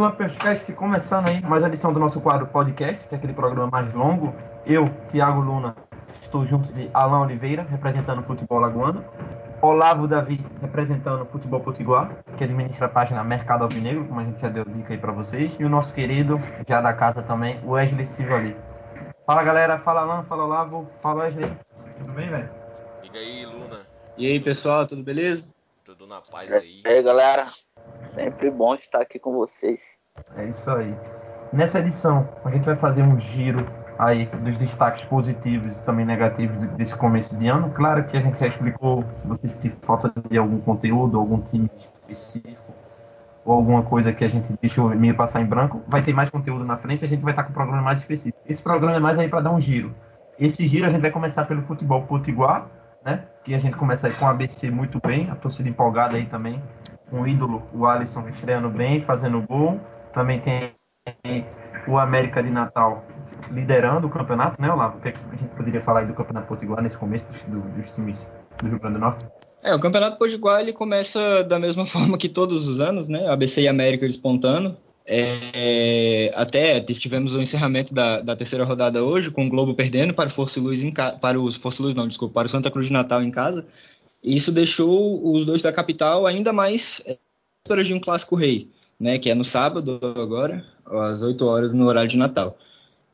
do Lampescast, começando aí mais uma edição do nosso quadro podcast, que é aquele programa mais longo. Eu, Thiago Luna, estou junto de Alain Oliveira, representando o futebol lagoano. Olavo Davi, representando o futebol potiguar, que administra a página Mercado Alvinegro, como a gente já deu dica aí para vocês. E o nosso querido, já da casa também, Wesley Silva Fala galera, fala Alain, fala Olavo, fala Wesley. Tudo bem, velho? Diga aí, Luna. E aí, pessoal, tudo beleza? Tudo na paz aí. E aí, galera. Sempre bom estar aqui com vocês. É isso aí. Nessa edição, a gente vai fazer um giro aí dos destaques positivos e também negativos desse começo de ano. Claro que a gente já explicou, se você sentir falta de algum conteúdo, algum time específico, ou alguma coisa que a gente deixou meio passar em branco, vai ter mais conteúdo na frente, a gente vai estar com um programa mais específico. Esse programa é mais aí para dar um giro. Esse giro a gente vai começar pelo futebol potiguar, né? Que a gente começa aí com o ABC muito bem, a torcida empolgada aí também, um ídolo, o Alisson estreando bem, fazendo gol. Também tem o América de Natal liderando o campeonato, né, Olavo? O que, é a gente poderia falar aí do Campeonato Potiguar nesse começo dos, dos times do Rio Grande do Norte? É, o Campeonato Potiguar ele começa da mesma forma que todos os anos, né? ABC e América despontando. É, até tivemos o encerramento da, da, terceira rodada hoje, com o Globo perdendo para o Força Luz, em, para o Força Luz não, desculpa, para o Santa Cruz de Natal em casa. Isso deixou os dois da capital ainda mais é, de um clássico rei, né? Que é no sábado agora, às 8 horas no horário de Natal.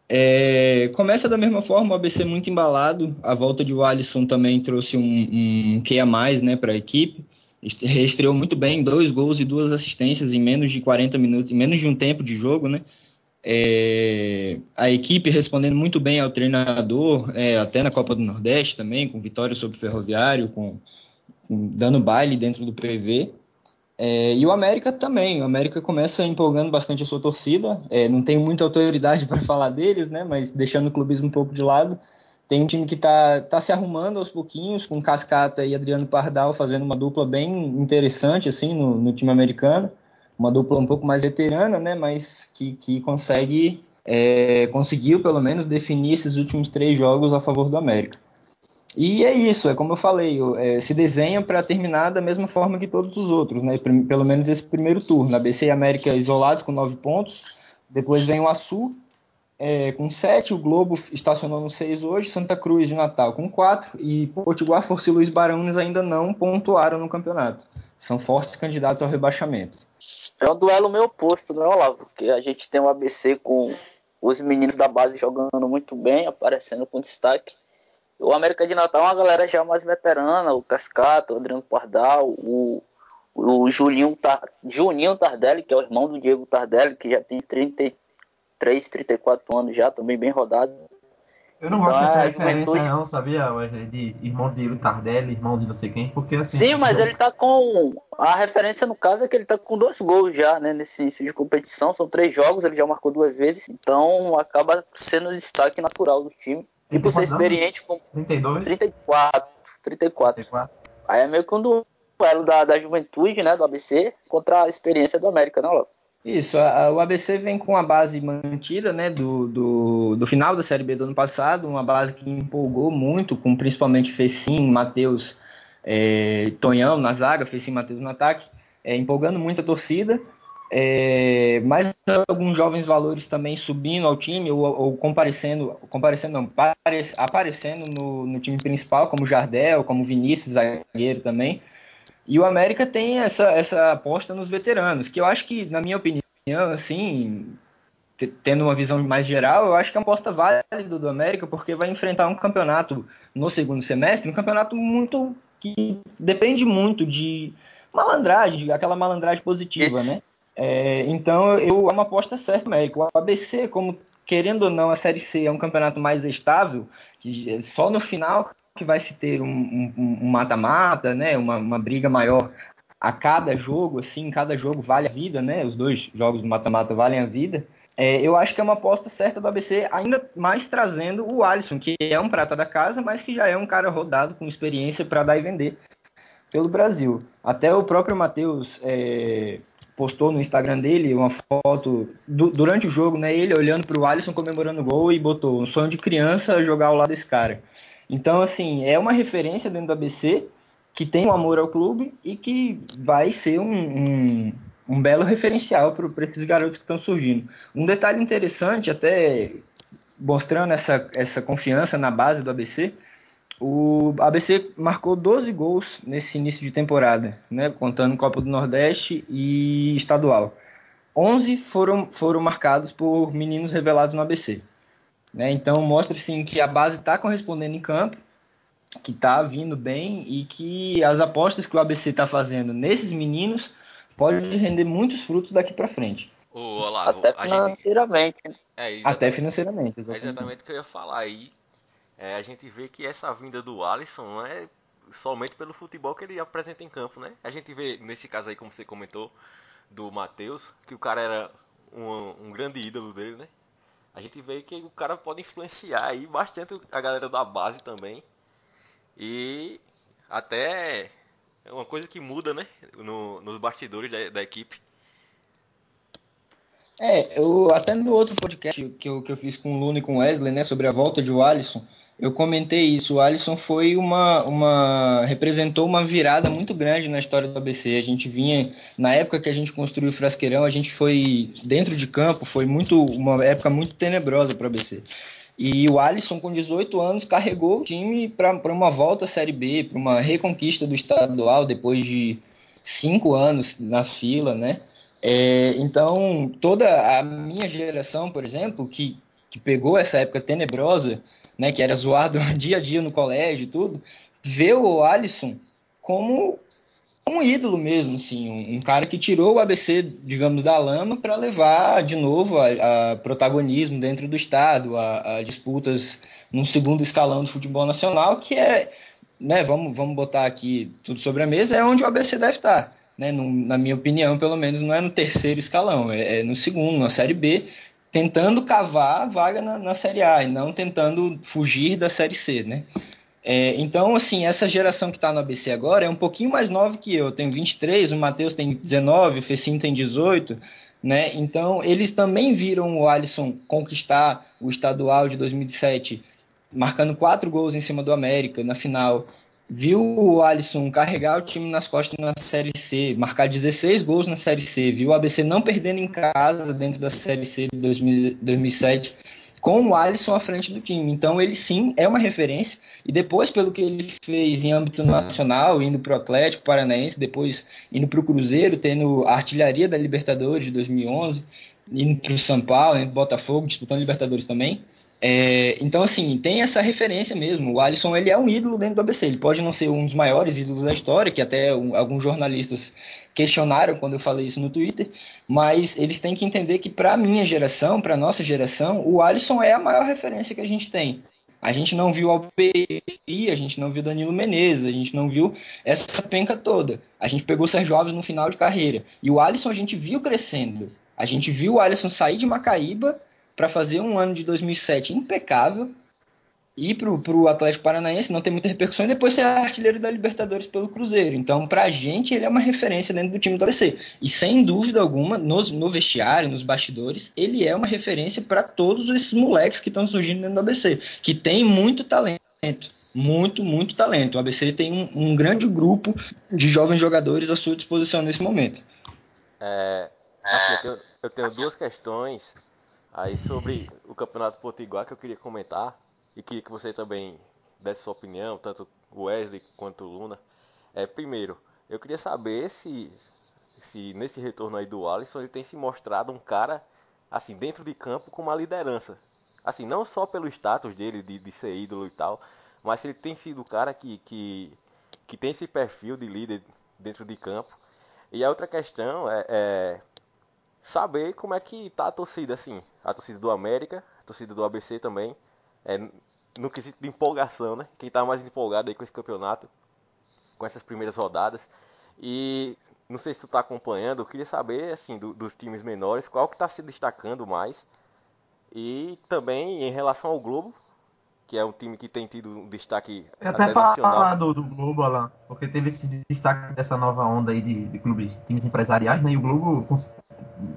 É, começa da mesma forma, o ABC muito embalado. A volta de Alisson também trouxe um, um a mais né, para a equipe. Estreou muito bem, dois gols e duas assistências em menos de 40 minutos, em menos de um tempo de jogo, né? É, a equipe respondendo muito bem ao treinador, é, até na Copa do Nordeste também, com vitória sobre o Ferroviário, com, com dando baile dentro do PV. É, e o América também. O América começa empolgando bastante a sua torcida. É, não tenho muita autoridade para falar deles, né? Mas deixando o clubismo um pouco de lado. Tem um time que está tá se arrumando aos pouquinhos, com Cascata e Adriano Pardal fazendo uma dupla bem interessante assim no, no time americano. Uma dupla um pouco mais veterana, né? Mas que, que consegue é, conseguiu pelo menos definir esses últimos três jogos a favor do América. E é isso, é como eu falei, é, se desenha para terminar da mesma forma que todos os outros, né? Pelo menos esse primeiro turno. ABC e América isolados com nove pontos, depois vem o Açu é, com sete, o Globo estacionou no seis hoje, Santa Cruz de Natal com quatro e Potiguar, Força e Luiz Barões ainda não pontuaram no campeonato. São fortes candidatos ao rebaixamento. É um duelo meio oposto, né, Olavo? Porque a gente tem o ABC com os meninos da base jogando muito bem, aparecendo com destaque o América de Natal é uma galera já mais veterana, o Cascato, o Adriano Pardal, o, o Julinho, Tar, Juninho Tardelli, que é o irmão do Diego Tardelli, que já tem 33, 34 anos já, também bem rodado. Eu não gosto então, dessa é referência juventude... não, sabia, De irmão de Tardelli, irmão de não sei quem, porque assim... Sim, mas ele tá com... A referência no caso é que ele tá com dois gols já, né, nesse início de competição, são três jogos, ele já marcou duas vezes, então acaba sendo o destaque natural do time. E por ser experiente com 32? 34, 34. 34. Aí é meio que um duelo da, da juventude, né, do ABC, contra a experiência do América, né, Olavo? Isso, a, a, o ABC vem com a base mantida, né, do, do, do, final da Série B do ano passado, uma base que empolgou muito, com principalmente Fecim, Matheus, é, Tonhão na zaga, Fecim, Matheus no ataque, é, empolgando muito a torcida, é, mais alguns jovens valores também subindo ao time ou, ou comparecendo, comparecendo não, pare, aparecendo no, no, time principal, como Jardel, como Vinícius, zagueiro também. E o América tem essa, essa aposta nos veteranos, que eu acho que, na minha opinião, assim, tendo uma visão mais geral, eu acho que é uma aposta válida do América, porque vai enfrentar um campeonato no segundo semestre, um campeonato muito que depende muito de malandragem, aquela malandragem positiva, Esse... né? É, então, eu é uma aposta certa, América. O ABC, como querendo ou não, a Série C é um campeonato mais estável, que só no final que vai se ter um mata-mata, um, um né, uma, uma, briga maior a cada jogo, assim, cada jogo vale a vida, né? Os dois jogos do mata-mata valem a vida. É, eu acho que é uma aposta certa do ABC, ainda mais trazendo o Alisson, que é um prata da casa, mas que já é um cara rodado com experiência para dar e vender pelo Brasil. Até o próprio Matheus é, postou no Instagram dele uma foto do, durante o jogo, né? Ele olhando para o Alisson comemorando o gol e botou um sonho de criança jogar ao lado desse cara. Então, assim, é uma referência dentro do ABC que tem um amor ao clube e que vai ser um, um, um belo referencial para esses garotos que estão surgindo. Um detalhe interessante, até mostrando essa, essa confiança na base do ABC, o ABC marcou 12 gols nesse início de temporada, né, contando Copa do Nordeste e estadual. 11 foram, foram marcados por meninos revelados no ABC. Né? Então mostra assim, que a base está correspondendo em campo, que está vindo bem e que as apostas que o ABC está fazendo nesses meninos pode render muitos frutos daqui para frente. Ô, Olavo, Até financeiramente. Gente... É, Até financeiramente, exatamente. É exatamente o que eu ia falar aí. É, a gente vê que essa vinda do Alisson não é somente pelo futebol que ele apresenta em campo, né? A gente vê, nesse caso aí, como você comentou, do Matheus, que o cara era um, um grande ídolo dele, né? A gente vê que o cara pode influenciar aí bastante a galera da base também. E até é uma coisa que muda, né? No, nos bastidores da, da, equipe. É, eu até no outro podcast que eu, que eu fiz com o Luna e com o Wesley, né, sobre a volta de Alisson, eu comentei isso. O Alisson foi uma, uma. representou uma virada muito grande na história do ABC. A gente vinha. Na época que a gente construiu o Frasqueirão, a gente foi. Dentro de campo, foi muito uma época muito tenebrosa para o ABC. E o Alisson, com 18 anos, carregou o time para uma volta à Série B, para uma reconquista do estadual depois de cinco anos na fila, né? É, então, toda a minha geração, por exemplo, que, que pegou essa época tenebrosa, né, que era zoado dia a dia no colégio e tudo, vê o Alisson como um ídolo mesmo, assim, um, um, cara que tirou o ABC, digamos, da lama para levar de novo a, a, protagonismo dentro do estado, a, a, disputas num segundo escalão do futebol nacional, que é, né, vamos, vamos botar aqui tudo sobre a mesa, é onde o ABC deve estar. Né, no, na minha opinião, pelo menos, não é no terceiro escalão, é, é no segundo, na Série B, tentando cavar a vaga na, na Série A e não tentando fugir da Série C, né? É, então, assim, essa geração que está no ABC agora é um pouquinho mais nova que eu. Eu tenho 23, o Matheus tem 19, o Fecinho tem 18, né? Então, eles também viram o Alisson conquistar o estadual de 2007, marcando quatro gols em cima do América na final. Viu o Alisson carregar o time nas costas na Série C, marcar 16 gols na Série C. Viu o ABC não perdendo em casa dentro da Série C de 2007 com o Alisson à frente do time. Então ele sim é uma referência. E depois, pelo que ele fez em âmbito nacional, indo para o Atlético Paranaense, depois indo para o Cruzeiro, tendo a artilharia da Libertadores de 2011, indo para o São Paulo, indo para o Botafogo, disputando Libertadores também. É, então, assim, tem essa referência mesmo. O Alisson ele é um ídolo dentro do ABC. Ele pode não ser um dos maiores ídolos da história, que até um, alguns jornalistas questionaram quando eu falei isso no Twitter, mas eles têm que entender que, para a minha geração, para nossa geração, o Alisson é a maior referência que a gente tem. A gente não viu Alperi, a gente não viu Danilo Menezes, a gente não viu essa penca toda. A gente pegou o Sérgio Alves no final de carreira. E o Alisson a gente viu crescendo. A gente viu o Alisson sair de Macaíba para fazer um ano de 2007 impecável, ir para o Atlético Paranaense, não ter muita repercussão, e depois ser artilheiro da Libertadores pelo Cruzeiro. Então, para a gente, ele é uma referência dentro do time do ABC. E sem dúvida alguma, nos, no vestiário, nos bastidores, ele é uma referência para todos esses moleques que estão surgindo dentro do ABC, que tem muito talento. Muito, muito talento. O ABC tem um, um grande grupo de jovens jogadores à sua disposição nesse momento. É, assim, eu tenho, eu tenho duas questões Aí sobre o Campeonato Potiguar que eu queria comentar e queria que você também desse sua opinião, tanto o Wesley quanto o Luna. É, primeiro, eu queria saber se, se nesse retorno aí do Alisson ele tem se mostrado um cara assim dentro de campo com uma liderança. Assim, não só pelo status dele de, de ser ídolo e tal, mas se ele tem sido o cara que, que, que tem esse perfil de líder dentro de campo. E a outra questão é, é saber como é que tá a torcida, assim. A torcida do América, a torcida do ABC também. É, no quesito de empolgação, né? Quem tá mais empolgado aí com esse campeonato, com essas primeiras rodadas. E não sei se tu tá acompanhando, eu queria saber, assim, do, dos times menores, qual que tá se destacando mais. E também em relação ao Globo, que é um time que tem tido um destaque Eu até, até falar do, do, Globo, Alan, porque teve esse destaque dessa nova onda aí de, de clubes, times empresariais, né? E o Globo,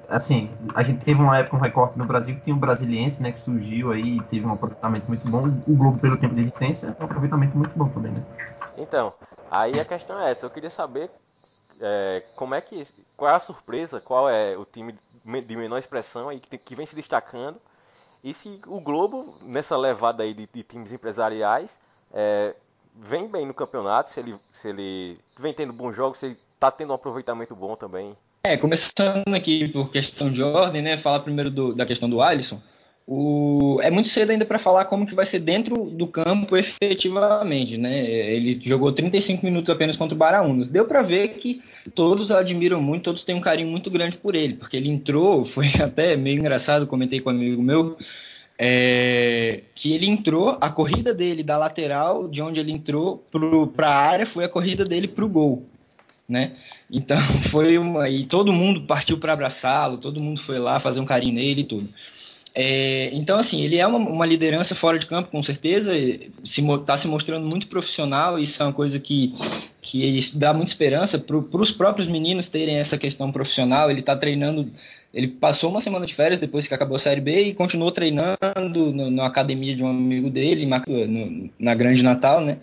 assim, a gente teve uma época um recorte no Brasil que tinha um brasiliense, né? Que surgiu aí e teve um aproveitamento muito bom. O Globo, pelo tempo de existência, é um aproveitamento muito bom também, né? Então, aí a questão é essa. Eu queria saber é, como é que. Qual é a surpresa? Qual é o time de menor expressão aí que, que vem se destacando? E se o Globo, nessa levada aí de, de times empresariais, é, vem bem no campeonato, se ele, se ele vem tendo bons jogos, se ele está tendo um aproveitamento bom também. É, começando aqui por questão de ordem, né? Falar primeiro do, da questão do Alisson. O, é muito cedo ainda para falar como que vai ser dentro do campo efetivamente, né? Ele jogou 35 minutos apenas contra o Baraunas. Deu para ver que todos admiram muito, todos têm um carinho muito grande por ele, porque ele entrou, foi até meio engraçado, comentei com um amigo meu, é, que ele entrou, a corrida dele da lateral, de onde ele entrou para a área, foi a corrida dele para o gol, né? Então foi uma e todo mundo partiu para abraçá-lo, todo mundo foi lá fazer um carinho nele e tudo. É, então, assim, ele é uma, uma, liderança fora de campo, com certeza, está se, mostrando muito profissional, e isso é uma coisa que, que dá muita esperança para os próprios meninos terem essa questão profissional. Ele está treinando, ele passou uma semana de férias depois que acabou a Série B e continuou treinando na academia de um amigo dele, no, na Grande Natal, né?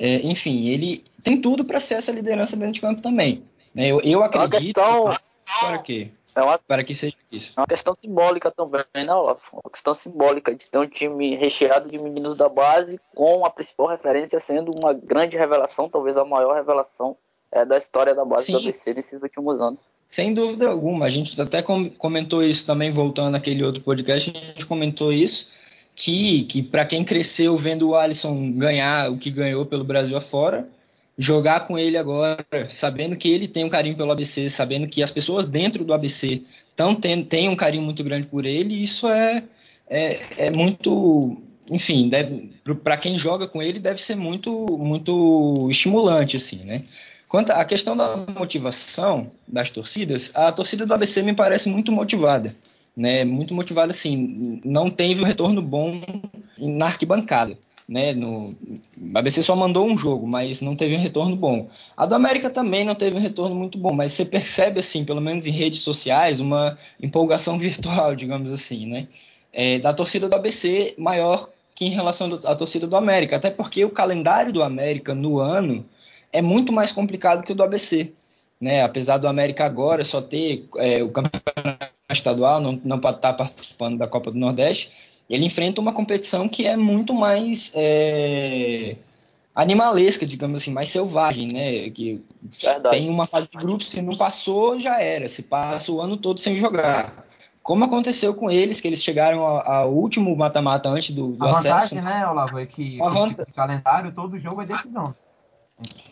É, enfim, ele tem tudo para ser essa liderança dentro de campo também. Né? Eu, eu acredito. Questão... Para quê? É uma, para que seja isso. É uma questão simbólica também, né, Olavo? Uma questão simbólica de ter um time recheado de meninos da base, com a principal referência sendo uma grande revelação, talvez a maior revelação é, da história da base Sim. do ABC nesses últimos anos. Sem dúvida alguma. A gente até comentou isso também, voltando naquele outro podcast, a gente comentou isso, que, que para quem cresceu vendo o Alisson ganhar o que ganhou pelo Brasil afora, jogar com ele agora, sabendo que ele tem um carinho pelo ABC, sabendo que as pessoas dentro do ABC tão tendo, têm um carinho muito grande por ele, isso é, é, é muito. Enfim, para quem joga com ele, deve ser muito, muito estimulante, assim, né? Quanto à questão da motivação das torcidas, a torcida do ABC me parece muito motivada, né? Muito motivada, assim, não teve um retorno bom na arquibancada né? No, a ABC só mandou um jogo, mas não teve um retorno bom. A do América também não teve um retorno muito bom, mas você percebe, assim, pelo menos em redes sociais, uma empolgação virtual, digamos assim, né? É, da torcida do ABC maior que em relação à torcida do América, até porque o calendário do América no ano é muito mais complicado que o do ABC. Né? Apesar do América agora só ter é, o campeonato estadual, não, não estar tá participando da Copa do Nordeste, ele enfrenta uma competição que é muito mais é, animalesca, digamos assim, mais selvagem, né? Que Verdade. tem uma fase de grupos, se não passou, já era. Se passa o ano todo sem jogar. Como aconteceu com eles, que eles chegaram ao, último mata-mata antes do, do a acesso. A vantagem, né, Olavo, é que tipo de calendário, todo jogo é decisão.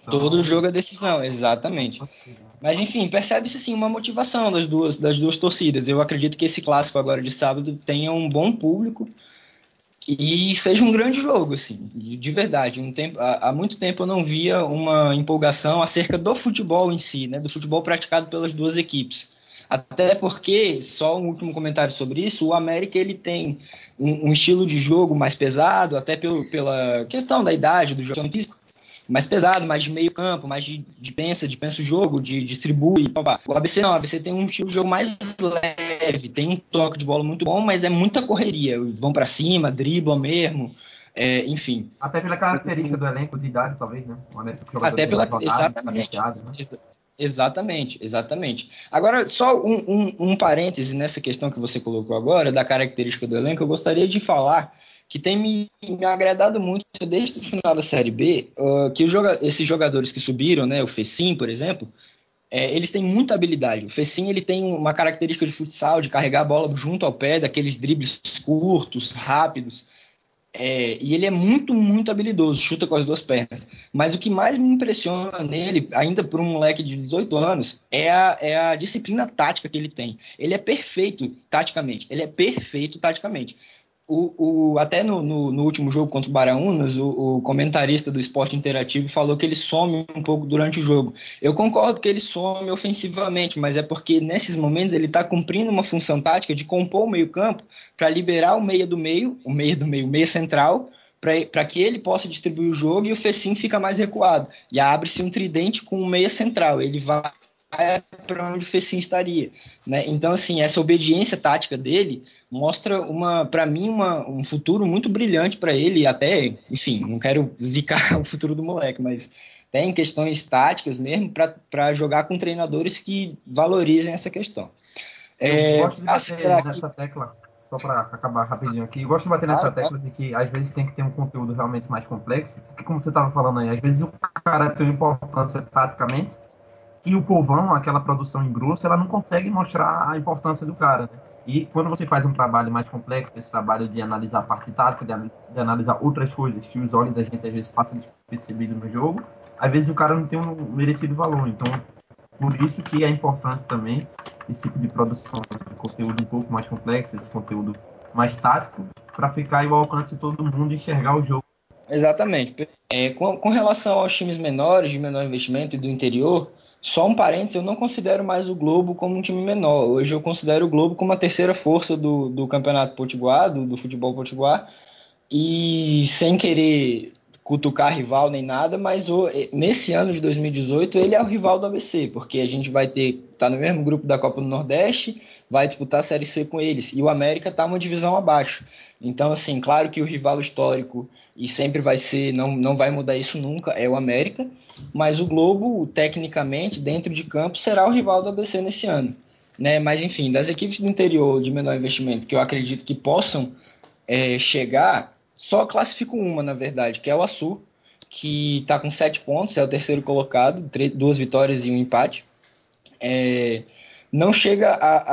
Então, Todo jogo é decisão, exatamente. Mas enfim, percebe-se sim uma motivação das duas, das duas torcidas. Eu acredito que esse clássico agora de sábado tenha um bom público e seja um grande jogo, assim, de verdade. Um tempo, há, há, muito tempo eu não via uma empolgação acerca do futebol em si, né, do futebol praticado pelas duas equipes. Até porque, só um último comentário sobre isso, o América ele tem um, um estilo de jogo mais pesado, até pelo, pela questão da idade do jogo físico, mais pesado, mais de meio campo, mais de, de pensa, de pensa o jogo, de distribui. Pá, O ABC não, o ABC tem um estilo de jogo mais leve, tem um toque de bola muito bom, mas é muita correria. Vão para cima, driblam mesmo. É, enfim. Até pela característica do elenco de idade, talvez, né? Até pela. Exatamente. Né? Exatamente, exatamente. Agora, só um, um, um parêntese nessa questão que você colocou agora, da característica do elenco, eu gostaria de falar que tem me, me agradado muito desde o final da Série B, uh, que joga, esses jogadores que subiram, né, o Fecim, por exemplo, é, eles têm muita habilidade. O Fecim ele tem uma característica de futsal, de carregar a bola junto ao pé, daqueles dribles curtos, rápidos. É, e ele é muito, muito habilidoso, chuta com as duas pernas. Mas o que mais me impressiona nele, ainda por um moleque de 18 anos, é a, é a disciplina tática que ele tem. Ele é perfeito taticamente. Ele é perfeito taticamente o, o, até no, no, no, último jogo contra o Baraunas, o, o, comentarista do esporte interativo falou que ele some um pouco durante o jogo. Eu concordo que ele some ofensivamente, mas é porque nesses momentos ele está cumprindo uma função tática de compor o meio-campo para liberar o meia do meio, o meia do meio, meia central, para que ele possa distribuir o jogo e o Fecim fica mais recuado. E abre-se um tridente com o meia central. Ele vai para onde o Fecim estaria. Né? Então, assim, essa obediência tática dele mostra uma, para mim, uma, um futuro muito brilhante para ele, até, enfim, não quero zicar o futuro do moleque, mas tem questões táticas mesmo para jogar com treinadores que valorizem essa questão. Eu é, gosto de bater nessa tecla, só para acabar rapidinho aqui, eu gosto de bater nessa tecla de que às vezes tem que ter um conteúdo realmente mais complexo, porque como você estava falando aí, às vezes o cara tem uma importância taticamente, que o povão, aquela produção em grosso, ela não consegue mostrar a importância do cara, né? E quando você faz um trabalho mais complexo, esse trabalho de analisar a parte tática, de, de, analisar outras coisas que os olhos a gente às vezes passa despercebido no jogo, às vezes o cara não tem um merecido valor. Então, por isso que a importância também desse tipo de produção, de conteúdo um pouco mais complexo, esse conteúdo mais tático, para ficar ao alcance de todo mundo enxergar o jogo. Exatamente. É, com, com relação aos times menores, de menor investimento e do interior, só um parênteses, eu não considero mais o Globo como um time menor. Hoje eu considero o Globo como a terceira força do, do campeonato potiguar, do, do futebol potiguar. E sem querer cutucar rival nem nada, mas o, nesse ano de 2018 ele é o rival do ABC, porque a gente vai ter tá no mesmo grupo da Copa do Nordeste, vai disputar a Série C com eles e o América tá uma divisão abaixo. Então assim, claro que o rival histórico e sempre vai ser, não, não vai mudar isso nunca, é o América mas o Globo, tecnicamente, dentro de campo, será o rival do ABC nesse ano. Né? Mas, enfim, das equipes do interior de menor investimento que eu acredito que possam é, chegar, só classifico uma, na verdade, que é o Açu, que está com sete pontos, é o terceiro colocado, duas vitórias e um empate. É, não chega a,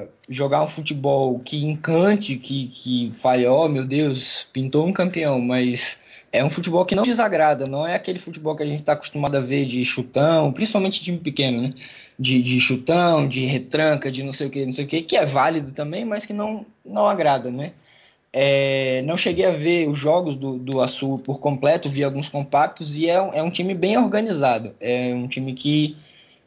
a, jogar um futebol que encante, que, que fale, oh meu Deus, pintou um campeão, mas é um futebol que não desagrada, não é aquele futebol que a gente está acostumado a ver de chutão, principalmente time pequeno, né? De, de chutão, de retranca, de não sei o que, não sei o que, que é válido também, mas que não, não agrada, né? É, não cheguei a ver os jogos do, do Açu por completo, vi alguns compactos e é, é um time bem organizado. É um time que,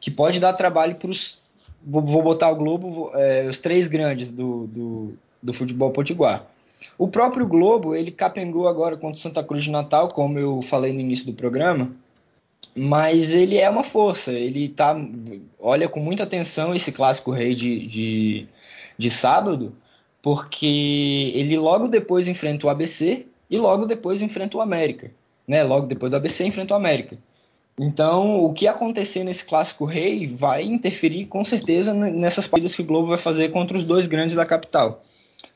que pode dar trabalho para os. Vou, vou, botar o Globo, é, os três grandes do, do, do futebol potiguar. O próprio Globo, ele capengou agora contra o Santa Cruz de Natal, como eu falei no início do programa, mas ele é uma força, ele tá, olha com muita atenção esse clássico rei de, de, de sábado, porque ele logo depois enfrenta o ABC e logo depois enfrenta o América, né? Logo depois do ABC enfrenta o América. Então, o que acontecer nesse clássico rei vai interferir com certeza nessas partidas que o Globo vai fazer contra os dois grandes da capital.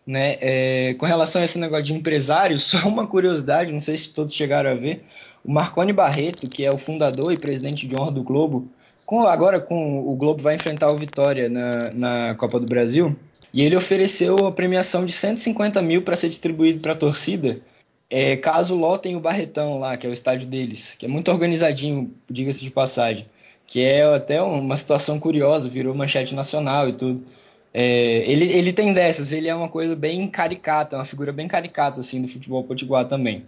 Né? É, com relação a esse negócio de empresário, só uma curiosidade, não sei se todos chegaram a ver, o Marconi Barreto, que é o fundador e presidente de honra do Globo, com, agora com o Globo vai enfrentar o Vitória na, na Copa do Brasil, e ele ofereceu a premiação de 150 mil para ser distribuído para a torcida, é, caso lotem o Barretão lá, que é o estádio deles, que é muito organizadinho, diga-se de passagem, que é até uma situação curiosa, virou manchete nacional e tudo. É, ele, ele tem dessas, ele é uma coisa bem caricata, uma figura bem caricata assim do futebol potiguar também.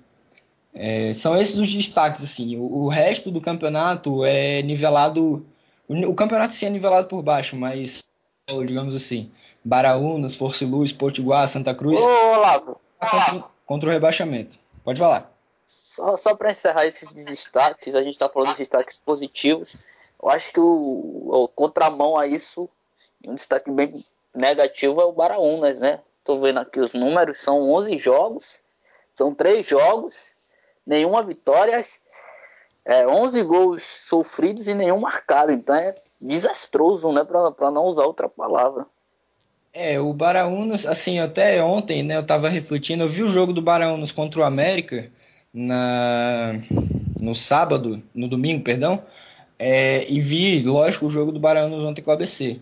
É, são esses os destaques assim. O, o, resto do campeonato é nivelado, o, o, campeonato sim é nivelado por baixo, mas digamos assim, Baraúnas, Força e Luz, Potiguar, Santa Cruz. Ô, Olavo. Contra, contra, o rebaixamento. Pode falar. Só, só para encerrar esses destaques, a gente está falando de destaques positivos. Eu acho que o, o contramão a isso, um destaque bem negativo é o Baraunas, né? Tô vendo aqui os números, são 11 jogos, são 3 jogos, nenhuma vitória, é, 11 gols sofridos e nenhum marcado. Então é desastroso, né? Para não usar outra palavra. É, o Baraunas, assim, até ontem, né, eu tava refletindo, eu vi o jogo do Baraunas contra o América na, no sábado, no domingo, perdão, é, e vi, lógico, o jogo do Baraunas ontem com o ABC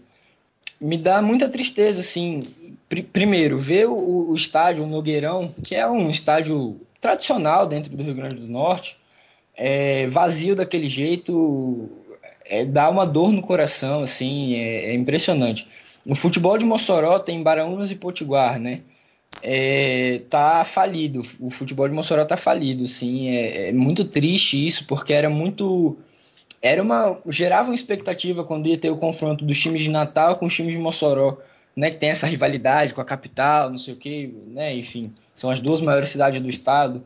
me dá muita tristeza, assim. Pr primeiro, ver o, o, estádio, o Nogueirão, que é um estádio tradicional dentro do Rio Grande do Norte, é, vazio daquele jeito, é, dá uma dor no coração, assim, é, é impressionante. O futebol de Mossoró tem Baraunas e Potiguar, né? É, tá falido. O futebol de Mossoró tá falido, assim. É, é muito triste isso, porque era muito era uma gerava uma expectativa quando ia ter o confronto dos times de Natal com os times de Mossoró, né, que tem essa rivalidade com a capital, não sei o que, né, enfim, são as duas maiores cidades do estado.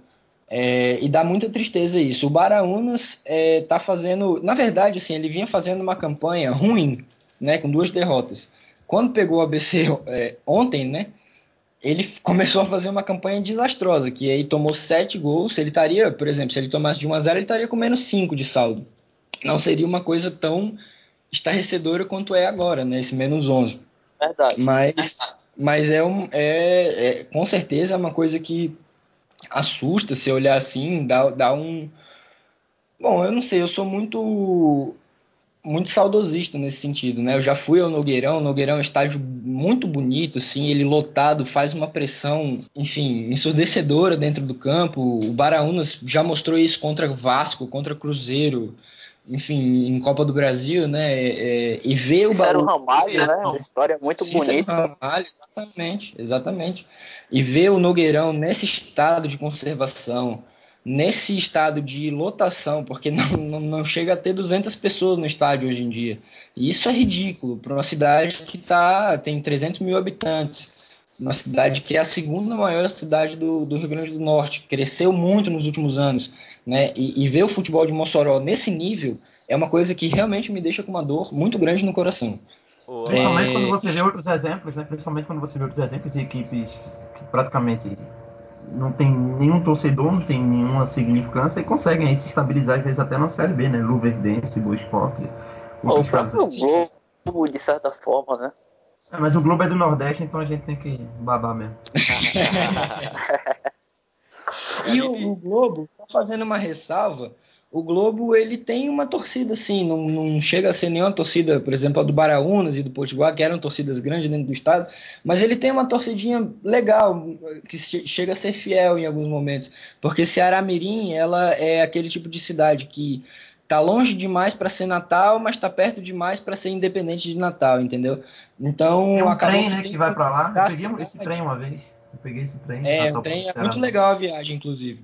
É, e dá muita tristeza isso. O Baraunas é, tá fazendo, na verdade, assim, ele vinha fazendo uma campanha ruim, né, com duas derrotas. Quando pegou o ABC é, ontem, né, ele começou a fazer uma campanha desastrosa, que aí tomou sete gols, ele estaria, por exemplo, se ele tomasse de 1 a 0 ele estaria com menos 5 de saldo. Não seria uma coisa tão estarrecedora quanto é agora, né, esse menos 11. Verdade. Mas, mas é, um, é, é, com certeza é uma coisa que assusta se olhar assim, dá, dá um... Bom, eu não sei, eu sou muito muito saudosista nesse sentido, né? Eu já fui ao Nogueirão, o Nogueirão é um estádio muito bonito, assim, ele lotado, faz uma pressão, enfim, ensurdecedora dentro do campo. O Baraunas já mostrou isso contra Vasco, contra Cruzeiro, enfim, em Copa do Brasil, né? É, e ver o Ramalho, né? Uma história muito Cícero bonita. Ramalho, exatamente, exatamente. E ver o Nogueirão nesse estado de conservação, nesse estado de lotação, porque não, não, não, chega a ter 200 pessoas no estádio hoje em dia. E isso é ridículo para uma cidade que tá, tem 300 mil habitantes, uma cidade que é a segunda maior cidade do, do Rio Grande do Norte, cresceu muito nos últimos anos, né? E, e ver o futebol de Mossoró nesse nível é uma coisa que realmente me deixa com uma dor muito grande no coração. Principalmente é... quando você vê outros exemplos, né? Principalmente quando você vê outros exemplos de equipes que praticamente não tem nenhum torcedor, não tem nenhuma significância e conseguem aí se estabilizar, às vezes até na Série B, né? Luverdense, Boa Esporte. O, o próprio Globo, de certa forma, né? É, mas o Globo é do Nordeste, então a gente tem que babar mesmo. e o, o Globo tá fazendo uma ressalva o Globo ele tem uma torcida assim, não, não, chega a ser nenhuma torcida, por exemplo, a do Baraunas e do Potiguar, que eram torcidas grandes dentro do estado, mas ele tem uma torcidinha legal, que chega a ser fiel em alguns momentos, porque Ceará Mirim, ela é aquele tipo de cidade que tá longe demais para ser Natal, mas tá perto demais para ser independente de Natal, entendeu? Então, tem um trem, né, que, vai para lá. Eu peguei esse trem uma vez. Eu peguei esse trem. É, o trem é muito legal a viagem, inclusive.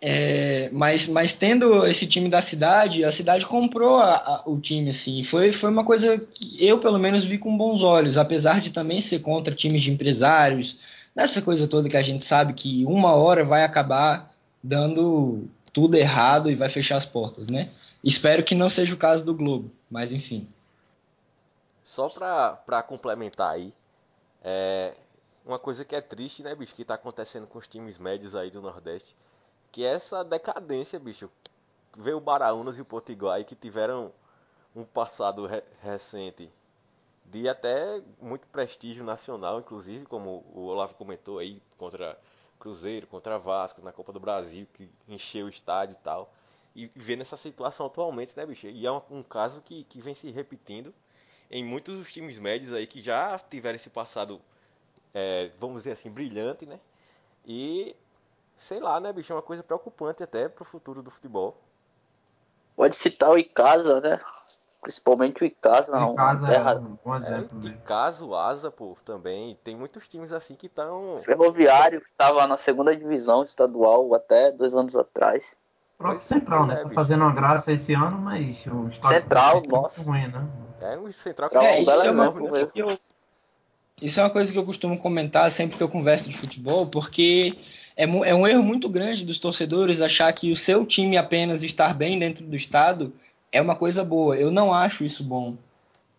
É, mas, mas tendo esse time da cidade, a cidade comprou a, a, o time, assim. Foi, foi uma coisa que eu, pelo menos, vi com bons olhos, apesar de também ser contra times de empresários, nessa coisa toda que a gente sabe que uma hora vai acabar dando tudo errado e vai fechar as portas, né? Espero que não seja o caso do Globo, mas enfim. Só para complementar aí, é, uma coisa que é triste, né, bicho, que tá acontecendo com os times médios aí do Nordeste que essa decadência, bicho. Veio o Baraunas e o Potiguar que tiveram um passado re recente de até muito prestígio nacional, inclusive, como o Olavo comentou aí, contra Cruzeiro, contra Vasco, na Copa do Brasil, que encheu o estádio e tal. E vendo essa situação atualmente, né, bicho? E é um, um caso que, que vem se repetindo em muitos dos times médios aí que já tiveram esse passado, é, vamos dizer assim, brilhante, né? E sei lá, né, bicho? É uma coisa preocupante até pro futuro do futebol. Pode citar o Icasa, né? Principalmente o Icasa. O Icasa é um bom exemplo. É, Icasa, o Asa, pô, também. Tem muitos times assim que estão... Ferroviário, que estava na segunda divisão estadual até dois anos atrás. O próprio Central, né? É, tá fazendo uma graça esse ano, mas o Central, nossa. ruim, né? É, o Central que é, é, isso, é uma coisa que eu, isso é uma coisa que eu costumo comentar sempre que eu converso de futebol, porque é, é um erro muito grande dos torcedores achar que o seu time apenas estar bem dentro do estado é uma coisa boa. Eu não acho isso bom.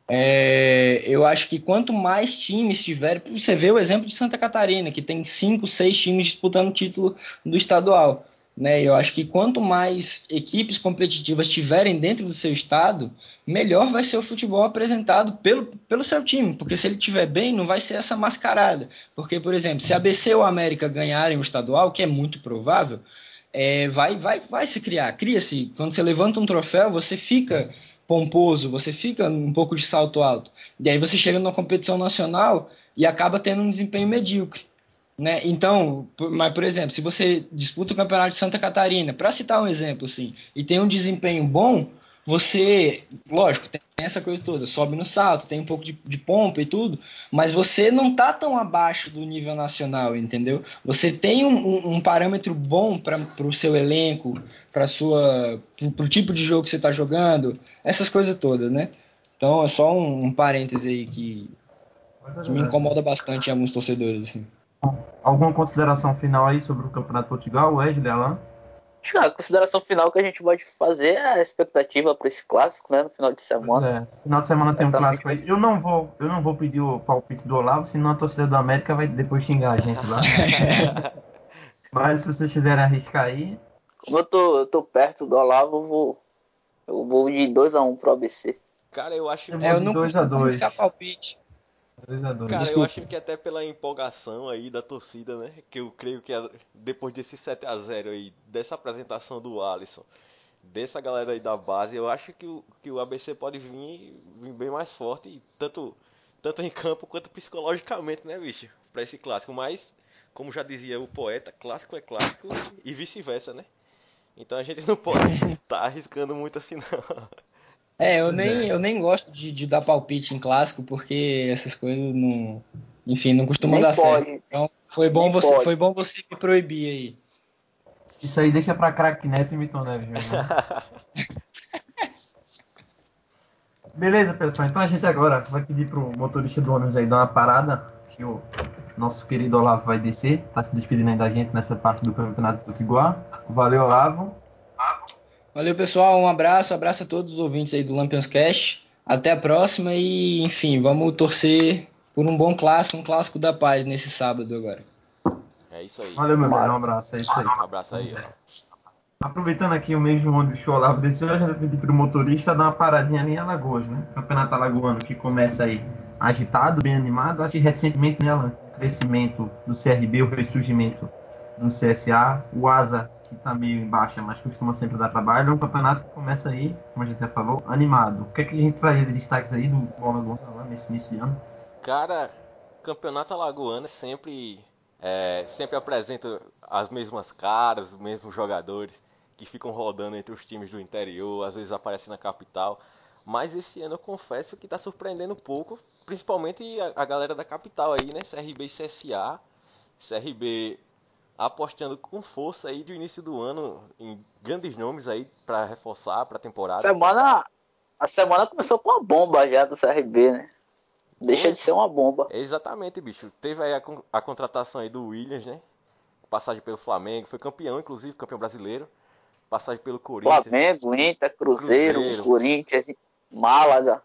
É, eu acho que quanto mais times tiver, você vê o exemplo de Santa Catarina, que tem cinco, seis times disputando o título do estadual. Né? Eu acho que quanto mais equipes competitivas tiverem dentro do seu estado, melhor vai ser o futebol apresentado pelo, pelo seu time, porque se ele estiver bem, não vai ser essa mascarada. Porque, por exemplo, se a BC ou a América ganharem o estadual, que é muito provável, é, vai, vai, vai se criar. Cria-se. Quando você levanta um troféu, você fica pomposo, você fica um pouco de salto alto. E aí você chega numa competição nacional e acaba tendo um desempenho medíocre. Né? Então, mas por exemplo, se você disputa o campeonato de Santa Catarina, para citar um exemplo assim, e tem um desempenho bom, você, lógico, tem essa coisa toda, sobe no salto, tem um pouco de, de pompa e tudo, mas você não tá tão abaixo do nível nacional, entendeu? Você tem um, um, um parâmetro bom para o seu elenco, para sua, pro, tipo de jogo que você está jogando, essas coisas todas, né? Então é só um, um parêntese aí que, que me incomoda bastante em alguns torcedores, assim. Alguma consideração final aí sobre o Campeonato de Portugal, Wesley Alain? A consideração final que a gente pode fazer é a expectativa para esse clássico, né? No final de semana. É, final de semana tem um clássico aí. Eu não vou, eu não vou pedir o palpite do Olavo, senão a torcida do América vai depois xingar a gente lá. Mas se vocês quiserem arriscar aí. Como eu tô, eu tô perto do Olavo, eu vou, eu vou de 2x1 um pro ABC. Cara, eu acho que eu, é, eu não 2 a palpite. 2 2 Cara, Desculpa. eu acho que até pela empolgação aí da torcida, né? Que eu creio que depois desse 7 a 0 aí, dessa apresentação do Alisson, dessa galera aí da base, eu acho que o, que o ABC pode vir, vir bem mais forte, tanto, tanto em campo quanto psicologicamente, né, bicho? Pra esse clássico. Mas, como já dizia o poeta, clássico é clássico e vice-versa, né? Então a gente não pode estar tá arriscando muito assim, não. É, eu nem, é. eu nem gosto de, de dar palpite em clássico, porque essas coisas não. Enfim, não costumam Nem dar pode. certo. Então, foi bom, Nem você, pode. foi bom você me proibir aí. Isso aí deixa pra craque Neto e Milton Neves mesmo. né? Beleza, pessoal. Então a gente agora vai pedir pro motorista do ônibus aí dar uma parada, que o nosso querido Olavo vai descer, tá se despedindo aí da gente nessa parte do Campeonato do Tiguá. Valeu, Olavo. Valeu, pessoal. Um abraço, abraço a todos os ouvintes aí do Lampions Cash. Até a próxima e, enfim, vamos torcer por um bom clássico, um clássico da paz nesse sábado agora. É isso aí. Valeu, meu velho. Um abraço. É isso aí. Um abraço aí, ó. Aproveitando aqui o mesmo ônibus que o Olavo desceu, a gente vai pedir pro motorista dar uma paradinha ali em Alagoas, né? Campeonato Alagoano que começa aí agitado, bem animado. Acho que recentemente, né, Alan, o crescimento do CRB, o ressurgimento do CSA, o Asa, que tá meio em baixa, mas costuma sempre dar trabalho. É um campeonato que começa aí, como a gente já falou, animado. O que é que a gente traz de destaques aí do Alagoano lá nesse início de ano? Cara, campeonato alagoano é sempre é, sempre apresenta as mesmas caras, os mesmos jogadores que ficam rodando entre os times do interior, às vezes aparecem na capital. Mas esse ano eu confesso que está surpreendendo um pouco, principalmente a, a galera da capital aí, né? CRB e CSA. CRB apostando com força aí de início do ano em grandes nomes aí para reforçar para a temporada. Semana, a semana começou com uma bomba já do CRB, né? Deixa de ser uma bomba. Exatamente, bicho. Teve aí a, a contratação aí do Williams, né? Passagem pelo Flamengo, foi campeão, inclusive, campeão brasileiro. Passagem pelo Corinthians. Flamengo, Inter, Cruzeiro, Cruzeiro. Corinthians, Málaga.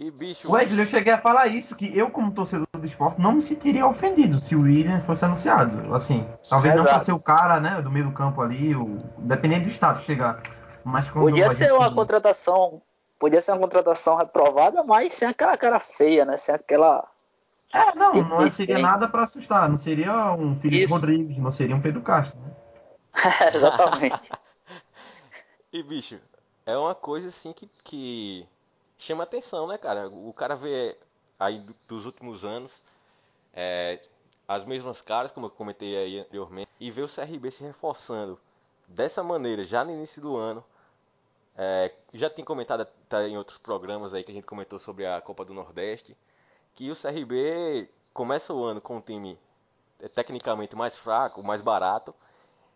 E, bicho, Wesley, eu cheguei a falar isso, que eu, como torcedor do esporte, não me sentiria ofendido se o William fosse anunciado. Assim, talvez não ser o cara, né, do meio do campo ali, o, dependendo do status chegar. Mas quando Podia ser gente- uma contratação. Podia ser uma contratação reprovada, mas sem aquela cara feia, né? Sem aquela. É, não, não E- seria tem- nada para assustar. Não seria um Felipe Isso. Rodrigues, não seria um Pedro Castro. Né? Exatamente. e bicho, é uma coisa assim que, que chama atenção, né, cara? O cara vê aí do- dos últimos anos é, as mesmas caras, como eu comentei aí anteriormente, e vê o CRB se reforçando dessa maneira já no início do ano. É, já tinha comentado até em outros programas aí que a gente comentou sobre a Copa do Nordeste, que o CRB começa o ano com um time é, tecnicamente mais fraco, mais barato,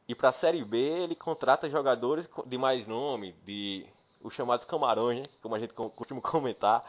e para a Série B ele contrata jogadores de mais nome, de os chamados camarões, né? como a gente co- costuma comentar.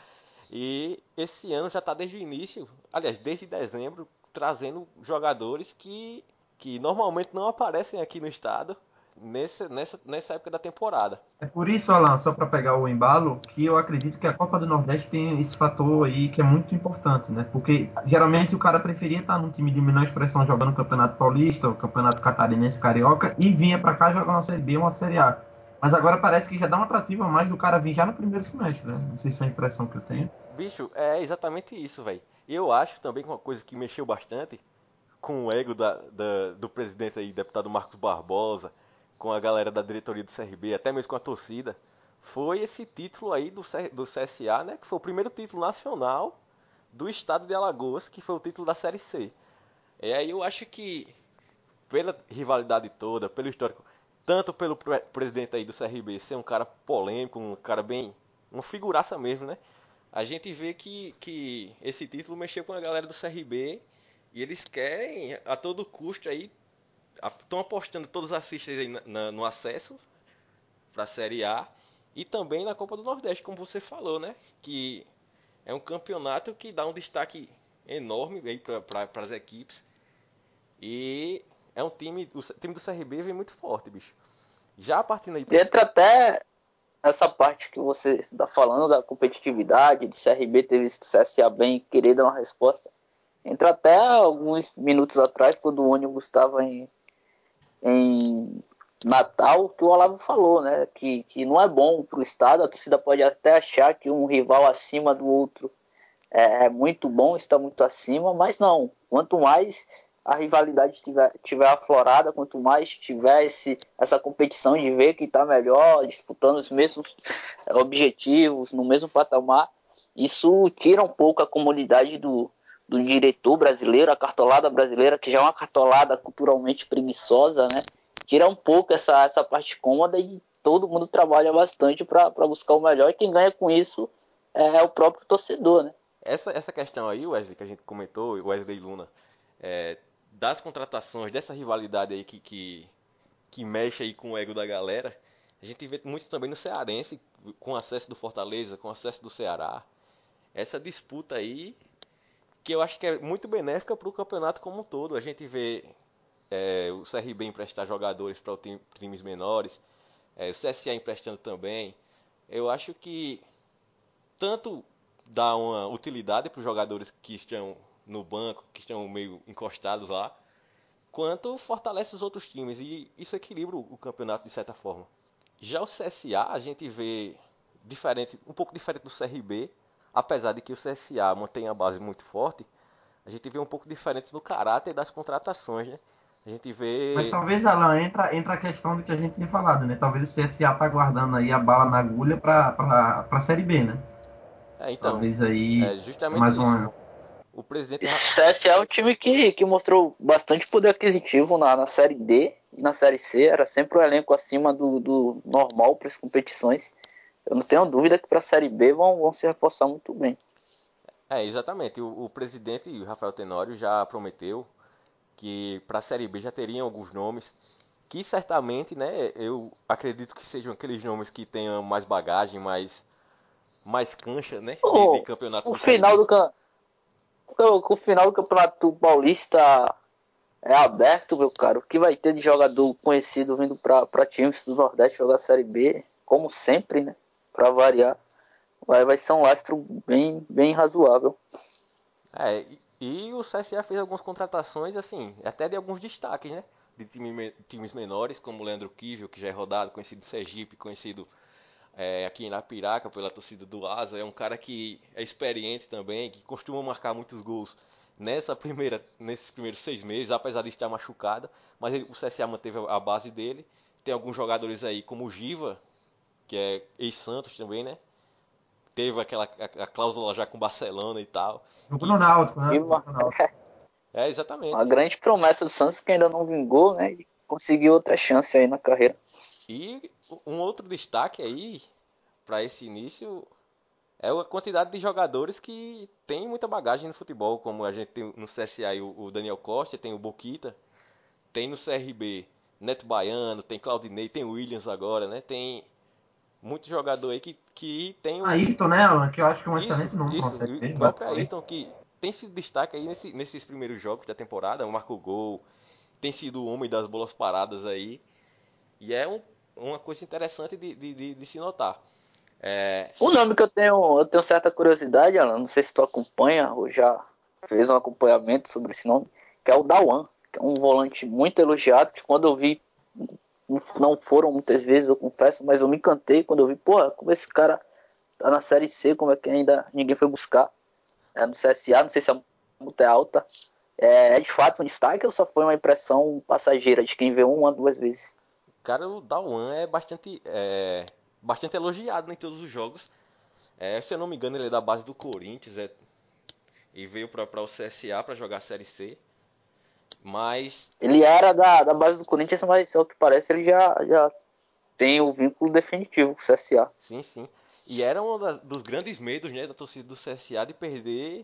E esse ano já está desde o início, aliás, desde dezembro, trazendo jogadores que, que normalmente não aparecem aqui no estado nessa, nessa, nessa época da temporada. É por isso, Alan, só para pegar o embalo, que eu acredito que a Copa do Nordeste tem esse fator aí que é muito importante, né? Porque geralmente o cara preferia estar num time de menor expressão jogando o Campeonato Paulista, o Campeonato Catarinense Carioca e vinha para cá jogar uma Série B uma Série A. Mas agora parece que já dá um atrativo a mais do cara vir já no primeiro semestre, né? Não sei se é a impressão que eu tenho. Bicho, é exatamente isso, velho. Eu acho também que uma coisa que mexeu bastante com o ego da, da- do presidente aí, deputado Marcos Barbosa, com a galera da diretoria do CRB, até mesmo com a torcida, foi esse título aí do, do CSA, né? Que foi o primeiro título nacional do estado de Alagoas, que foi o título da Série C. E aí eu acho que, pela rivalidade toda, pelo histórico, tanto pelo pre- presidente aí do CRB ser um cara polêmico, um cara bem. uma figuraça mesmo, né? A gente vê que, que esse título mexeu com a galera do CRB e eles querem a todo custo aí. Estão apostando todos os fichas aí na- na- no acesso para a Série A e também na Copa do Nordeste, como você falou, né? Que é um campeonato que dá um destaque enorme aí para as equipes. E é um time, o time do CRB vem muito forte, bicho. Já partindo aí Entra até essa parte que você está falando da competitividade, de CRB ter visto o CSA bem querer dar uma resposta. Entra até alguns minutos atrás, quando o ônibus estava em, em Natal, que o Olavo falou, né? Que, que não é bom para o Estado, a torcida pode até achar que um rival acima do outro é, é muito bom, está muito acima, mas não. Quanto mais a rivalidade tiver, tiver aflorada, quanto mais tiver essa competição de ver quem está melhor, disputando os mesmos objetivos, no mesmo patamar, isso tira um pouco a comunidade do, do diretor brasileiro, a cartolada brasileira, que já é uma cartolada culturalmente preguiçosa, né? Tira um pouco essa, essa parte cômoda e todo mundo trabalha bastante para buscar o melhor e quem ganha com isso é o próprio torcedor, né? Essa, essa questão aí, Wesley, que a gente comentou, Wesley Luna, é, das contratações, dessa rivalidade aí que, que, que mexe aí com o ego da galera, a gente vê muito também no Cearense, com acesso do Fortaleza, com acesso do Ceará. Essa disputa aí, que eu acho que é muito benéfica para o campeonato como um todo. A gente vê é, o CRB emprestar jogadores para times menores, é, o CSA emprestando também. Eu acho que tanto dá uma utilidade para os jogadores que estão no banco, que estão meio encostados lá, quanto fortalece os outros times e isso equilibra o campeonato de certa forma. Já o CSA a gente vê diferente, um pouco diferente do CRB, apesar de que o CSA mantém a base muito forte, a gente vê um pouco diferente no caráter das contratações, né? A gente vê. Mas talvez, Alan, entra, entra a questão do que a gente tinha falado, né? Talvez o CSA tá guardando aí a bala na agulha para a Série B, né? É, então, Talvez aí. É justamente mais isso. Uma... O presidente. O CSA é um time que, que mostrou bastante poder aquisitivo na, na Série D e na Série C. Era sempre o um elenco acima do, do normal para as competições. Eu não tenho dúvida que para a Série B vão, vão se reforçar muito bem. É, exatamente. O, o presidente Rafael Tenório já prometeu que para a Série B já teriam alguns nomes que certamente, né, eu acredito que sejam aqueles nomes que tenham mais bagagem, mais mais cancha, né? de, de campeonatos. O final do o, o final do campeonato paulista é aberto, meu caro. O que vai ter de jogador conhecido vindo para times do Nordeste jogar Série B, como sempre, né? Para variar, vai, vai ser um lastro bem, bem razoável. É, e, o CSA fez algumas contratações, assim, até de alguns destaques, né? De time, times menores, como o Leandro Kivio, que já é rodado, conhecido do Sergipe, conhecido é, aqui na Piraca pela torcida do Asa. É um cara que é experiente também, que costuma marcar muitos gols nessa primeira, nesses primeiros seis meses, apesar de estar machucado. Mas ele, o CSA manteve a base dele. Tem alguns jogadores aí, como o Giva, que é ex-Santos também, né? Teve aquela a, a, cláusula já com o Barcelona e tal. Jogou no Náutico, né? É, exatamente. Uma grande promessa do Santos que ainda não vingou, né? E conseguiu outra chance aí na carreira. E um outro destaque aí para esse início é a quantidade de jogadores que tem muita bagagem no futebol, como a gente tem no CSA o Daniel Costa, tem o Boquita, tem no CRB Neto Baiano, tem Claudinei, tem o Williams agora, né? Tem muito jogador aí que, que tem um... Ayrton, né, Alan? Que eu acho que é um excelente nome. Isso, o próprio Ayrton que tem sido destaque aí nesse, nesses primeiros jogos da temporada, marcou gol, tem sido o homem das bolas paradas aí. E é um uma coisa interessante de, de, de, de se notar. É... O nome que eu tenho, eu tenho certa curiosidade, Alan, não sei se tu acompanha ou já fez um acompanhamento sobre esse nome, que é o Dawan, que é um volante muito elogiado, que quando eu vi, não foram muitas vezes, eu confesso, mas eu me encantei quando eu vi, porra, como esse cara tá na Série C, como é que ainda ninguém foi buscar. É no CSA, não sei se a multa é alta. É, é de fato um destaque ou só foi uma impressão passageira de quem vê uma, duas vezes? Cara, o Dawan é bastante, é, bastante elogiado em todos os jogos. É, se eu não me engano, ele é da base do Corinthians é, e veio para o CSA para jogar a Série C. Mas. Ele era da, da base do Corinthians, mas ao que parece ele já, já tem o vínculo definitivo com o CSA. Sim, sim. E era um das, dos grandes medos né, da torcida do CSA de perder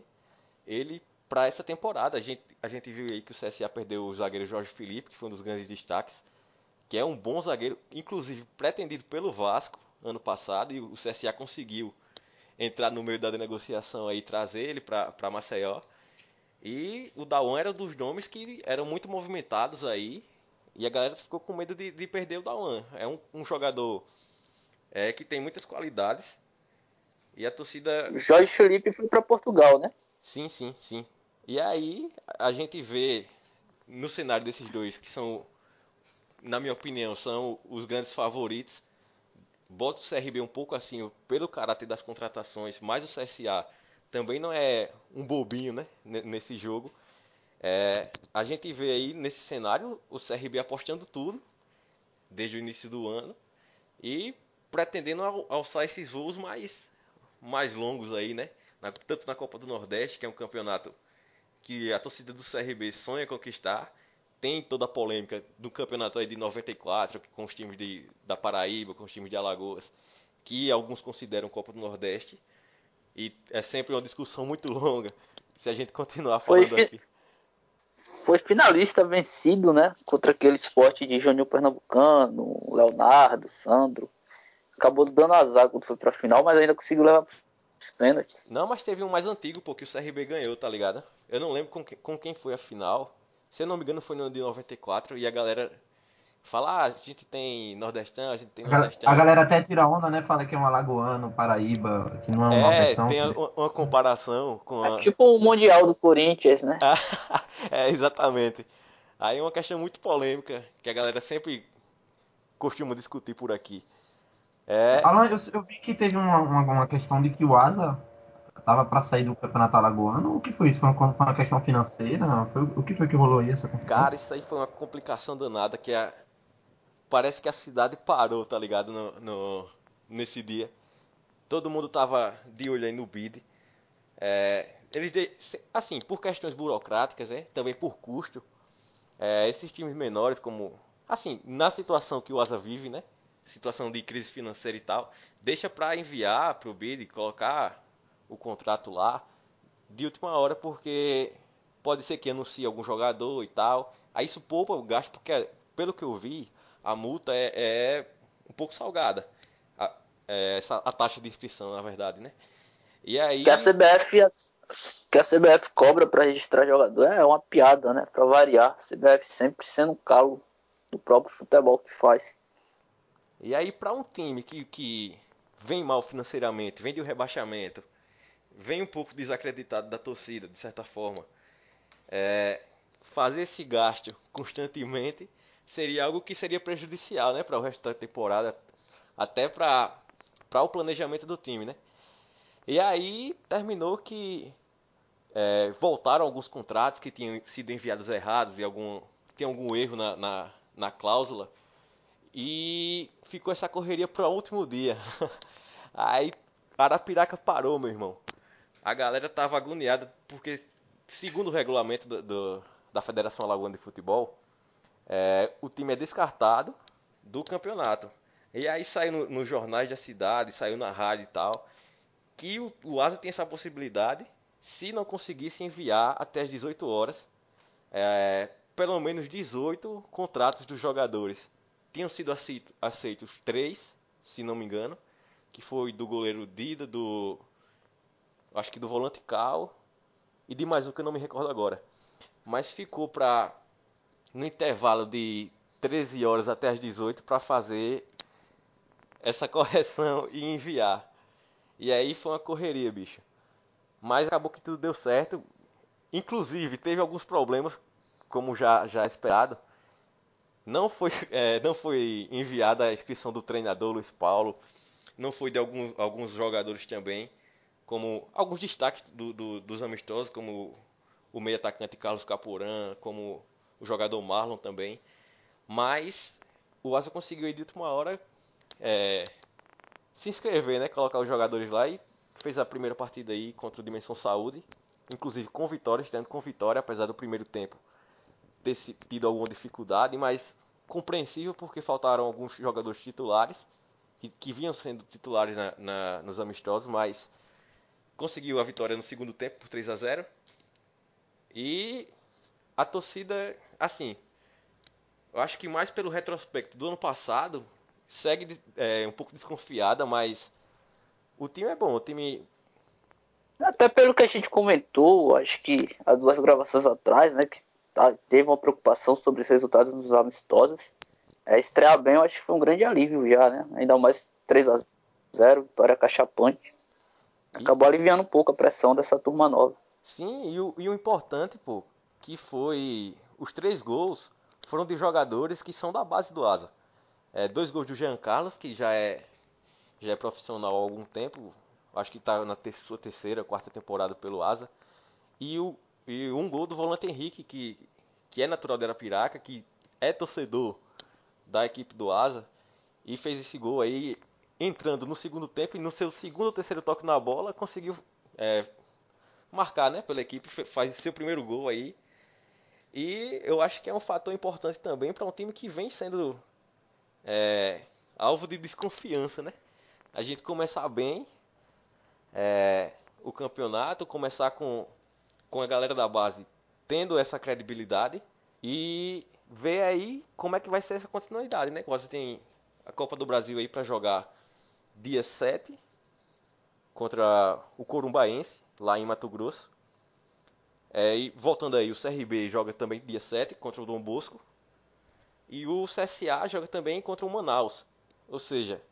ele para essa temporada. A gente, a gente viu aí que o CSA perdeu o zagueiro Jorge Felipe, que foi um dos grandes destaques que é um bom zagueiro, inclusive pretendido pelo Vasco ano passado, e o CSA conseguiu entrar no meio da negociação aí trazer ele para Maceió. E o Dawan era um dos nomes que eram muito movimentados aí. E a galera ficou com medo de, de perder o Dawan. É um, um jogador é, que tem muitas qualidades. E a torcida. Jorge Felipe foi para Portugal, né? Sim, sim, sim. E aí a gente vê no cenário desses dois, que são, na minha opinião, são os grandes favoritos. Bota o CRB um pouco assim, pelo caráter das contratações, mas o CSA também não é um bobinho, né? Nesse jogo. É, a gente vê aí nesse cenário o CRB apostando tudo desde o início do ano e pretendendo alçar esses voos mais, mais longos aí, né? Na, tanto na Copa do Nordeste, que é um campeonato que a torcida do CRB sonha conquistar, tem toda a polêmica do campeonato aí de 94, com os times de, da Paraíba, com os times de Alagoas, que alguns consideram Copa do Nordeste, e é sempre uma discussão muito longa se a gente continuar falando Foi aqui foi finalista vencido, né? Contra aquele esporte de Júnior Pernambucano, Leonardo, Sandro. Acabou dando azar quando foi pra final, mas ainda conseguiu levar os pênaltis. Não, mas teve um mais antigo, porque o CRB ganhou, tá ligado? Eu não lembro com, que, com quem foi a final. Se eu não me engano, foi no de 94 e a galera Fala, ah, a gente tem nordestão, a gente tem nordestão. A galera até tira onda, né? Fala que é um alagoano, Paraíba, que não é um É, nordestão. tem uma, uma comparação com a... É tipo o Mundial do Corinthians, né? é, exatamente. Aí é uma questão muito polêmica, que a galera sempre costuma discutir por aqui. É... Alan, eu, eu vi que teve uma, uma, uma questão de que o Asa tava para sair do campeonato alagoano. O que foi isso? Foi uma, foi uma questão financeira? Foi, o que foi que rolou aí essa confusão? Cara, isso aí foi uma complicação danada que a, parece que a cidade parou, tá ligado? No, no, nesse dia. Todo mundo tava de olho aí no bid. É, eles de, assim, por questões burocráticas, né? também por custo, é, esses times menores, como assim, na situação que o Asa vive, né? Situação de crise financeira e tal, deixa para enviar pro bid, colocar o contrato lá de última hora, porque pode ser que anuncie algum jogador e tal. Aí isso poupa o gasto, porque pelo que eu vi, a multa é, é um pouco salgada. A, é, essa, a taxa de inscrição, na verdade, né? E aí... Que a CBF, que a CBF cobra para registrar jogador é uma piada, né? Para variar. A CBF sempre sendo um calo do próprio futebol que faz. E aí, para um time que, que vem mal financeiramente, vem de um rebaixamento, vem um pouco desacreditado da torcida, de certa forma, é, fazer esse gasto constantemente seria algo que seria prejudicial, né, para o resto da temporada, até para o planejamento do time, né? E aí terminou que é, voltaram alguns contratos que tinham sido enviados errados e algum tem algum erro na, na, na cláusula e ficou essa correria para o último dia. aí Arapiraca parou, meu irmão. A galera tava agoniada porque segundo o regulamento do, do, da Federação Alagoana de Futebol é, o time é descartado do campeonato. E aí saiu nos no jornais da cidade, saiu na rádio e tal, que o, o Asa tem essa possibilidade, se não conseguisse enviar até as 18 horas, é, pelo menos 18 contratos dos jogadores. Tinham sido aceito, aceitos três, se não me engano, que foi do goleiro Dida, do acho que do volante Cal e de mais um que eu não me recordo agora. Mas ficou para no intervalo de 13 horas até as 18 para fazer essa correção e enviar. E aí foi uma correria, bicho. Mas acabou que tudo deu certo. Inclusive, teve alguns problemas, como já, já esperado. Não foi, é, não foi enviada a inscrição do treinador Luiz Paulo. Não foi de alguns, alguns jogadores também. Como alguns destaques do, do, dos amistosos, como o meio atacante Carlos Caporã, como o jogador Marlon também. Mas o Asa conseguiu aí de última hora é, se inscrever, né? Colocar os jogadores lá e fez a primeira partida aí contra o Dimensão Saúde. Inclusive com vitória, estando com vitória, apesar do primeiro tempo ter tido alguma dificuldade, mas compreensível porque faltaram alguns jogadores titulares que, que vinham sendo titulares na, na, nos amistosos, mas conseguiu a vitória no segundo tempo por 3 a 0 e a torcida, assim, eu acho que mais pelo retrospecto do ano passado, segue é, um pouco desconfiada, mas o time é bom, o time. Até pelo que a gente comentou, acho que há duas gravações atrás, né? Que tá, teve uma preocupação sobre os resultados dos amistosos. É, estrear bem, eu acho que foi um grande alívio já, né? Ainda mais 3 a 0 vitória cachapante. Acabou aliviando um pouco a pressão dessa turma nova. Sim, e o, e o importante, pô, que foi os três gols foram de jogadores que são da base do Asa. É, dois gols do Jean Carlos, que já é já é profissional há algum tempo, acho que está na ter sua terceira, quarta temporada pelo Asa. E, o, e um gol do volante Henrique, que, que é natural de Arapiraca, que é torcedor da equipe do Asa, e fez esse gol aí entrando no segundo tempo e no seu segundo ou terceiro toque na bola conseguiu é, marcar né, pela equipe, faz seu primeiro gol aí. E eu acho que é um fator importante também para um time que vem sendo é, alvo de desconfiança, né? A gente começar bem é, o campeonato, começar com, com a galera da base tendo essa credibilidade e ver aí como é que vai ser essa continuidade, né? Você tem a Copa do Brasil aí para jogar dia 7 contra o Corumbaense, lá em Mato Grosso. É, e voltando aí, o CRB joga também dia 7 contra o Dom Bosco. E o CSA joga também contra o Manaus. Ou seja,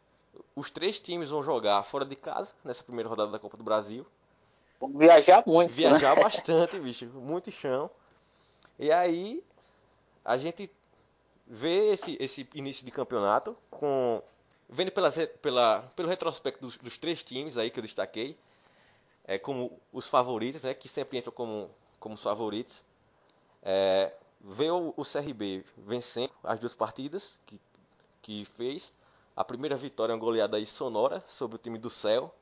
os três times vão jogar fora de casa nessa primeira rodada da Copa do Brasil. Vão viajar muito. Viajar né? bastante, bicho. Muito chão. E aí a gente vê esse, esse início de campeonato com vendo pela, pelo retrospecto dos, dos, três times aí que eu destaquei, é, como os favoritos, né, que sempre entram como, como os favoritos, é, vê o, o, CRB vencendo as duas partidas que, que fez. A primeira vitória é uma goleada aí sonora sobre o time do Céu,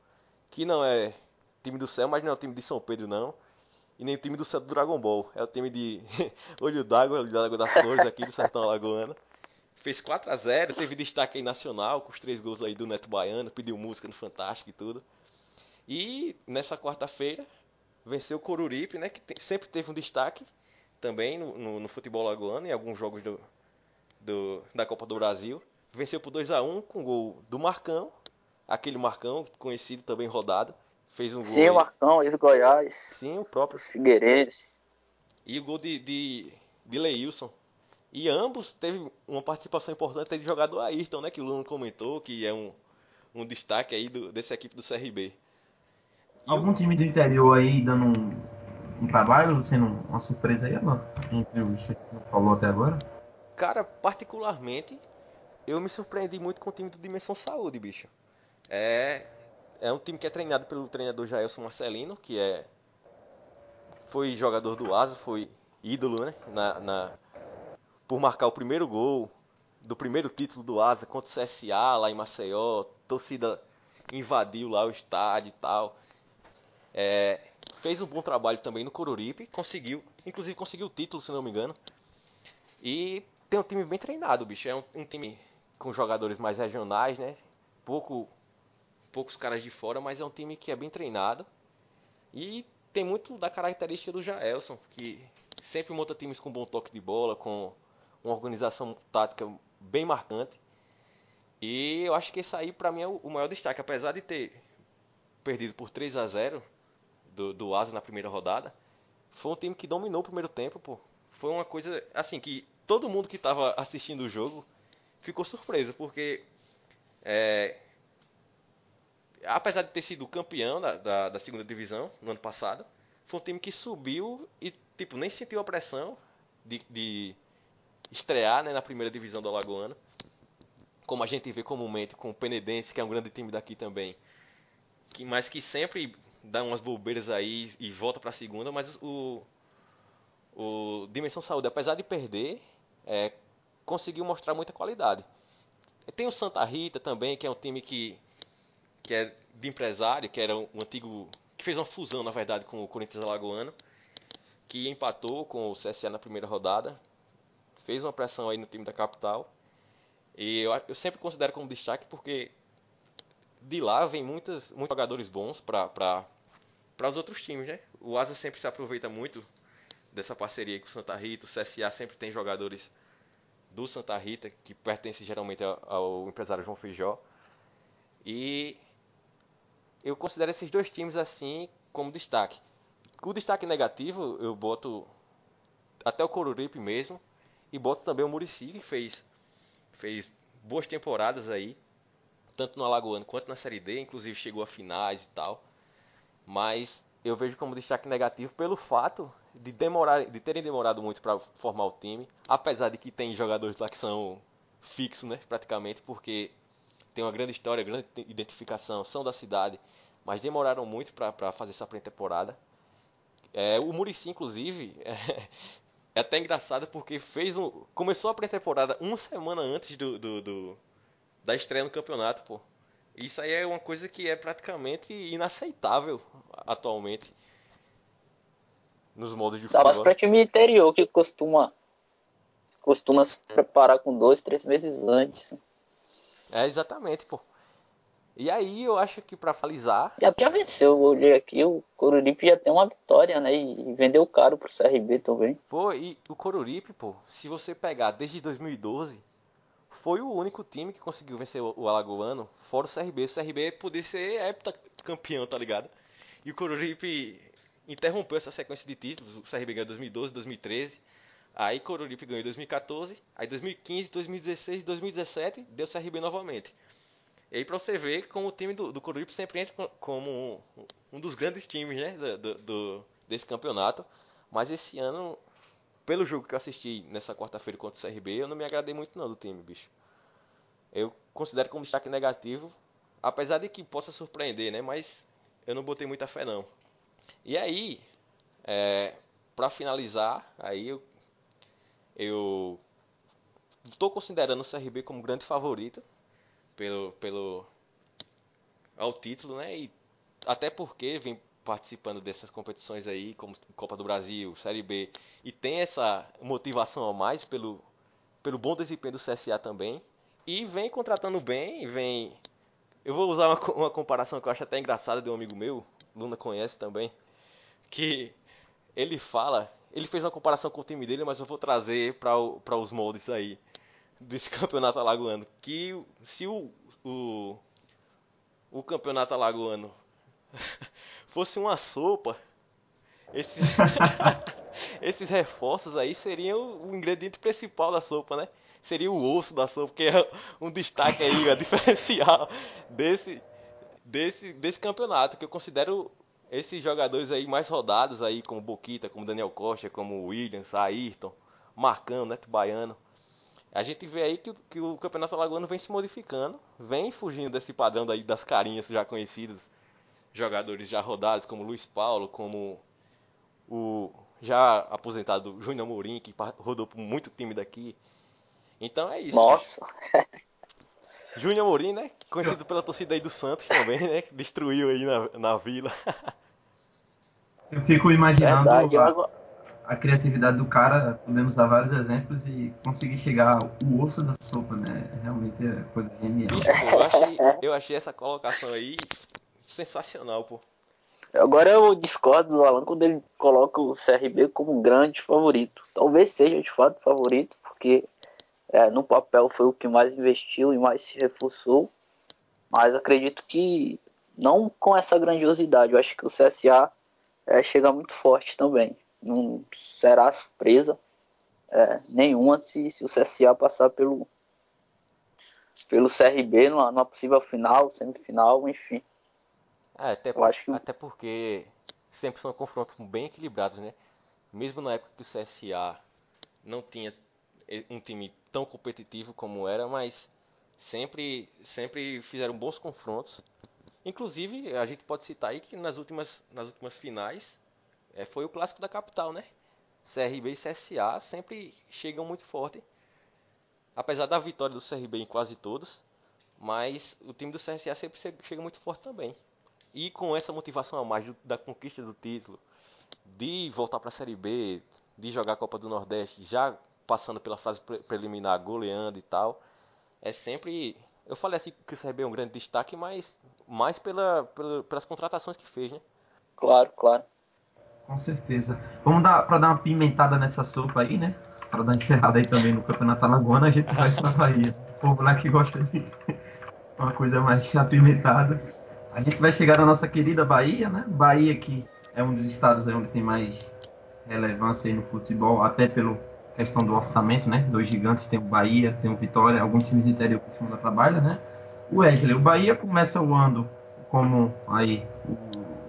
que não é time do Céu, mas não é o time de São Pedro não, e nem o time do Céu do Dragon Ball, é o time de Olho d'Água, Olho d'Água das Flores aqui do Sertão Alagoano fez 4 a 0 teve destaque aí nacional, com os três gols aí do Neto Baiano, pediu música no Fantástico e tudo. E nessa quarta-feira venceu o Coruripe, né, que sempre teve um destaque também no, no, no, futebol lagoano, em alguns jogos do, do, da Copa do Brasil. Venceu por 2 a 1 com o gol do Marcão, aquele Marcão, conhecido também rodado. Fez um gol. Sim, o Marcão, ex-Goiás. Sim, o próprio. Figueirense. E o gol de, de, de Leilson, e ambos teve uma participação importante de jogar do Ayrton, né? Que o Luno comentou, que é um, um destaque aí do, dessa equipe do CRB. E Algum o... time do interior aí dando um, um trabalho, sendo uma surpresa aí, Alan? Entre os que falou até agora? Cara, particularmente, eu me surpreendi muito com o time do Dimensão Saúde, bicho. É, é um time que é treinado pelo treinador Jailson Marcelino, que é foi jogador do Asa, foi ídolo, né? Na, na, por marcar o primeiro gol do primeiro título do Asa contra o CSA lá em Maceió. Torcida invadiu lá o estádio e tal. É, fez um bom trabalho também no Coruripe, conseguiu, inclusive conseguiu o título, se não me engano. E tem um time bem treinado, bicho. É um, um time com jogadores mais regionais, né? Pouco, poucos caras de fora, mas é um time que é bem treinado. E tem muito da característica do Jaelson, que sempre monta times com bom toque de bola, com uma organização tática bem marcante. E eu acho que esse aí para mim é o maior destaque, apesar de ter perdido por 3 a 0 do, do Asa na primeira rodada, foi um time que dominou o primeiro tempo, pô. Foi uma coisa assim que todo mundo que estava assistindo o jogo ficou surpreso, porque é, apesar de ter sido campeão da, da, da, segunda divisão no ano passado, foi um time que subiu e tipo nem sentiu a pressão de, de estrear né, na primeira divisão do Alagoano. Como a gente vê comumente com o Penedense, que é um grande time daqui também, que, mas que sempre dá umas bobeiras aí e volta para a segunda, mas o, o Dimensão Saúde, apesar de perder, é, conseguiu mostrar muita qualidade. Tem o Santa Rita também, que é um time que, que é de empresário, que era um, antigo. que fez uma fusão, na verdade, com o Corinthians Alagoano, que empatou com o CSA na primeira rodada fez uma pressão aí no time da capital. E eu, eu sempre considero como destaque porque de lá vem muitas, muitos jogadores bons para os outros times, né? O Asa sempre se aproveita muito dessa parceria com o Santa Rita. O CSA sempre tem jogadores do Santa Rita, que pertencem geralmente ao empresário João Feijó. E eu considero esses dois times assim como destaque. O destaque negativo eu boto até o Coruripe mesmo. E boto também o Murici, que fez, fez boas temporadas aí, tanto no Alagoano quanto na Série D, inclusive chegou a finais e tal. Mas eu vejo como destaque negativo pelo fato de, demorar, de terem demorado muito para formar o time, apesar de que tem jogadores lá que são fixos, né, praticamente, porque tem uma grande história, grande identificação, são da cidade, mas demoraram muito para fazer essa pré-temporada. É, o Murici, inclusive, é, é, até engraçado porque fez um, começou a pré-temporada uma semana antes do, do, do, da estreia no campeonato, pô. Isso aí é uma coisa que é praticamente inaceitável atualmente nos modos de futebol. Dá pra time interior que costuma costuma se preparar com dois, três meses antes. É, exatamente, pô. E aí eu acho que para finalizar. Já, já venceu, eu olhei aqui, o Coruripe já tem uma vitória, né? E vendeu caro pro CRB também. Pô, e o Coruripe, pô, se você pegar desde 2012, foi o único time que conseguiu vencer o, Alagoano, fora o CRB. O CRB podia ser heptacampeão, tá ligado? E o Coruripe interrompeu essa sequência de títulos. O CRB ganhou 2012, 2013. Aí Coruripe ganhou em 2014. Aí 2015, 2016, 2017 deu CRB novamente. E aí pra você ver como o time do, do Coruripe sempre entra como um, um dos grandes times né, do, do, desse campeonato. Mas esse ano, pelo jogo que eu assisti nessa quarta-feira contra o CRB, eu não me agradei muito não do time, bicho. Eu considero como destaque negativo, apesar de que possa surpreender, né? Mas eu não botei muita fé não. E aí, é, para finalizar, aí eu eu estou considerando o CRB como grande favorito pelo pelo ao título, né? E até porque vem participando dessas competições aí, como Copa do Brasil, Série B, e tem essa motivação a mais pelo pelo bom desempenho do CSA também, e vem contratando bem, vem eu vou usar uma, uma comparação que eu acho até engraçada de um amigo meu, Luna conhece também, que ele fala, ele fez uma comparação com o time dele, mas eu vou trazer para os moldes aí desse campeonato alagoano, que se o, o, o campeonato alagoano fosse uma sopa, esses, esses reforços aí seriam o ingrediente principal da sopa, né? Seria o osso da sopa, que é um destaque aí, a diferencial desse, desse, desse campeonato, que eu considero esses jogadores aí mais rodados aí, como Boquita, como Daniel Costa, como Williams, Ayrton, Marcão, Neto Baiano. A gente vê aí que, que o Campeonato Alagoano vem se modificando, vem fugindo desse padrão daí das carinhas já conhecidas, jogadores já rodados como Luiz Paulo, como o já aposentado Júnior Mourinho, que rodou por muito time daqui. Então é isso. Nossa! Júnior Mourinho, né? Conhecido pela torcida aí do Santos também, né? Destruiu aí na, na vila. Eu fico imaginando Verdade, a, a, criatividade do cara, podemos dar vários exemplos e conseguir chegar ao osso da sopa, né? Realmente é coisa genial. Bicho, pô, eu, achei, eu achei essa colocação aí sensacional, pô. Agora eu discordo do Alan quando ele coloca o CRB como um grande favorito. Talvez seja de fato favorito, porque é, no papel foi o que mais investiu e mais se reforçou, mas acredito que não com essa grandiosidade. Eu acho que o CSA é, chega muito forte também. Não será surpresa é, nenhuma se, se o CSA passar pelo, pelo CRB numa, numa possível final, semifinal, enfim. É, até, por, que... até porque sempre são confrontos bem equilibrados, né? Mesmo na época que o CSA não tinha um time tão competitivo como era, mas sempre, sempre fizeram bons confrontos. Inclusive, a gente pode citar aí que nas últimas, nas últimas finais é, foi o clássico da capital, né? CRB e CSA sempre chegam muito forte. Apesar da vitória do CRB em quase todos, mas o time do CSA sempre chega muito forte também. E com essa motivação a mais da conquista do título, de voltar para a Série B, de jogar a Copa do Nordeste, já passando pela fase preliminar, goleando e tal. É sempre. Eu falei assim que o CRB é um grande destaque, mas mais pela, pela, pelas contratações que fez, né? Claro, claro. Com certeza. Vamos dar para dar uma pimentada nessa sopa aí, né? Para dar encerrada aí também no Campeonato Alagoano, a gente vai para Bahia. O povo lá que gosta de uma coisa mais apimentada. A gente vai chegar na nossa querida Bahia, né? Bahia que é um dos estados onde tem mais relevância aí no futebol, até pela questão do orçamento, né? Dois gigantes, tem o Bahia, tem o Vitória, alguns times do interior que cima da trabalha, né? O Wesley, o Bahia começa o ano como aí o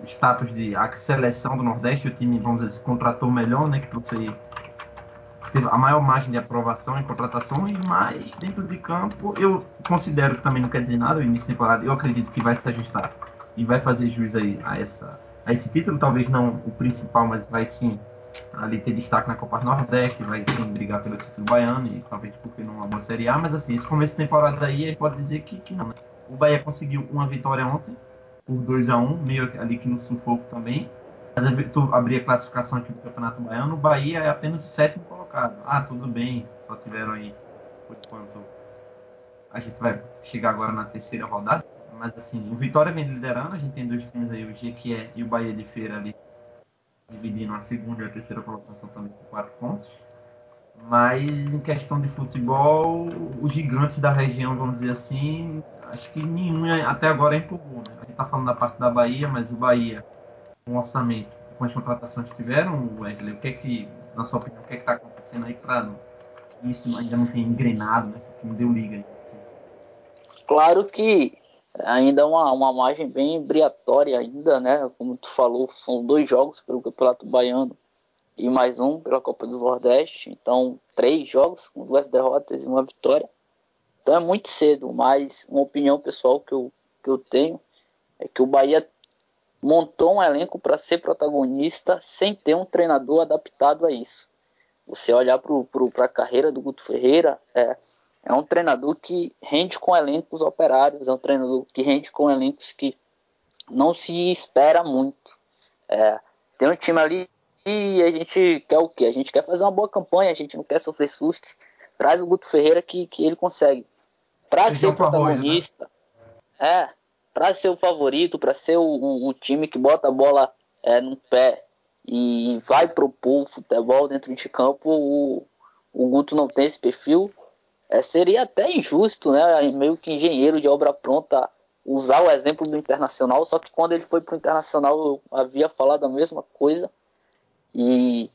status de a seleção do Nordeste, o time, vamos dizer, se contratou melhor, né? Que trouxe teve a maior margem de aprovação em contratações, mas dentro de campo eu considero que também não quer dizer nada o início de temporada. Eu acredito que vai se ajustar e vai fazer jus aí a, essa, a esse título, talvez não o principal, mas vai sim ali ter destaque na Copa Nordeste, vai sim brigar pelo título baiano e talvez porque não uma Série A, mas assim, esse começo de temporada aí pode dizer que, que não. Né? O Bahia conseguiu uma vitória ontem, por 2 a 1 meio ali que no sufoco também. Mas tu abrir a classificação aqui do Campeonato Baiano, o Bahia é apenas sétimo colocado. Ah, tudo bem, só tiveram aí, por enquanto, a gente vai chegar agora na terceira rodada. Mas assim, o Vitória vem liderando, a gente tem dois times aí, o Jequié e o Bahia de Feira ali, dividindo a segunda e a terceira colocação também com quatro pontos. Mas em questão de futebol, os gigantes da região, vamos dizer assim, acho que nenhum até agora empurrou. Né? A gente está falando da parte da Bahia, mas o Bahia, com orçamento, com as contratações que tiveram, Wesley, o que é que, na sua opinião, o que é que está acontecendo aí para isso ainda não tem engrenado, né? Que não deu liga aí. Claro que ainda é uma, uma margem bem embriatória ainda, né? Como tu falou, são dois jogos pelo Campeonato Baiano e mais um pela Copa do Nordeste. Então, três jogos com duas derrotas e uma vitória. Então é muito cedo, mas uma opinião pessoal que eu, que eu tenho é que o Bahia montou um elenco para ser protagonista sem ter um treinador adaptado a isso. Você olhar para a carreira do Guto Ferreira, é, é um treinador que rende com elencos operários, é um treinador que rende com elencos que não se espera muito. É, tem um time ali e a gente quer o quê? A gente quer fazer uma boa campanha, a gente não quer sofrer sustos. Traz o Guto Ferreira que, que ele consegue. Para ser o protagonista, né? é, para ser o favorito, para ser o, o, o, time que bota a bola é, no pé e vai propor o futebol dentro de campo, o, o Guto não tem esse perfil. É, seria até injusto, né? Meio que engenheiro de obra pronta usar o exemplo do Internacional, só que quando ele foi para o Internacional eu havia falado a mesma coisa. E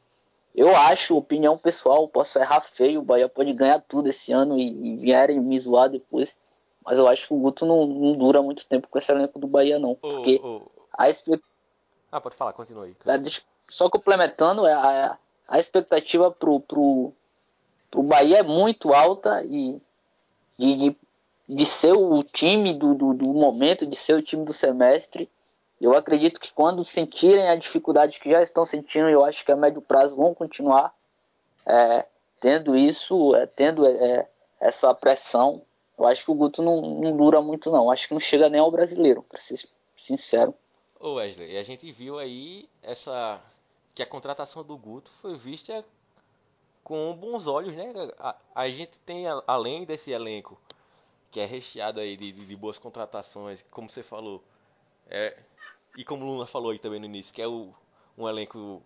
eu acho, opinião pessoal, posso errar feio, o Bahia pode ganhar tudo esse ano e, e vierem me zoar depois. Mas eu acho que o Guto não, não dura muito tempo com esse elenco do Bahia, não. Porque oh, oh. a expectativa. Ah, pode falar, continue aí. É, só complementando, é, a, a expectativa pro, pro, pro Bahia é muito alta e de, de, de ser o time do, do, do momento, de ser o time do semestre. Eu acredito que quando sentirem a dificuldade que já estão sentindo, eu acho que a médio prazo vão continuar é, tendo isso, é, tendo é, essa pressão. Eu acho que o Guto não, não dura muito, não. Acho que não chega nem ao brasileiro, para ser sincero. Ô Wesley, a gente viu aí essa que a contratação do Guto foi vista com bons olhos, né? A, a gente tem, além desse elenco que é recheado aí de, de, de boas contratações, como você falou, é, e como o Luna falou aí também no início, que é o, um elenco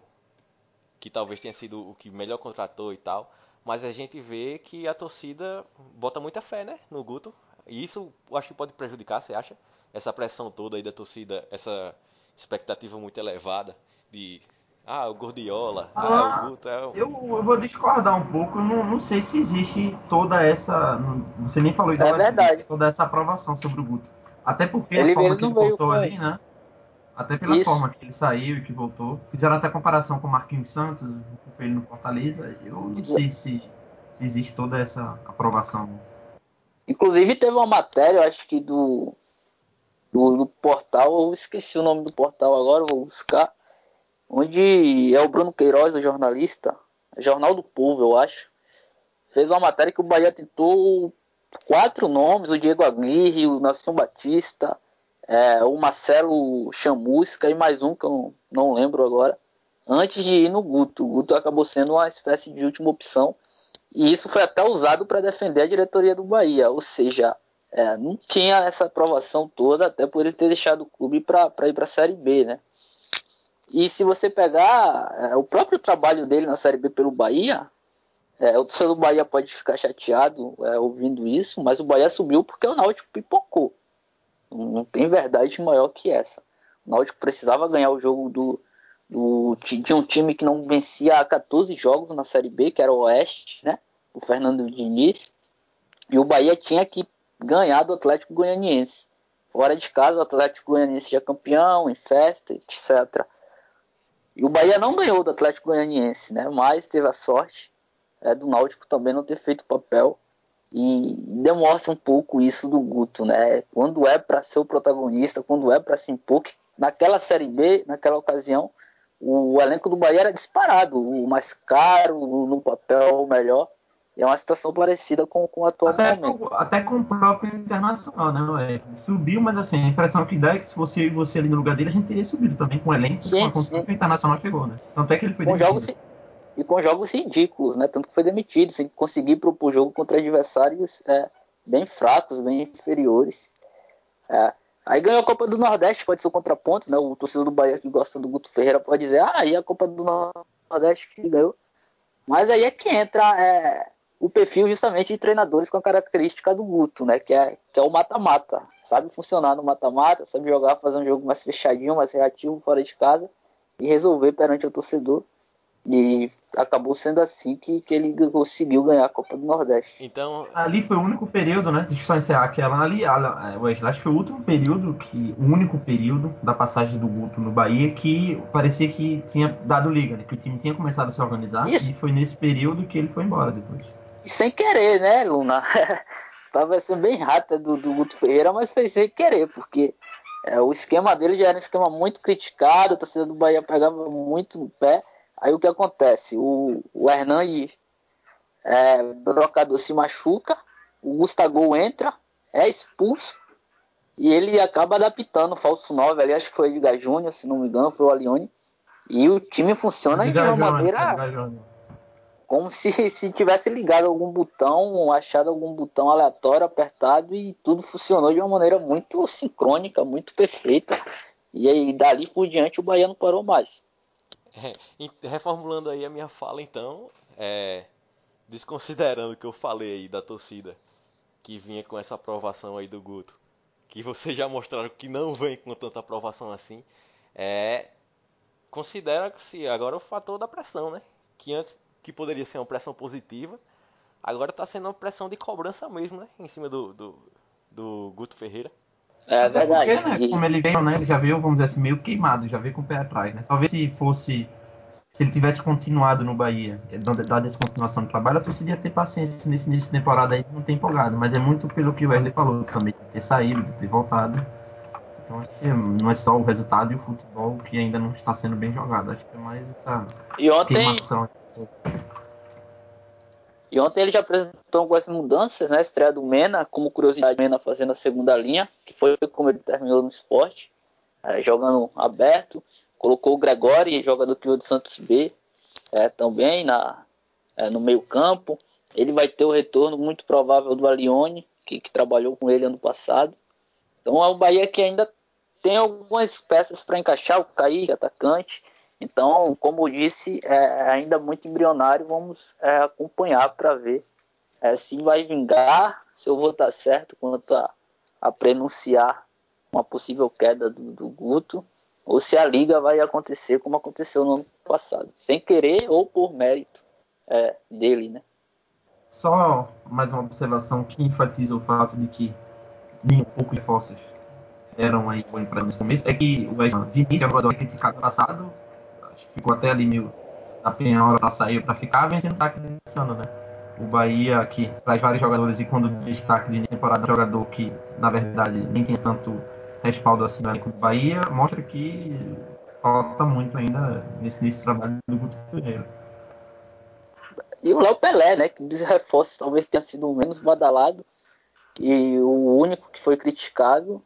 que talvez tenha sido o que melhor contratou e tal. Mas a gente vê que a torcida bota muita fé, né? No Guto. E isso eu acho que pode prejudicar, você acha? Essa pressão toda aí da torcida, essa expectativa muito elevada de. Ah, o Gordiola, ah, ah o Guto é o... eu, eu vou discordar um pouco, eu não, não sei se existe toda essa. Você nem falou é verdade. toda essa aprovação sobre o Guto. Até porque ele, a forma que ele voltou ali, né? Até pela Isso. forma que ele saiu e que voltou. Fizeram até comparação com o Marquinhos Santos, com ele no Fortaleza. Eu não sei se, se existe toda essa aprovação. Inclusive teve uma matéria, eu acho que do, do, do, portal, eu esqueci o nome do portal agora, vou buscar. Onde é o Bruno Queiroz, o jornalista, Jornal do Povo, eu acho. Fez uma matéria que o Bahia tentou quatro nomes, o Diego Aguirre, o Nelson Batista, é, o Marcelo Chamusca e mais um que eu não, lembro agora, antes de ir no Guto. O Guto acabou sendo uma espécie de última opção e isso foi até usado para defender a diretoria do Bahia, ou seja, é, não tinha essa aprovação toda, até por ele ter deixado o clube para ir para a Série B, né? E se você pegar é, o próprio trabalho dele na Série B pelo Bahia, é, o torcedor do Bahia pode ficar chateado é, ouvindo isso, mas o Bahia subiu porque o Náutico pipocou. Não tem verdade maior que essa. O Náutico precisava ganhar o jogo do, O, tinha um time que não vencia há 14 jogos na Série B, que era o Oeste, né? O Fernando Diniz. E o Bahia tinha que ganhar do Atlético Goianiense. Fora de casa, o Atlético Goianiense já campeão, em festa, etc. E o Bahia não ganhou do Atlético Goianiense, né? Mas teve a sorte é, do Náutico também não ter feito papel. E demonstra um pouco isso do Guto, né? Quando é para ser o protagonista, quando é para se impor, que naquela Série B, naquela ocasião, o elenco do Bahia era disparado, o mais caro, no papel o melhor. É uma situação parecida com, com o atual até momento. Com, até com o próprio Internacional, né? É, subiu, mas assim, a impressão que dá é que se fosse eu e você ali no lugar dele, a gente teria subido também com o elenco, sim, com a que o Internacional chegou, né? Tanto é que ele foi com jogos E com jogos ridículos, né? Tanto que foi demitido, sem conseguir propor jogo contra adversários é, bem fracos, bem inferiores. É. Aí ganhou a Copa do Nordeste, pode ser o contraponto, né? O torcedor do Bahia que gosta do Guto Ferreira pode dizer, ah, e a Copa do Nordeste que ganhou. Mas aí é que entra é, o perfil justamente de treinadores com a característica do Guto, né? Que é, que é o mata-mata. Sabe funcionar no mata-mata, sabe jogar, fazer um jogo mais fechadinho, mais reativo fora de casa e resolver perante o torcedor. E acabou sendo assim que, que ele conseguiu ganhar a Copa do Nordeste. Então. Ali foi o único período, né? Deixa eu só encerrar aquela ali. Wesley, acho que foi o último período, que, o único período da passagem do Guto no Bahia que parecia que tinha dado liga, né? Que o time tinha começado a se organizar. Isso. E foi nesse período que ele foi embora depois. E sem querer, né, Luna? Tava sendo bem rata do, do Guto Ferreira, mas foi sem querer, porque é, o esquema dele já era um esquema muito criticado, a torcida do Bahia pegava muito no pé. Aí o que acontece? O, o Hernandes, é, brocador, se machuca, o Gustavo entra, é expulso, e ele acaba adaptando o falso 9 ali, acho que foi Edgar Júnior, se não me engano, foi o Alione. E o time funciona Edgar de uma Júnior, maneira como se, se tivesse ligado algum botão, achado algum botão aleatório, apertado e tudo funcionou de uma maneira muito sincrônica, muito perfeita. E aí dali por diante o Bahia não parou mais. É, reformulando aí a minha fala então, é, desconsiderando o que eu falei aí da torcida que vinha com essa aprovação aí do Guto, que vocês já mostraram que não vem com tanta aprovação assim, é, considera-se agora o fator da pressão, né? Que antes que poderia ser uma pressão positiva, agora está sendo uma pressão de cobrança mesmo, né? Em cima do, do, do Guto Ferreira. É verdade. Porque, né, como ele veio, né? Ele já veio, vamos dizer assim, meio queimado, já veio com o pé atrás, né? Talvez se fosse. Se ele tivesse continuado no Bahia, dado essa continuação do trabalho, a torcida ia ter paciência nesse início de temporada aí, não tem empolgado. Mas é muito pelo que o Wesley falou também, de ter saído, de ter voltado. Então acho que não é só o resultado e o futebol que ainda não está sendo bem jogado. Acho que é mais essa e ontem, queimação. E ontem ele já apresentou algumas mudanças, né? Estreia do Mena, como curiosidade, Mena fazendo a segunda linha, que foi como ele terminou no esporte, é, jogando aberto. Colocou o Gregori, jogador que veio do Santos B, é, também na, é, no meio-campo. Ele vai ter o retorno muito provável do Alione, que, que trabalhou com ele ano passado. Então é um Bahia que ainda tem algumas peças para encaixar, o Kaique, atacante. Então, como eu disse, é ainda muito embrionário, vamos é, acompanhar para ver é, se vai vingar, se eu vou estar certo quanto a, a prenunciar uma possível queda do, do, Guto, ou se a liga vai acontecer como aconteceu no ano passado, sem querer ou por mérito é, dele, né? Só mais uma observação que enfatiza o fato de que nem um pouco de forças eram aí para no começo, é que o Vinícius, jogador criticado no passado, ficou até ali meio na penhora para sair para ficar, vem sendo destaque ano, né? O Bahia, que traz vários jogadores e quando destaque de temporada, jogador que na verdade nem tinha tanto respaldo assim no elenco do Bahia, mostra que falta muito ainda nesse, nesse trabalho do Guto Ferreira. E o Léo Pelé, né? Que dos reforços talvez tenha sido o menos badalado e o único que foi criticado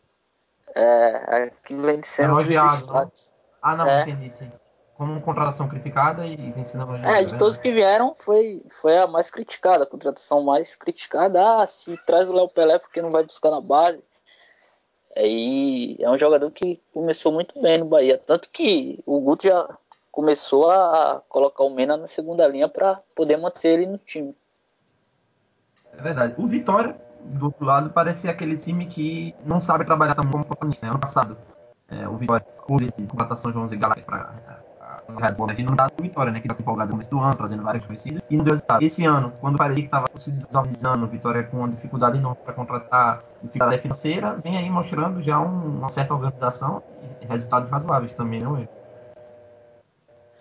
é, é que vem sendo Elogiado, né? Ah, não, é. entendi, sim como contratação criticada e vencendo a É, de todos que vieram, foi, foi a mais criticada, a contratação mais criticada. Ah, se traz o Léo Pelé porque não vai buscar na base. Aí é um jogador que começou muito bem no Bahia. Tanto que o Guto já começou a colocar o Mena na segunda linha para poder manter ele no time. É verdade. O Vitória, do outro lado, parece aquele time que não sabe trabalhar tão como o Ano passado, é, o Vitória ficou de contratação de 11 galáxias para Red Bull aqui não dá vitória, né? Que tá empolgado no começo do ano, trazendo vários conhecidos. E não deu resultado. Esse ano, quando parecia que estava se desorganizando, Vitória com uma dificuldade enorme para contratar dificuldade financeira, vem aí mostrando já um, uma certa organização e resultados razoáveis também, não é?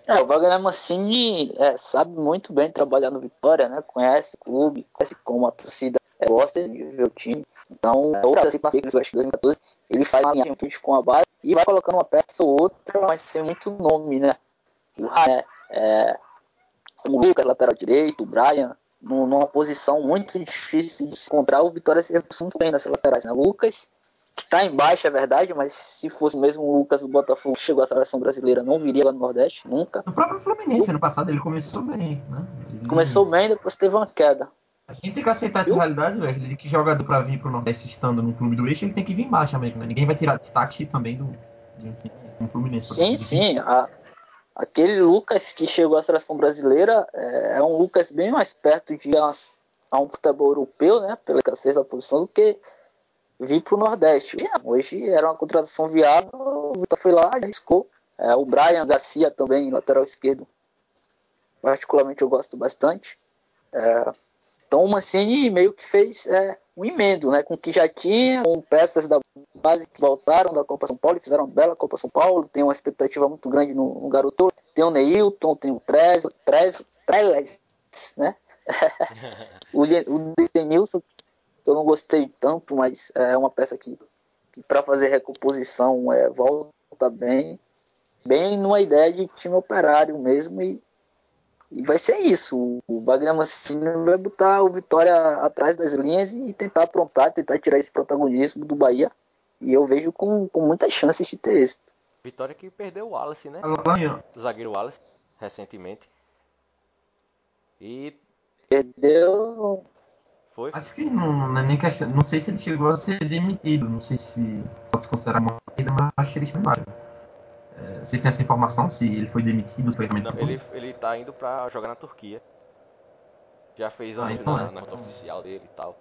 É, o Wagner Mancini é, sabe muito bem trabalhar no Vitória, né? Conhece o clube, conhece como a torcida gosta de ver o time. Então, é outra eu acho que 2014, ele faz uma linha com a base e vai colocando uma peça ou outra, mas sem muito nome, né? O Rané, é, o Lucas, lateral direito, o Brian, numa posição muito difícil de se encontrar, o Vitória se reforçou muito bem nessas laterais, né? O Lucas, que está embaixo, é verdade, mas se fosse mesmo o Lucas do Botafogo que chegou à seleção brasileira, não viria lá no Nordeste, nunca. O próprio Fluminense, ano passado, ele começou bem, né? Ele... Começou bem, depois teve uma queda. A gente tem que aceitar essa realidade, velho. De que jogador pra vir pro Nordeste estando no clube do eixo, ele tem que vir embaixo mesmo, né? Ninguém vai tirar destaque também do, do Fluminense. Sim, sim. A, aquele Lucas que chegou à seleção brasileira é, é um Lucas bem mais perto de umas, a um futebol europeu, né? Pela da posição, do que vir pro Nordeste. Hoje era uma contratação viável, o Vitor foi lá arriscou. É, o Brian Garcia também, lateral esquerdo. Particularmente eu gosto bastante. É, então o Mancini meio que fez é, um emendo, né, com o que já tinha, com peças da base que voltaram da Copa São Paulo, fizeram uma bela Copa São Paulo, tem uma expectativa muito grande no, no garoto. Tem o Neilton, tem o Trez, Trez, Trelez, né? o, o Denilson, que eu não gostei tanto, mas é uma peça que, que para fazer recomposição é, volta bem, bem numa ideia de time operário mesmo e e vai ser isso. O Wagner Mancini vai botar o Vitória atrás das linhas e tentar aprontar, tentar tirar esse protagonismo do Bahia. E eu vejo com, com muitas chances de ter êxito. Vitória que perdeu o Wallace, né? O zagueiro Wallace, recentemente. E. Perdeu. Foi? Acho que não, não é nem questão. Não sei se ele chegou a ser demitido. Não sei se pode considerar uma corrida, mas acho que ele está vocês têm essa informação? Se ele foi demitido? Foi Não, ele, ele tá indo pra jogar na Turquia. Já fez ah, antes então na, é. na conta oficial dele e tal.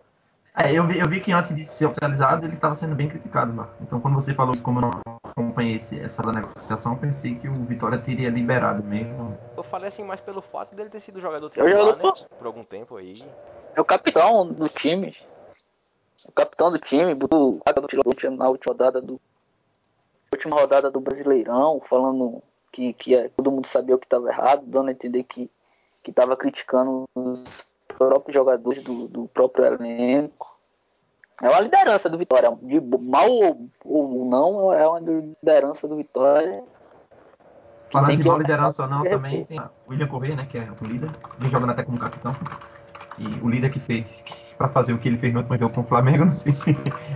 É, eu vi, eu vi que antes de ser oficializado ele estava sendo bem criticado lá. Então quando você falou isso, como eu não acompanhei esse, essa negociação, pensei que o Vitória teria liberado mesmo. Eu falei assim mais pelo fato dele ter sido jogador titular, né, por algum tempo aí. É o capitão do time. O capitão do time, botou na última rodada do última rodada do Brasileirão, falando que, que é, todo mundo sabia o que estava errado, dando a entender que estava criticando os próprios jogadores do, do, próprio elenco. É uma liderança do Vitória. De mal ou, ou não, é uma liderança do Vitória. Falando de mal liderança ou não, também tem o William Correia, né, que é o líder, vem jogando até como capitão. E o líder que fez para fazer o que ele fez no último jogo com o Flamengo, não sei se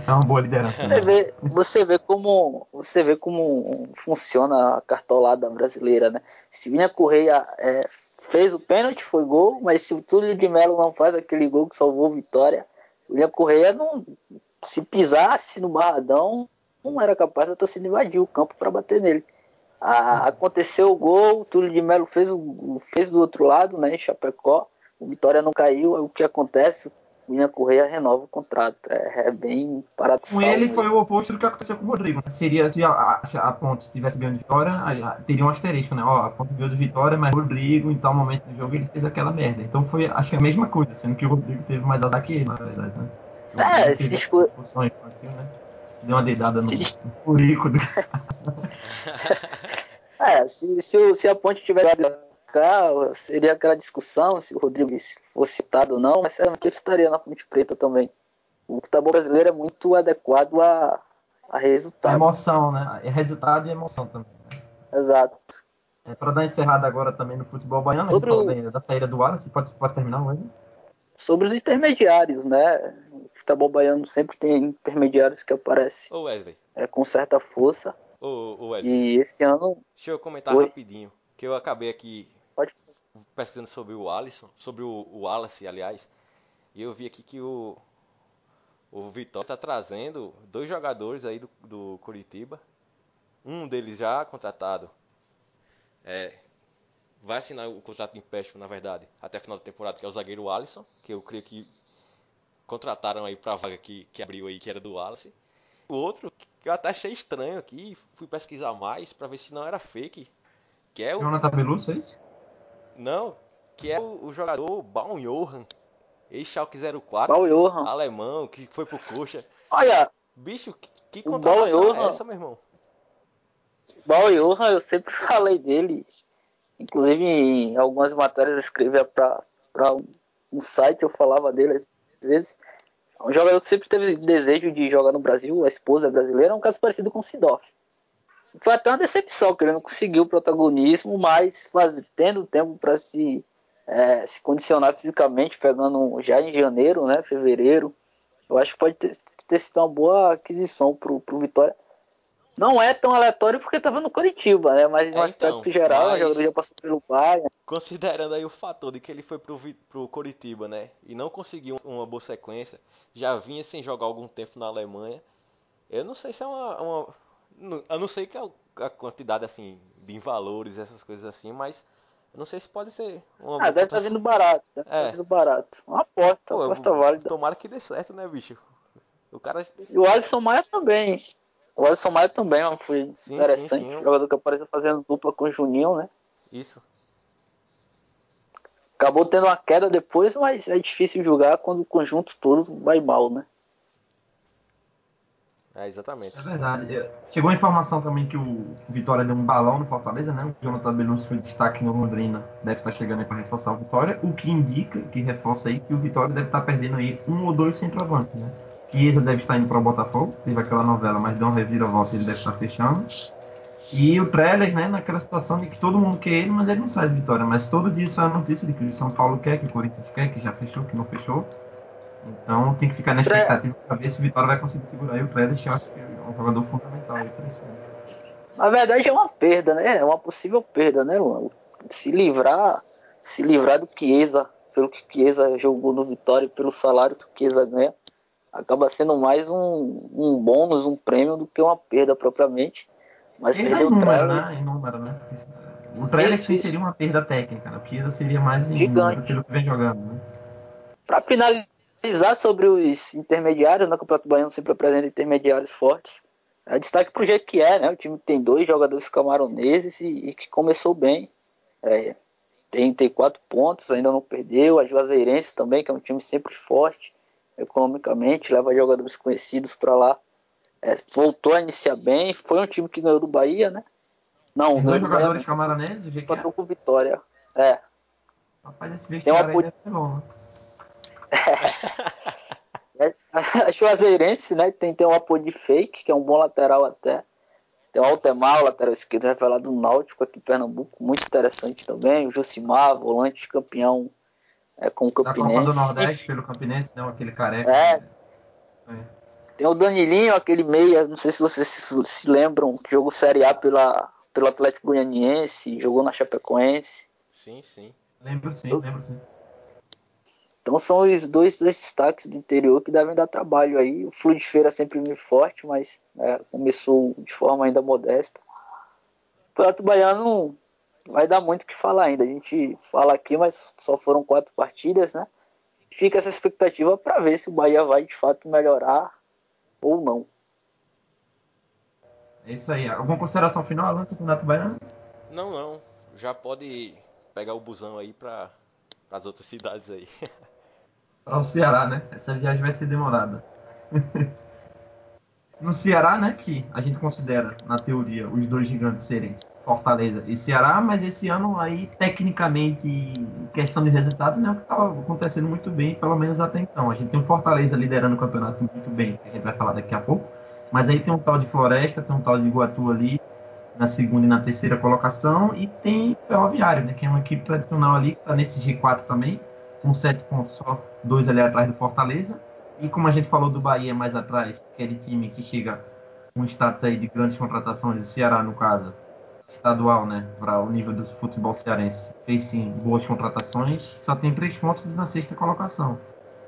é uma boa liderança. Você vê, você vê como você vê como funciona a cartolada brasileira, né? Se Vinha Correia é, fez o pênalti, foi gol, mas se o Túlio de Melo não faz aquele gol que salvou a vitória, o Vinha Correia não se pisasse no barradão, não era capaz da torcida invadir o campo para bater nele. Ah, aconteceu o gol, o Túlio de Melo fez, o, fez do outro lado, né, em Chapecó. O Vitória não caiu, o que acontece? O William Correia renova o contrato. É, é bem paradoxal. Com ele foi o oposto do que aconteceu com o Rodrigo. Né? Seria se a, a, a Ponte tivesse ganho de Vitória, teria um asterisco, né? Ó, a Ponte ganhou de Vitória, mas o Rodrigo, em tal momento do jogo, ele fez aquela merda. Então foi, acho que a mesma coisa, sendo que o Rodrigo teve mais azar que ele, na verdade, né? é, se discu... né? Deu uma dedada no, no currículo. É, se, se, se a Ponte tivesse cá, seria aquela discussão se o Rodrigo fosse citado ou não, mas sinceramente ele estaria na Ponte Preta também. O futebol brasileiro é muito adequado a, a resultado. A emoção, né? É resultado e emoção também. Né? Exato. É, para dar encerrada agora também no futebol baiano, Sobre a gente o... da saída do Wallace, pode, pode terminar hoje? Sobre os intermediários, né? O futebol baiano sempre tem intermediários que aparecem Ô Wesley. É, com certa força. Ô, ô Wesley. E esse ano. Deixa eu comentar Oi? rapidinho. Que eu acabei aqui Pode. Pesquisando sobre o Alisson, sobre o, o Wallace, aliás, e eu vi aqui que o, o Vitória está trazendo dois jogadores aí do, do Curitiba. Um deles já contratado. É, vai assinar o contrato de empréstimo, na verdade, até a final da temporada, que é o zagueiro Alisson, que eu creio que contrataram aí para a vaga que, que abriu aí, que era do Wallace. O outro, que eu até achei estranho aqui, fui pesquisar mais para ver se não era fake, Que é o. Jonathan Belusso, é isso? Não, que é o, o jogador Baum Johan, ex-Schalke 04, Baum Johan. alemão, que foi pro Coxa. Olha, Bicho, que, que contratação é essa, meu irmão? Baum Johan, eu sempre falei dele. Inclusive, em algumas matérias eu escrevia pra, pra um, um site, eu falava dele às vezes. É um jogador que sempre teve desejo de jogar no Brasil, a esposa é brasileira, é um caso parecido com o Sidoff. Foi até uma decepção, que ele não conseguiu o protagonismo, mas faz, tendo tempo para se, é, se condicionar fisicamente, pegando já em janeiro, né, fevereiro, eu acho que pode ter, ter sido uma boa aquisição pro, pro Vitória. Não é tão aleatório porque tava no Curitiba, né? Mas no É, aspecto então, geral, o jogador já passou pelo Bayern. Considerando aí o fator de que ele foi pro, pro Coritiba, né? E não conseguiu uma boa sequência, já vinha sem jogar algum tempo na Alemanha. Eu não sei se é uma. uma eu não sei que é a quantidade assim de valores, essas coisas assim, mas eu não sei se pode ser uma Ah, deve estar contratação. vindo barato, deve É. tá vindo barato. Uma aposta, Pô, uma eu- aposta válida. Tomara que dê certo, né, bicho? O cara. E o Alisson Maia também. O Alisson Maia também foi Sim, interessante. sim, sim. Jogador que apareceu fazendo dupla com o Juninho, né? Isso. Acabou tendo uma queda depois, mas é difícil julgar quando o conjunto todo vai mal, né? É, exatamente. É verdade. É, Chegou a informação também que o Vitória deu um balão no Fortaleza, né? O Jonathan Belusso foi destaque no Londrina, deve estar chegando aí para reforçar o Vitória, o que indica, que reforça aí, que o Vitória deve estar perdendo aí um ou dois centroavantes, né? Chiesa deve estar indo para o Botafogo, teve aquela novela, mas deu uma reviravolta, ele deve estar fechando. E o Trellis, né, naquela situação de que todo mundo quer ele, mas ele não sai de Vitória. Mas todo dia sai a notícia de que o São Paulo quer, que o Corinthians quer, que já fechou, que não fechou. Então tem que ficar na expectativa para ver se o Vitória vai conseguir segurar aí o Trellis, que eu acho que é um jogador fundamental aí para esse ano. Na verdade é uma perda, né? É uma possível perda, né, Luan? Se livrar, se livrar do Chiesa, pelo que Chiesa jogou no Vitória e pelo salário que o Chiesa ganha, acaba sendo mais um, um bônus, um prêmio do que uma perda propriamente. Mas Perda perder em o número, Trellis, né? Em número, né? O Trellis seria uma perda técnica, né? O Chiesa seria mais em Gigante. número pelo que vem jogando, né? Para finalizar sobre os intermediários, no Campeonato Baiano sempre apresenta intermediários fortes. É, destaque para o Jequié, né? O time que tem dois jogadores camaroneses e, e que começou bem. É, tem, tem quatro pontos, ainda não perdeu. A Juazeirense também, que é um time sempre forte economicamente, leva jogadores conhecidos para lá. É, voltou a iniciar bem. Foi um time que ganhou do Bahia, né? Não, dois do Bahia, jogadores não. camaroneses, o GQ. empatou com Vitória. É, Rapaz, esse Tem uma aí deve ser bom, né? É, A Juazeirense, né, tem, tem um apoio de fake, que é um bom lateral até. Tem o Altemar, o lateral esquerdo revelado do Náutico aqui em Pernambuco, muito interessante também. O Josimar, volante campeão é, com o Da Copa Campinense. do Nordeste pelo Campinense, não, aquele careca. É. É. Tem o Danilinho, aquele meia, não sei se vocês se, se lembram, que jogou Série A pela, pelo Atlético Goianiense, jogou na Chapecoense. Sim, sim. Lembro sim, lembro sim. Então são os dois destaques do interior que devem dar trabalho aí. O Flu de Feira sempre muito forte, mas é, começou de forma ainda modesta. O Campeonato Baiano vai dar muito o que falar ainda. A gente fala aqui, mas só foram quatro partidas, né? Fica essa expectativa para ver se o Bahia vai de fato melhorar ou não. É isso aí. Alguma consideração final, Alan, do Campeonato Baiano? Não, não. Já pode pegar o busão aí para as outras cidades aí. Para o Ceará, né? Essa viagem vai ser demorada. no Ceará, né, que a gente considera, na teoria, os dois gigantes serem Fortaleza e Ceará, mas esse ano aí, tecnicamente, em questão de resultados, né, o que estava acontecendo muito bem, pelo menos até então. A gente tem um Fortaleza liderando o campeonato muito bem, que a gente vai falar daqui a pouco, mas aí tem um tal de Floresta, tem um tal de Iguatu ali, na segunda e na terceira colocação, e tem Ferroviário, né, que é uma equipe tradicional ali, que está nesse G4 também, com sete pontos só, dois ali atrás do Fortaleza. E como a gente falou do Bahia mais atrás, aquele time que chega com status aí de grandes contratações, o Ceará no caso, estadual, né, para o nível do futebol cearense, fez sim boas contratações, só tem três pontos na sexta colocação.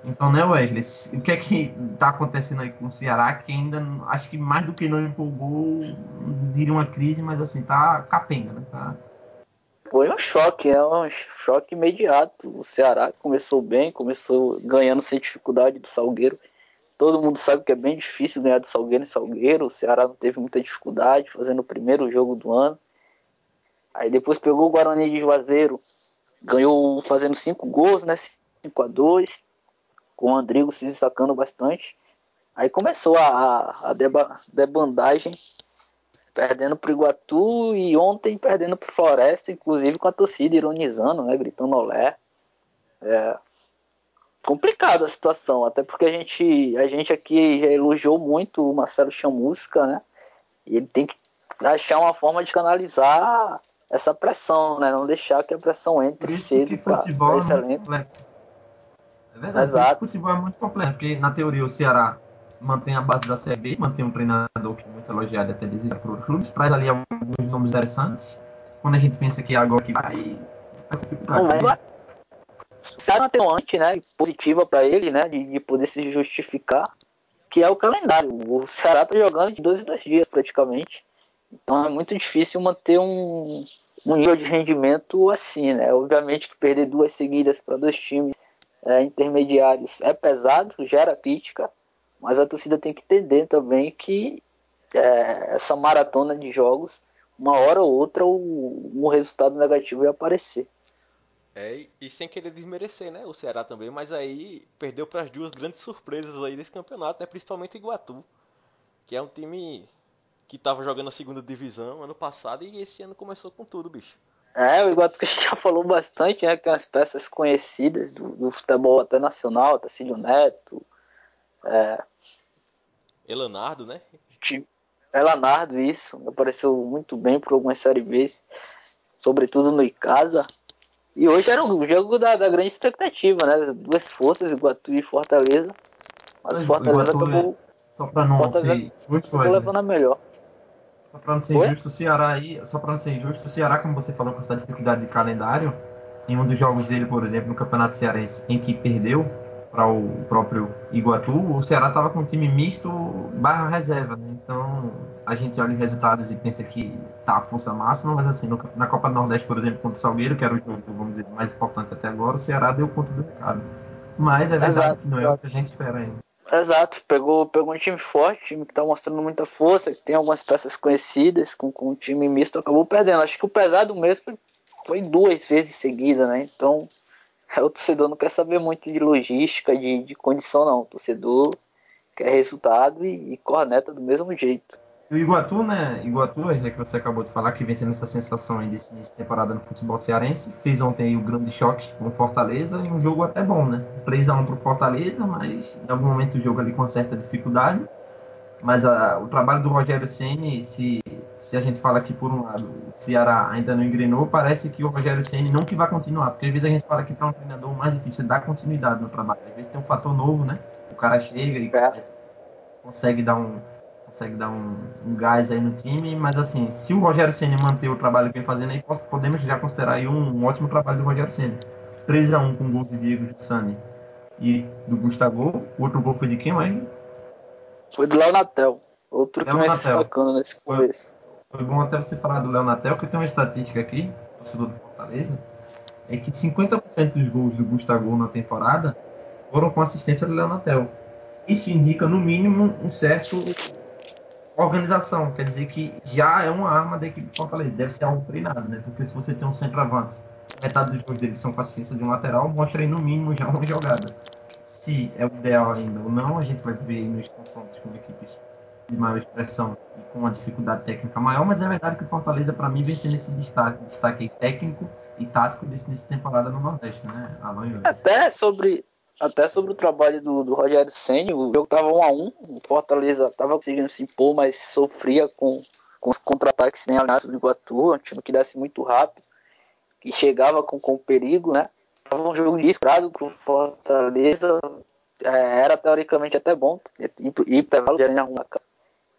Então, né, Wesley, o que é que tá acontecendo aí com o Ceará, que ainda, acho que mais do que não empolgou, diria uma crise, mas assim, tá capenga, né, tá... Foi um choque, é um choque imediato. O Ceará começou bem, começou ganhando sem dificuldade do Salgueiro. Todo mundo sabe que é bem difícil ganhar do Salgueiro em Salgueiro. O Ceará não teve muita dificuldade fazendo o primeiro jogo do ano. Aí depois pegou o Guarani de Juazeiro, ganhou fazendo cinco gols, né? 5 a 2 com o Andrigo se destacando bastante. Aí começou a, a deba, debandagem, perdendo pro Iguatu e ontem perdendo pro Floresta, inclusive com a torcida ironizando, né? Gritando olé. É complicado a situação, até porque a gente, a gente aqui já elogiou muito o Marcelo Chamusca, né? E ele tem que achar uma forma de canalizar essa pressão, né? Não deixar que a pressão entre cedo para excelente. É, é verdade, Exato. o futebol é muito complexo, porque na teoria o Ceará mantém a base da CB, mantém um treinador que é muito elogiado até dizer para os clubes, traz ali alguns nomes interessantes. Quando a gente pensa que é agora que vai, vai dificuldade. Né? Sai uma atenuante, né, positiva para ele, né, de, de, poder se justificar, que é o calendário. O Ceará tá jogando de dois em dois dias praticamente. Então é muito difícil manter um, um nível de rendimento assim, né? Obviamente que perder duas seguidas para dois times é, intermediários é pesado, gera crítica, mas a torcida tem que entender também que é, essa maratona de jogos, uma hora ou outra, o, o resultado negativo vai aparecer. É, e sem querer desmerecer, né? O Ceará também, mas aí perdeu para as duas grandes surpresas aí desse campeonato, né? Principalmente o Iguatu, que é um time que estava jogando a segunda divisão ano passado e esse ano começou com tudo, bicho. É, o Iguatu que a gente já falou bastante, né? Que tem umas peças conhecidas do, do futebol até nacional, Tacílio Neto. É... Elanardo, né? Elanardo, isso. Apareceu muito bem por algumas séries B, sobretudo no Icasa. E hoje era o jogo da, da grande expectativa, né? Duas forças, Iguatu e Fortaleza. Mas o Fortaleza Iguatu, acabou. Só pra não Fortaleza ser justo, levando a melhor. Só para não ser Oi? injusto, o Ceará aí, só para não ser injusto, o Ceará, como você falou, com essa dificuldade de calendário, em um dos jogos dele, por exemplo, no Campeonato Cearense, em que perdeu para o próprio Iguatu, o Ceará estava com um time misto barra reserva, né? Então a gente olha os resultados e pensa que tá a força máxima, mas assim, no, na Copa do Nordeste, por exemplo, contra o Salgueiro, que era o jogo, vamos dizer, mais importante até agora, o Ceará deu conta do recado. Mas é verdade exato, que não é o que a gente espera ainda. Exato, pegou, pegou um time forte, time que tá mostrando muita força, que tem algumas peças conhecidas, com, com um time misto, acabou perdendo. Acho que o pesado mesmo foi, foi duas vezes seguida, né? Então, o torcedor não quer saber muito de logística, de, de condição, não. O torcedor quer resultado e, e corneta do mesmo jeito. E o Iguatu, né? Iguatu, já que você acabou de falar, que vem sendo essa sensação aí desse início de temporada no futebol cearense, fez ontem o grande choque com o Fortaleza e um jogo até bom, né? 3x1 pro Fortaleza, mas em algum momento o jogo ali com certa dificuldade. Mas a, o trabalho do Rogério Ceni, se, se a gente fala que por um lado o Ceará ainda não engrenou, parece que o Rogério Ceni não que vai continuar, porque às vezes a gente fala que para um treinador mais difícil é dar continuidade no trabalho. Às vezes tem um fator novo, né? O cara chega e é. consegue dar um consegue dar um, um, gás aí no time, mas assim, se o Rogério Senna manter o trabalho que vem fazendo aí, podemos já considerar aí um, um ótimo trabalho do Rogério Senna. 3x1 com o gol de Diego Sani e do Gustavo. O outro gol foi de quem, mais? Foi do Léo Natel. Outro Léo que vem se destacando nesse começo. Foi, bom até você falar do Léo Natel, que tem uma estatística aqui, torcedor do Fortaleza, é que 50% dos gols do Gustavo na temporada foram com assistência do Léo Natel. Isso indica, no mínimo, um certo organização, quer dizer que já é uma arma da equipe de Fortaleza, deve ser algo treinado, né? Porque se você tem um centroavante, metade dos gols dele são com assistência de um lateral, mostra aí no mínimo já uma jogada. Se é o ideal ainda ou não, a gente vai ver nos confrontos com equipes de maior expressão e com uma dificuldade técnica maior, mas é verdade que o Fortaleza, para mim, vem sendo esse destaque, destaque técnico e tático desse, nessa temporada no Nordeste, né? Alan Até sobre, até sobre o trabalho do, do Rogério Senna, o jogo estava 1 a 1 o Fortaleza estava conseguindo se impor, mas sofria com, com os contra-ataques bem alinhados do Iguatu, um time que desce muito rápido, que chegava com, com perigo, né? Tava um jogo disparado para o Fortaleza, é, era teoricamente até bom ir para o arrumar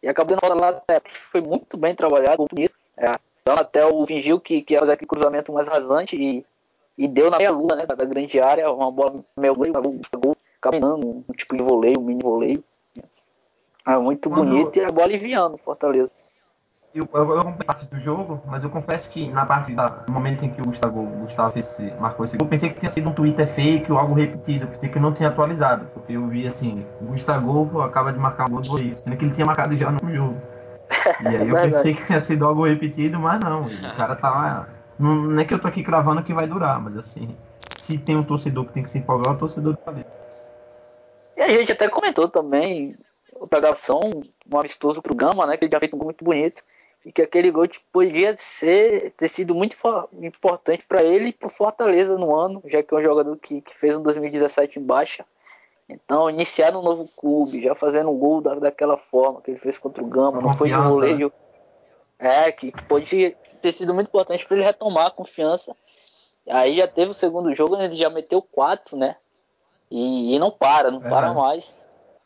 e acabou dando lá até foi muito bem trabalhado, muito bonito. É, então até o fingiu que, que ia fazer aquele cruzamento mais rasante e e deu na meia lua, né, da grande área, uma bola meio gol, gol caminhando, um tipo de voleio, um mini voleio. É muito Quando... bonito e a bola enviando Fortaleza. Eu, eu, eu parte do jogo, mas eu confesso que na parte da, no momento em que o Gustavo, o Gustavo esse, marcou esse gol, eu pensei que tinha sido um Twitter fake ou algo repetido, pensei que não tinha atualizado, porque eu vi assim, o Gustavo acaba de marcar um gol do Bolívia, sendo que ele tinha marcado já no jogo. E aí eu pensei que tinha sido algo repetido, mas não. O cara tá. Não, não é que eu tô aqui cravando que vai durar, mas assim, se tem um torcedor que tem que se empolgar, é o torcedor do Palmeiras. E a gente até comentou também, outra gravação, um amistoso pro Gama, né? Que ele já fez um gol muito bonito. E que aquele gol tipo, podia ser, ter sido muito importante para ele e pro Fortaleza no ano, já que é um jogador que, que fez um 2017 em baixa. Então, iniciar no novo clube, já fazendo um gol da, daquela forma que ele fez contra o Gama, não foi um goleiro. Né? É, que pode ter sido muito importante para ele retomar a confiança. Aí já teve o segundo jogo, ele já meteu quatro, né? E, e não para, não é. para mais.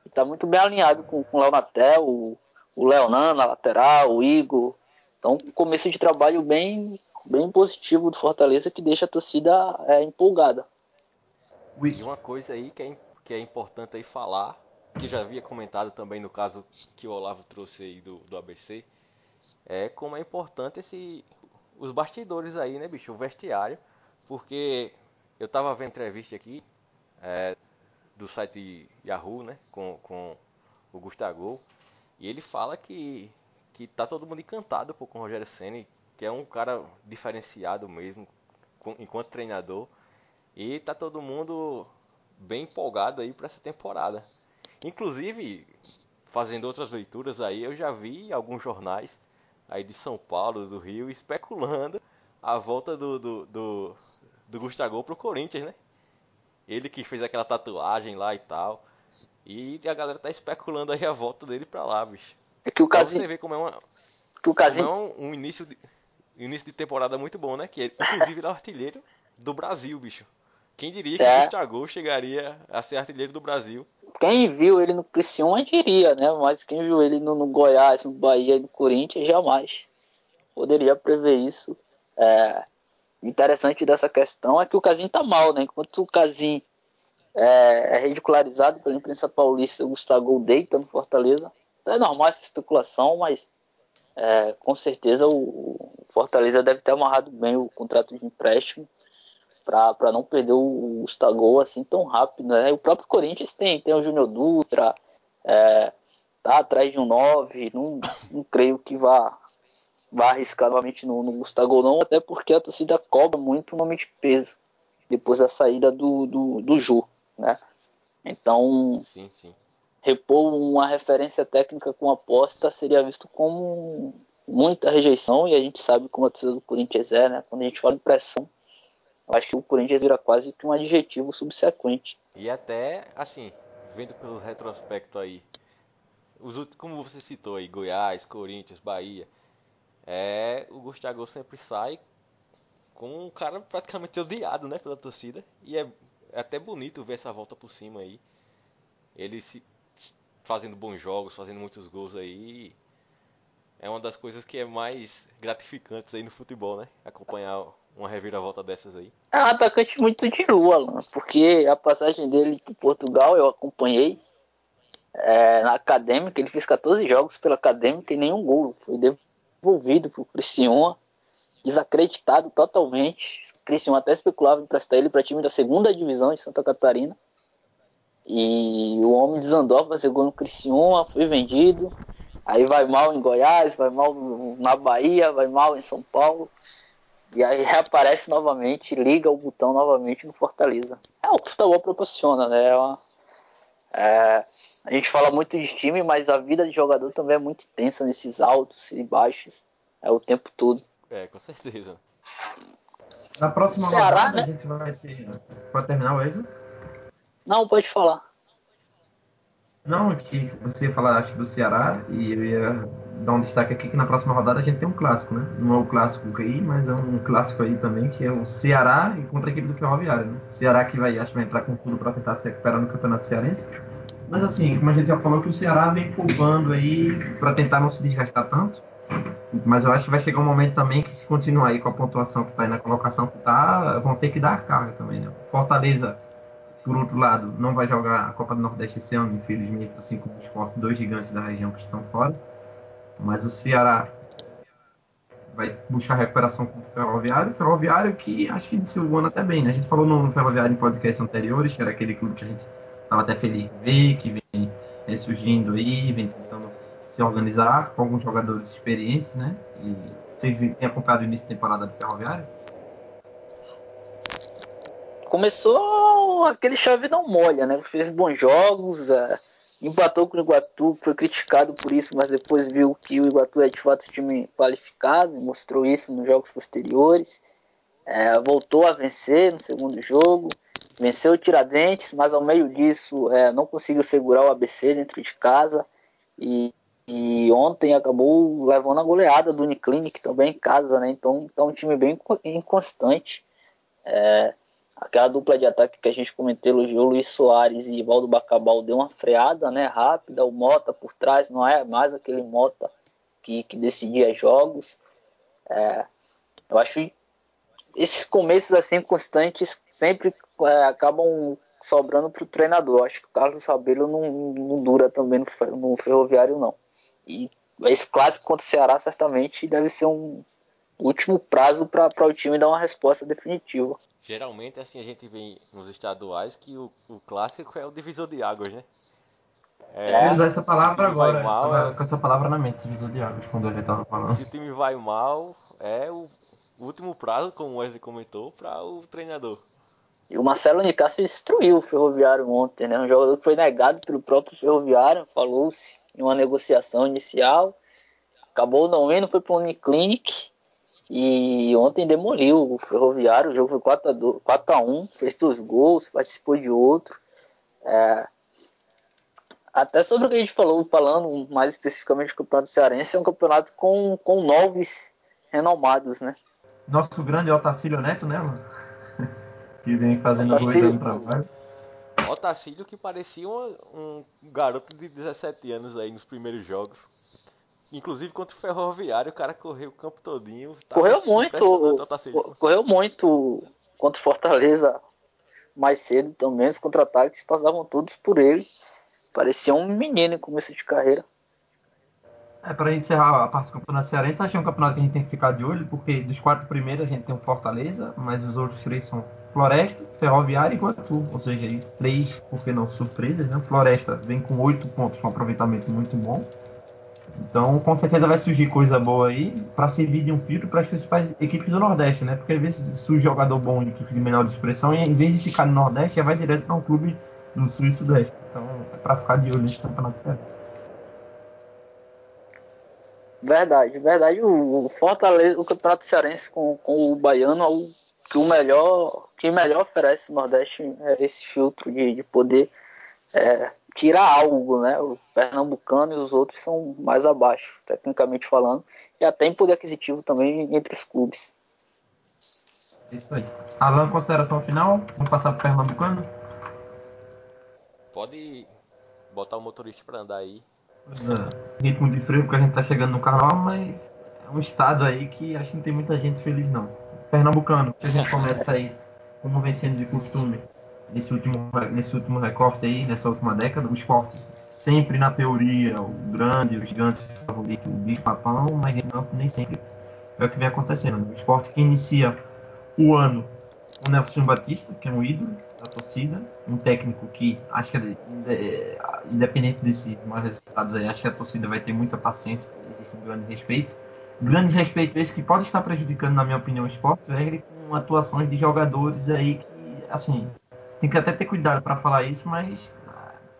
E tá muito bem alinhado com, com o Léo Natel, o, o Leonan na lateral, o Igor. Então, começo de trabalho bem, bem positivo do Fortaleza que deixa a torcida é, empolgada. E uma coisa aí que é, que é importante aí falar, que já havia comentado também no caso que o Olavo trouxe aí do, do ABC, é como é importante esse os bastidores aí, né, bicho, o vestiário, porque eu tava vendo entrevista aqui é, do site Yahoo, né, com, com o Gustavo, e ele fala que, que tá todo mundo encantado pô, com o Rogério Senna, que é um cara diferenciado mesmo, com, enquanto treinador, e tá todo mundo bem empolgado aí para essa temporada. Inclusive, fazendo outras leituras aí, eu já vi alguns jornais aí de São Paulo, do Rio, especulando a volta do, do, do, do Gustavo pro Corinthians, né? Ele que fez aquela tatuagem lá e tal. E a galera tá especulando aí a volta dele pra lá, bicho. É que o caso você vê como é, uma, que o caso é um, um, início de, início de temporada muito bom, né? Que ele, inclusive ele é artilheiro do Brasil, bicho. Quem diria que é. o Gustavo chegaria a ser artilheiro do Brasil? Quem viu ele no Criciúma diria, né? Mas quem viu ele no, no Goiás, no Bahia no Corinthians, jamais poderia prever isso. É, interessante dessa questão é que o Casim tá mal, né? Enquanto o Casim é, é ridicularizado pela imprensa paulista, Gustavo deita no Fortaleza. É normal essa especulação, mas é, com certeza o Fortaleza deve ter amarrado bem o contrato de empréstimo para não perder o Gustavo assim tão rápido. Né? O próprio Corinthians tem, tem o Júnior Dutra, é, tá atrás de um 9, não, não creio que vá vai arriscar novamente no, no Gustavo não, até porque a torcida cobra muito o nome de peso depois da saída do, do, do Ju, né? Então, sim, sim. repor uma referência técnica com aposta seria visto como muita rejeição e a gente sabe como a torcida do Corinthians é, né? Quando a gente fala em pressão, eu acho que o Corinthians vira quase que um adjetivo subsequente. E até, assim, vendo pelos retrospectos aí, os, como você citou aí, Goiás, Corinthians, Bahia, é, o Gustavo sempre sai com um cara praticamente odiado, né, pela torcida. E é, é, até bonito ver essa volta por cima aí. Ele se fazendo bons jogos, fazendo muitos gols aí. É uma das coisas que é mais gratificantes aí no futebol, né? Acompanhar uma reviravolta dessas aí. É um atacante muito de lua, Alan, porque a passagem dele para Portugal eu acompanhei é, na Acadêmica, ele fez 14 jogos pela Acadêmica e nenhum gol. Foi devolvido para o Criciúma, desacreditado totalmente. Criciúma até especulava em emprestar ele para time da segunda divisão de Santa Catarina. E o homem desandou, fazer gol no Criciúma, foi vendido. Aí vai mal em Goiás, vai mal na Bahia, vai mal em São Paulo. E aí reaparece novamente, liga o botão novamente no Fortaleza. É o que o futebol proporciona, né? É uma, é, a gente fala muito de time, mas a vida de jogador também é muito intensa nesses altos e baixos. É o tempo todo. É, com certeza. Na próxima Ceará, rodada né? a gente vai ter. Pode terminar o Wesley? Não, pode falar. Não, que você ia falar acho, do Ceará e eu ia dar um destaque aqui que na próxima rodada a gente tem um clássico, né? Não é o clássico rei, mas é um clássico aí também, que é o Ceará contra a equipe do Ferroviário, né? Ceará que vai, acho que vai entrar com tudo para tentar se recuperar no Campeonato Cearense. Mas assim, como a gente já falou, que o Ceará vem poupando aí para tentar não se desgastar tanto. Mas eu acho que vai chegar um momento também que se continuar aí com a pontuação que está aí na colocação que está, vão ter que dar carga também, né? Fortaleza, por outro lado, não vai jogar a Copa do Nordeste esse ano, infelizmente, assim como os esporte, dois gigantes da região que estão fora. Mas o Ceará vai buscar recuperação com o Ferroviário. O Ferroviário que acho que iniciou o ano até bem, né? A gente falou no Ferroviário em podcast anteriores, que era aquele clube que a gente estava até feliz de ver, que vem, vem surgindo aí, vem tentando se organizar com alguns jogadores experientes, né? E tem acompanhado o início da temporada do Ferroviário? Começou aquele chave não molha, né? Fez bons jogos, é, empatou com o Iguatu, foi criticado por isso, mas depois viu que o Iguatu é de fato um time qualificado, mostrou isso nos jogos posteriores. É, voltou a vencer no segundo jogo, venceu o Tiradentes, mas ao meio disso é, não conseguiu segurar o ABC dentro de casa e, e ontem acabou levando a goleada do Uniclinic também em casa, né? Então, então um time bem inconstante. É, aquela dupla de ataque que a gente comentou, elogiou Luiz Soares e Valdo Bacabal deu uma freada, né? Rápida, o Mota por trás não é mais aquele Mota que, que decidia jogos. É, eu acho esses começos assim constantes sempre é, acabam sobrando para o treinador. Acho que o Carlos Sabelo não, não dura também no, no, Ferroviário, não. E esse clássico contra o Ceará certamente deve ser um último prazo para o time dar uma resposta definitiva. Geralmente, assim, a gente vê nos estaduais que o, o clássico é o divisor de águas, né? É, usar essa palavra agora, mal, é... com essa palavra na mente, divisor de águas, quando gente estava falando. Se o time vai mal, é o último prazo, como o Wesley comentou, para o treinador. E o Marcelo Nicásio destruiu o Ferroviário ontem, né? Um jogador que foi negado pelo próprio Ferroviário, falou-se em uma negociação inicial, acabou não indo, foi para o Uniclinic e ontem demoliu o Ferroviário, o jogo foi 4 a, 2, 4 a 1 fez dois gols, participou de outro. É... Até sobre o que a gente falou, falando mais especificamente do Campeonato Cearense, é um campeonato com, com noves renomados, né? Nosso grande Otacílio Neto, né, mano? que vem fazendo dois anos trabalho. Otacílio que parecia um, um, garoto de 17 anos aí nos primeiros jogos. Inclusive contra o Ferroviário, o cara correu o campo todinho. Correu muito. Correu muito contra o Fortaleza mais cedo também. Os contra-ataques passavam todos por ele. Parecia um menino em começo de carreira. É, para encerrar a parte do Campeonato Cearense, acho que é um campeonato que a gente tem que ficar de olho, porque dos quatro primeiros a gente tem o Fortaleza, mas os outros três são Floresta, Ferroviária e Iguatu. Ou seja, aí, três, por que não, surpresas, né? Floresta vem com oito pontos, com um aproveitamento muito bom. Então, com certeza vai surgir coisa boa aí para servir de um filtro para as principais equipes do Nordeste, né? Porque às vezes surge jogador bom em equipe de menor expressão e em vez de ficar no Nordeste, já vai direto para um clube do Sul e Sudeste. Então, é para ficar de olho nesse campeonato cearense. Verdade, verdade. O, Fortaleza, o Campeonato Cearense com, com o Baiano é o que o melhor, que melhor oferece no Nordeste é esse filtro de, de poder é, tirar algo, né? O Pernambucano e os outros são mais abaixo, tecnicamente falando, e até em poder aquisitivo também entre os clubes. Isso aí. Alan, consideração final? Vamos passar para o Pernambucano? Pode botar o motorista para andar aí é, ritmo de frio porque a gente tá chegando no carnaval, mas é um estado aí que acho que não tem muita gente feliz não. Pernambucano, que a gente começa aí, como vencendo de costume, nesse último, nesse último recorte aí, nessa última década, o esporte sempre na teoria, o grande, o gigante favorito, o bicho papão, mas nem sempre é o que vem acontecendo. O esporte que inicia o ano o Nelson Batista, que é um ídolo da torcida, um técnico que acho que é, independente desses mais resultados aí, acho que a torcida vai ter muita paciência, existe um grande respeito. Grande respeito esse que pode estar prejudicando, na minha opinião, o esporte, é com atuações de jogadores aí que, assim, tem que até ter cuidado para falar isso, mas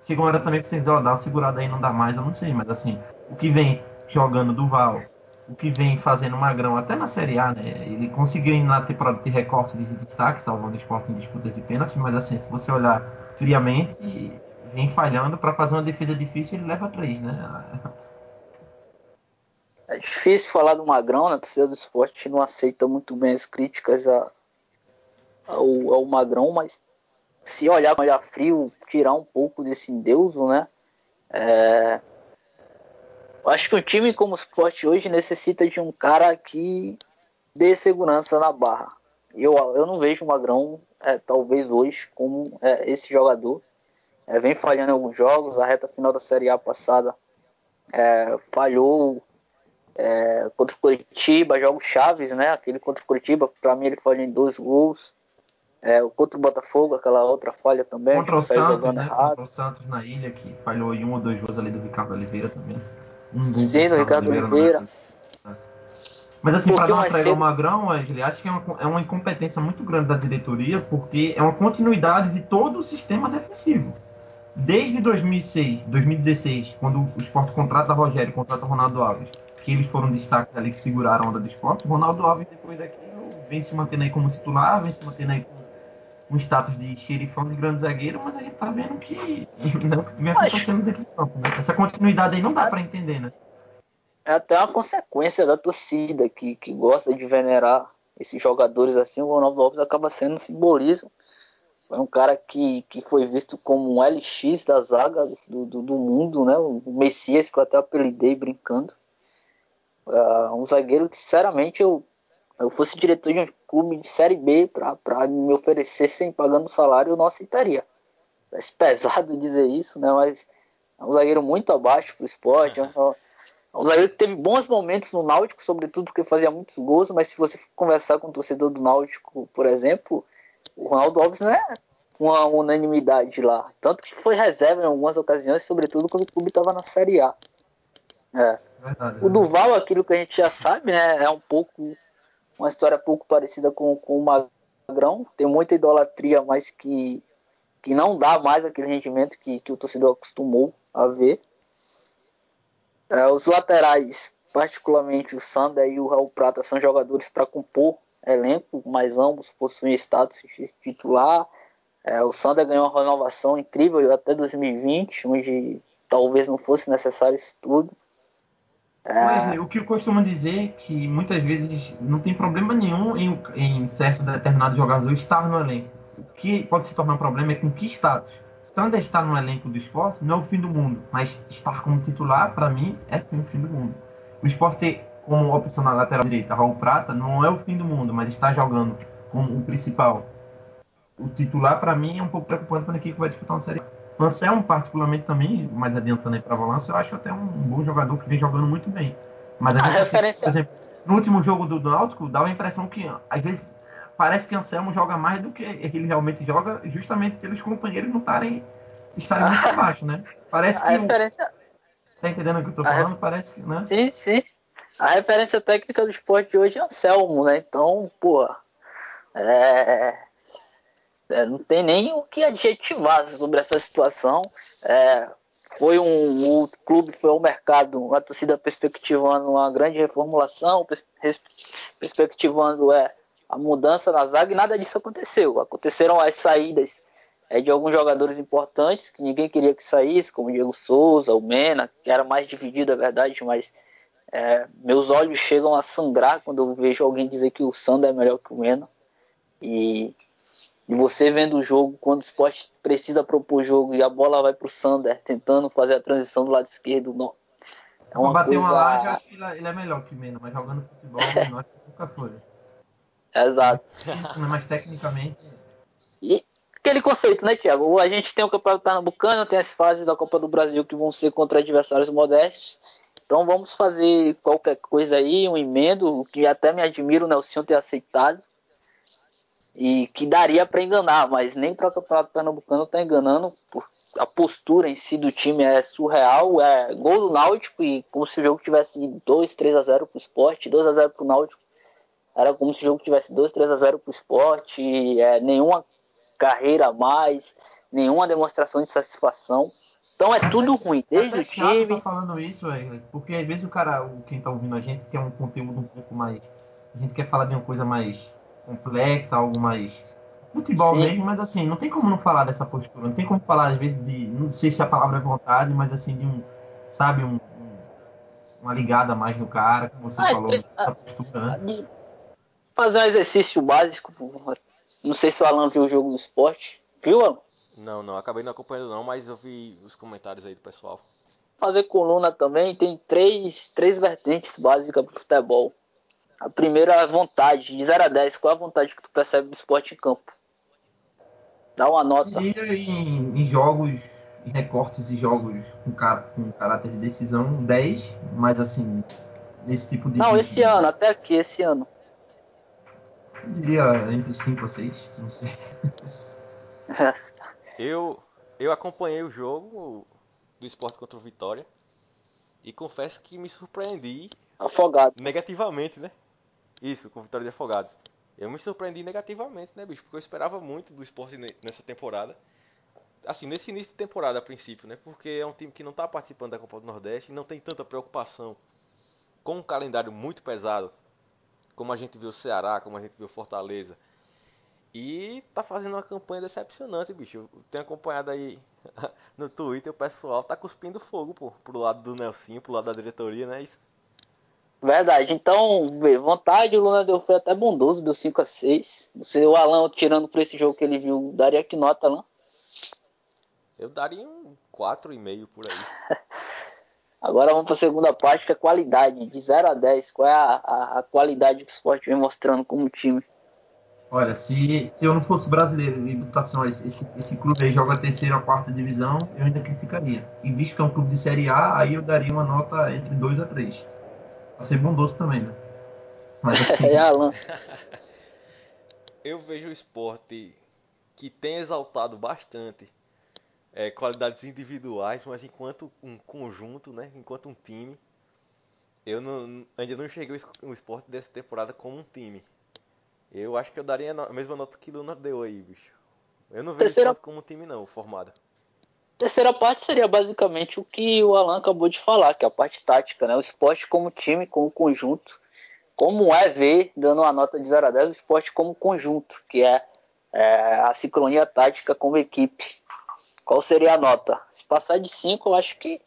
chega uma hora também que vocês, ó, dá uma segurada aí, não dá mais, eu não sei, mas assim, o que vem jogando do Val, o que vem fazendo Magrão até na Série A, né? Ele conseguiu na temporada de recorte de destaque, salvando o esporte em disputas de pênalti, mas assim, se você olhar friamente, vem falhando para fazer uma defesa difícil, ele leva três, né? É difícil falar do Magrão, né? A torcida do esporte não aceita muito bem as críticas a, ao, ao Magrão, mas se olhar, olhar frio, tirar um pouco desse endeuso, né? É, eu acho que um time como o Sport hoje necessita de um cara que dê segurança na barra. Eu, eu não vejo o Magrão, é, talvez hoje, como é, esse jogador. É, vem falhando em alguns jogos, a reta final da Série A passada é, falhou é, contra o Curitiba, jogos chaves, né? Aquele contra o Curitiba, para mim ele falhou em dois gols. É, contra o Botafogo, aquela outra falha também. Contra o Santos, né? Contra o Santos na ilha, que falhou em um ou dois gols ali do Ricardo Oliveira também. Um tava Ricardo liberando Oliveira. Mas assim, para trégua ao cedo. Magrão, Wesley, acho que é uma, é uma incompetência muito grande da diretoria, porque é uma continuidade de todo o sistema defensivo. Desde 2006, 2016, quando o Sport contrata Rogério e contrata Ronaldo Alves, que eles foram destaques ali que seguraram a onda do Sport, Ronaldo Alves depois daquilo vem se mantendo aí como titular, vem se mantendo aí com um status de xerifão de grande zagueiro, mas a gente tá vendo que não o que vem Mas- acontecendo dentro do campo, né? Essa continuidade aí não dá para entender, né? É até uma consequência da torcida que, que gosta de venerar esses jogadores assim. O Ronaldo Alves acaba sendo um simbolismo. Foi um cara que, que foi visto como um LX da zaga do, do, do mundo, né? O Messias, que eu até apelidei brincando. Ah, um zagueiro que, sinceramente, eu, eu fosse diretor de um clube de Série B para me oferecer sem pagando salário, eu não aceitaria. Parece pesado dizer isso, né? Mas é um zagueiro muito abaixo pro esporte. É um, é um zagueiro que teve bons momentos no Náutico, sobretudo porque fazia muitos gols, mas se você conversar com o torcedor do Náutico, por exemplo, o Ronaldo Alves não é uma unanimidade lá. Tanto que foi reserva em algumas ocasiões, sobretudo quando o clube estava na Série A. É. Verdade, O né? Duval, aquilo que a gente já sabe, né? É um pouco. Uma história pouco parecida com, com o Magrão. Tem muita idolatria, mas que, que não dá mais aquele rendimento que, que o torcedor acostumou a ver. É, os laterais, particularmente o Sander e o Raul Prata, são jogadores para compor elenco, mas ambos possuem status de titular. É, o Sander ganhou uma renovação incrível até 2020, onde talvez não fosse necessário isso tudo. É, Wesley, o que eu costumo dizer é que muitas vezes não tem problema nenhum em, em certo determinado jogador estar no elenco. O que pode se tornar um problema é com que status. Sander estar no elenco do esporte não é o fim do mundo, mas estar como titular, para mim, é sim o fim do mundo. O esporte ter como opção na lateral direita Raul Prata não é o fim do mundo, mas estar jogando como o principal. O titular, para mim, é um pouco preocupante para a equipe vai disputar uma série. A. Anselmo, particularmente, também, mais adiantando aí para a eu acho até um bom jogador que vem jogando muito bem. Mas a, A assiste, referência- por exemplo, no último jogo do Náutico, dá a impressão que, às vezes, parece que Anselmo joga mais do que ele realmente joga, justamente pelos companheiros não estarem estarem muito abaixo, né? Parece a que o, referência. tá entendendo o que eu tô a falando? Parece que, né? Sim, sim. A referência técnica do esporte de hoje é Anselmo, né? Então, pô. É... é, não tem nem o que adjetivar sobre essa situação. É, foi um. O clube foi ao mercado, a torcida perspectivando uma grande reformulação, pers- perspectivando é, a mudança na zaga e nada disso aconteceu. Aconteceram as saídas é, de alguns jogadores importantes que ninguém queria que saísse, como o Diego Souza, o Mena, que era mais dividido, é verdade, mas é, meus olhos chegam a sangrar quando eu vejo alguém dizer que o Sander é melhor que o Mena. E, e você vendo o jogo, quando o Sport precisa propor jogo e a bola vai pro Sander, tentando fazer a transição do lado esquerdo, não. É uma bater coisa... uma laje, eu acho que ele é- é melhor que o Mena, mas jogando futebol, o Menor nunca foi. Exato. Né? Mas tecnicamente. E aquele conceito, né, Thiago? A gente tem o Campeonato Pernambucano, tem as fases da Copa do Brasil que vão ser contra adversários modestos. Então vamos fazer qualquer coisa aí, um emendo, que até me admiro o Nelson ter aceitado. E que daria para enganar, mas nem para o Campeonato Pernambucano tá enganando. por- A postura em si do time é surreal. É gol do Náutico e como se o jogo tivesse 2, 3 a 0 pro esporte, 2 a 0 pro Náutico. Era como se o jogo tivesse 2, 3 a 0 pro esporte. É, nenhuma carreira a mais, nenhuma demonstração de satisfação. Então é tudo ruim, desde o chato time. tá falando isso. Porque às vezes o cara, o- quem tá ouvindo a gente, quer um conteúdo um pouco mais. A gente quer falar de uma coisa mais complexa, algo mais. Futebol Sim. mesmo, mas assim, não tem como não falar dessa postura. Não tem como falar, às vezes, de. Não sei se a palavra é vontade, mas assim, de um. Sabe, um. um- uma ligada mais no cara, como você Ah, falou, estre- essa postura, né? de fazer um exercício básico. Não sei se o Alan viu o jogo do esporte. Viu, Alan? Não, não, acabei não acompanhando não, mas eu vi os comentários aí do pessoal. Fazer coluna também tem três, três vertentes básicas pro futebol. A primeira é a vontade, de 0 a 10. Qual é a vontade que tu percebe do esporte em campo? Dá uma nota. E em, em jogos, em recortes de jogos com, ca- com caráter de decisão, 10, mas assim, nesse tipo de. Não, de- esse ano, até aqui, esse ano. Eu diria entre 5 a 6, não sei. Eu, eu acompanhei o jogo do esporte contra o Vitória. E confesso que me surpreendi Afogado. negativamente, né? Isso, com vitória de Afogados. Eu me surpreendi negativamente, né, bicho? Porque eu esperava muito do esporte nessa temporada. Assim, nesse início de temporada, a princípio, né? Porque é um time que não está participando da Copa do Nordeste não tem tanta preocupação com um calendário muito pesado, como a gente viu o Ceará, como a gente viu o Fortaleza. E tá fazendo uma campanha decepcionante, bicho. Eu tenho acompanhado aí no Twitter, o pessoal tá cuspindo fogo, pô, pro lado do Nelsinho, pro lado da diretoria, né? Isso. Verdade. Então, vê, vontade, o Luna deu foi até bondoso, deu 5 a 6 Você, o Alan, tirando por esse jogo que ele viu, daria que nota, Alan? Eu daria um 4,5 por aí. Agora vamos para a segunda parte, que é qualidade. De 0 a 10, qual é a, a, a qualidade que o esporte vem mostrando como time? Olha, se, se eu não fosse brasileiro e botasse esse, esse, esse clube aí joga a terceira ou quarta divisão, eu ainda criticaria. E visto que é um clube de Série A, aí eu daria uma nota entre 2 a 3. Pra ser bondoso também, né? Mas assim. é, Alan. eu vejo o esporte que tem exaltado bastante é, qualidades individuais, mas enquanto um conjunto, né? Enquanto um time, eu não, ainda não cheguei o esporte dessa temporada como um time. Eu acho que eu daria a mesma nota que Luna deu aí, bicho. Eu não vejo Terceira... o esporte como um time não, formado. Terceira parte seria basicamente o que o Alan acabou de falar, que é a parte tática, né? O esporte como time, como conjunto. Como é ver, dando uma nota de 0 a 10, o esporte como conjunto, que é, é a sincronia tática como equipe. Qual seria a nota? Se passar de 5, eu acho que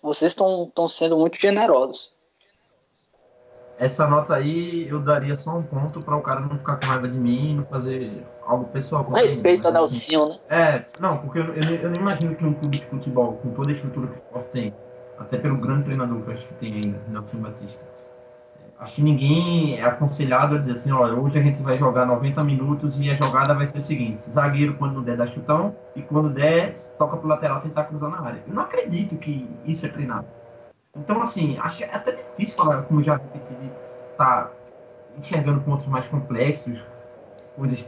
vocês estão sendo muito generosos. Essa nota aí eu daria só um ponto para o cara não ficar com raiva de mim e não fazer algo pessoal. Respeito a Nelsinho, assim, né? É, não, porque eu, eu, eu, não imagino que um clube de futebol, com toda a estrutura que o esporte tem, até pelo grande treinador que eu acho que tem ainda, Nelson Batista, acho que ninguém é aconselhado a dizer assim, olha, hoje a gente vai jogar 90 minutos e a jogada vai ser o seguinte, zagueiro quando não der dá chutão e quando der toca pro lateral tentar cruzar na área. Eu não acredito que isso é treinado. Então, assim, acho é até difícil falar, como já repeti, de estar tá enxergando pontos mais complexos, coisas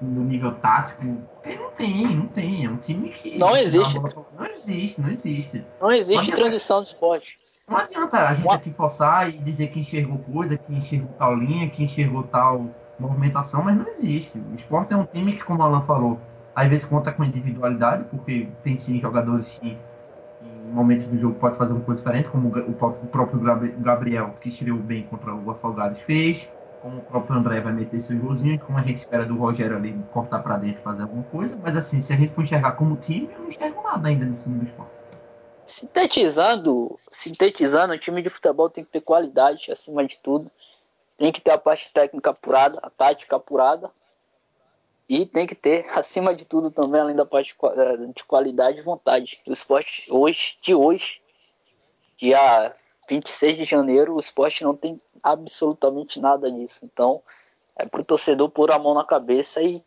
no nível tático. Porque não tem, não tem. É um time que. Não existe. Não existe, não existe. Não existe não transição do esporte. Não adianta a gente aqui forçar e dizer que enxergou coisa, que enxergou tal linha, que enxergou tal movimentação, mas não existe. O esporte é um time que, como o Alan falou, às vezes conta com individualidade, porque tem sim jogadores que em momentos do jogo pode fazer uma coisa diferente, como o próprio Gabriel, que estreou bem contra o Afogados, fez, como o próprio André vai meter seus golzinhos, como a gente espera do Rogério ali cortar para dentro fazer alguma coisa, mas assim, se a gente for enxergar como time, eu não enxergo nada ainda nesse time do esporte. Sintetizando, sintetizando, o time de futebol tem que ter qualidade acima de tudo. Tem que ter a parte técnica apurada, a tática apurada. E tem que ter, acima de tudo, também, além da parte de qualidade e vontade. O esporte hoje, de hoje, dia 26 de janeiro, o esporte não tem absolutamente nada disso. Então, é pro torcedor pôr a mão na cabeça e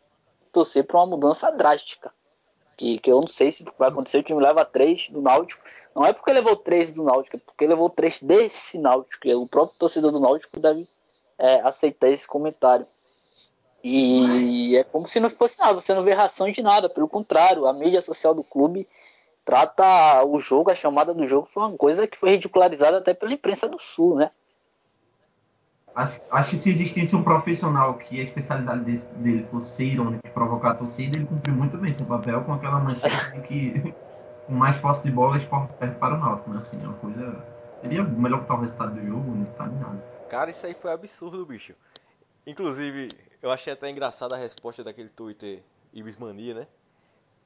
torcer para uma mudança drástica que, que eu não sei se vai acontecer. O time leva três do Náutico. Não é porque levou três do Náutico, é porque levou três desse Náutico. E o próprio torcedor do Náutico deve é, aceitar esse comentário. E é como se não fosse nada, você não vê ração de nada. Pelo contrário, a mídia social do clube trata o jogo, a chamada do jogo foi uma coisa que foi ridicularizada até pela imprensa do Sul, né? Acho, acho que se existisse um profissional que a especialidade dele, dele fosse ser irônico e provocar a torcida, ele cumpriu muito bem seu papel com aquela manchete de que com mais posse de bola, esporte para o Náutico, né? Assim, é uma coisa... Seria melhor botar o resultado do jogo, não tá nada. Cara, isso aí foi absurdo, bicho. Inclusive, eu achei até engraçada a resposta daquele Twitter Ibismania, né?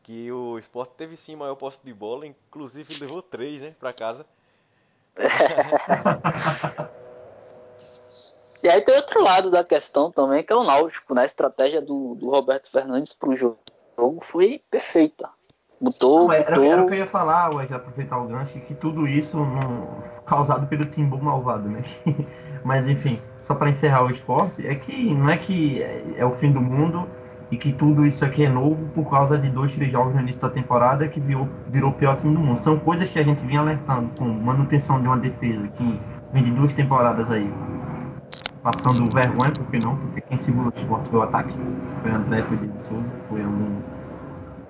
Que o esporte teve sim maior posse de bola, inclusive levou três, né, pra casa. E aí tem outro lado da questão também, que é o Náutico, né? A estratégia do, do Roberto Fernandes pro jogo foi perfeita. Botou, Não, era, botou... era o que eu ia falar, Ué, aproveitar o gancho, que tudo isso não, causado pelo Timbu malvado, né? Mas enfim, só para encerrar o esporte, é que não é que é, o fim do mundo e que tudo isso aqui é novo por causa de dois, três jogos no início da temporada que virou, virou o pior time do mundo. São coisas que a gente vinha alertando, com manutenção de uma defesa que vem de duas temporadas aí passando vergonha, por que não? Porque quem segurou o esporte foi o ataque. Foi André, foi Diego Souza, foi.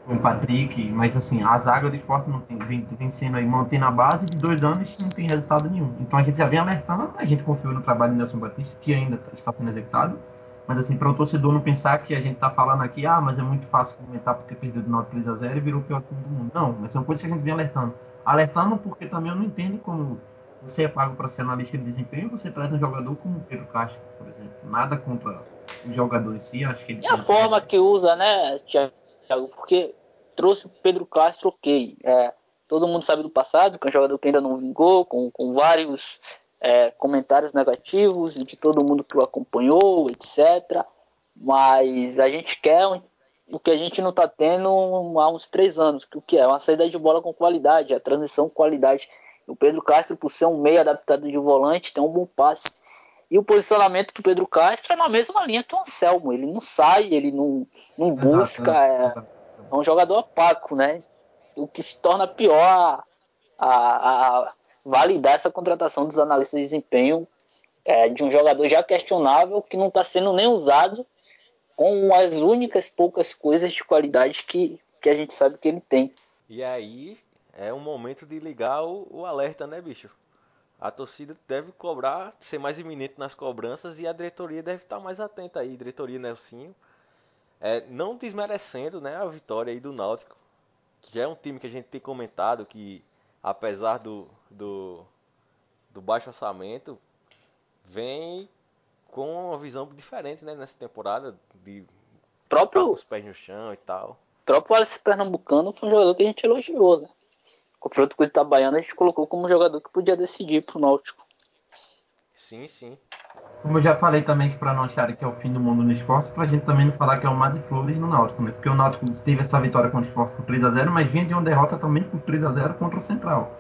Com o Patrick, mas assim, a zaga do esporte não tem, vem, vem sendo aí, mantendo a base de dois anos não tem resultado nenhum. Então a gente já vem alertando, a gente confiou no trabalho do Nelson Batista, que ainda tá, está sendo executado, mas assim, para o torcedor não pensar que a gente está falando aqui, ah, mas é muito fácil comentar porque perdeu do Náutico 3 a 0 e virou o pior time do mundo. Não, mas são coisas que a gente vem alertando. Alertando porque também eu não entendo como você é pago para ser analista de desempenho, você traz um jogador como o Pedro Castro, por exemplo. Nada contra o jogador em si, acho que ele E a forma que usa, né, Thiago? Porque trouxe o Pedro Castro, ok. É, todo mundo sabe do passado, que é um jogador que ainda não vingou, com, com vários é, comentários negativos de todo mundo que o acompanhou, etc. Mas a gente quer um, o que a gente não está tendo há uns três anos, que o que é? Uma saída de bola com qualidade, a transição com qualidade. O Pedro Castro, por ser um meio adaptado de volante, tem um bom passe. E o posicionamento do Pedro Castro é na mesma linha que o Anselmo. Ele não sai, ele não, não busca. É, é um jogador opaco, né? O que se torna pior a, a, a validar essa contratação dos analistas de desempenho é, de um jogador já questionável que não está sendo nem usado com as únicas poucas coisas de qualidade que, que a gente sabe que ele tem. E aí é um momento de ligar o, o alerta, né, bicho? A torcida deve cobrar, ser mais iminente nas cobranças e a diretoria deve estar mais atenta aí, diretoria Nelsinho. É, não desmerecendo né, a vitória aí do Náutico, que já é um time que a gente tem comentado que, apesar do, do, do baixo orçamento, vem com uma visão diferente né, nessa temporada, de próprio os pés no chão e tal. O próprio Alice Pernambucano foi um jogador que a gente elogiou, né? Confronto com o Itabaiana a gente colocou como jogador que podia decidir pro Náutico. Sim, sim. Como eu já falei também que para não acharem que é o fim do mundo no esporte, pra gente também não falar que é o mar de flores no Náutico, né? Porque o Náutico teve essa vitória contra o esporte por 3 a 0 mas vinha de uma derrota também por 3 a 0 contra o Central.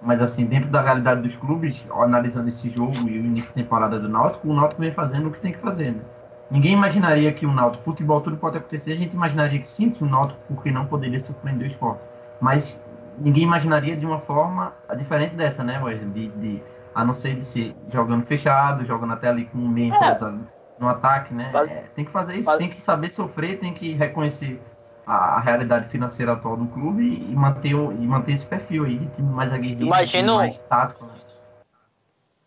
Mas assim, dentro da realidade dos clubes, analisando esse jogo e o início da temporada do Náutico, o Náutico vem fazendo o que tem que fazer, né? Ninguém imaginaria que o Náutico, futebol tudo pode acontecer, a gente imaginaria que sim, que o Náutico, porque não poderia surpreender o esporte. Mas ninguém imaginaria de uma forma diferente dessa, né, Wesley? De, de, a não ser de ser jogando fechado, jogando até ali com um meio é. no ataque, né? Mas, é, tem que fazer isso, mas... tem que saber sofrer, tem que reconhecer a, a realidade financeira atual do clube e, manter, e manter esse perfil aí de time mais aguerrido, Imagino... mais tático, né?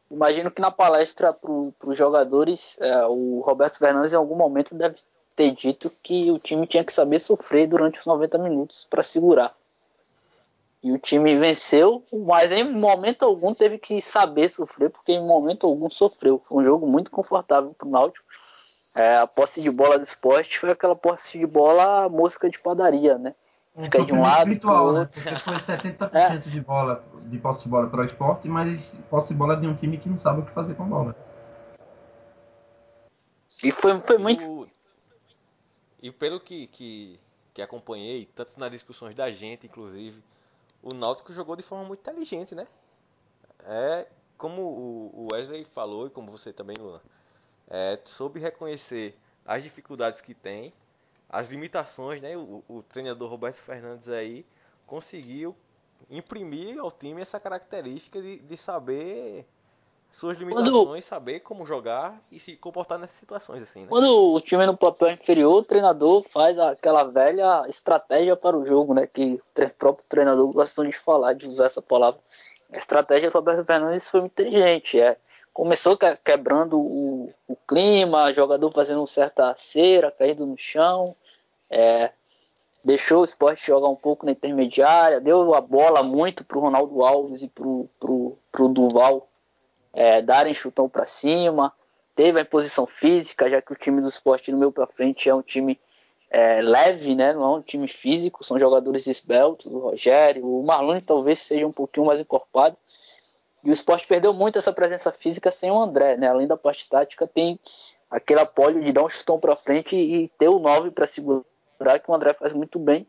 Imagino que na palestra para os jogadores, é, o Roberto Fernandes em algum momento deve ter dito que o time tinha que saber sofrer durante os 90 minutos para segurar. E o time venceu, mas em momento algum teve que saber sofrer, porque em momento algum sofreu. Foi um jogo muito confortável para o Náutico. É, a posse de bola do esporte foi aquela posse de bola música de padaria, né? Um Fica de um lado virtual, né? Porque foi 70% é. de bola de posse de bola para o esporte, mas posse de bola de um time que não sabe o que fazer com a bola. E foi, foi muito. E pelo que, que, que acompanhei, tanto nas discussões da gente, inclusive, o Náutico jogou de forma muito inteligente, né? É como o Wesley falou e como você também, Luna, é, soube reconhecer as dificuldades que tem, as limitações, né? O, o treinador Roberto Fernandes aí conseguiu imprimir ao time essa característica de, de saber suas limitações, quando, saber como jogar e se comportar nessas situações assim. Né? Quando o time é no papel inferior, o treinador faz aquela velha estratégia para o jogo, né? Que o próprio treinador gosta de falar, de usar essa palavra. A estratégia do Roberto Fernandes foi muito inteligente. É, começou quebrando o, o clima, jogador fazendo certa cera, caindo no chão. É, deixou o esporte jogar um pouco na intermediária, deu a bola muito para o Ronaldo Alves e para o Duval é, darem chutão para cima, teve a imposição física, já que o time do esporte no meio para frente é um time é, leve, né? não é um time físico, são jogadores esbeltos, o Rogério, o Marlon talvez seja um pouquinho mais encorpado. E o esporte perdeu muito essa presença física sem o André, né? Além da parte tática, tem aquele apoio de dar um chutão para frente e ter o 9 para segurar, que o André faz muito bem,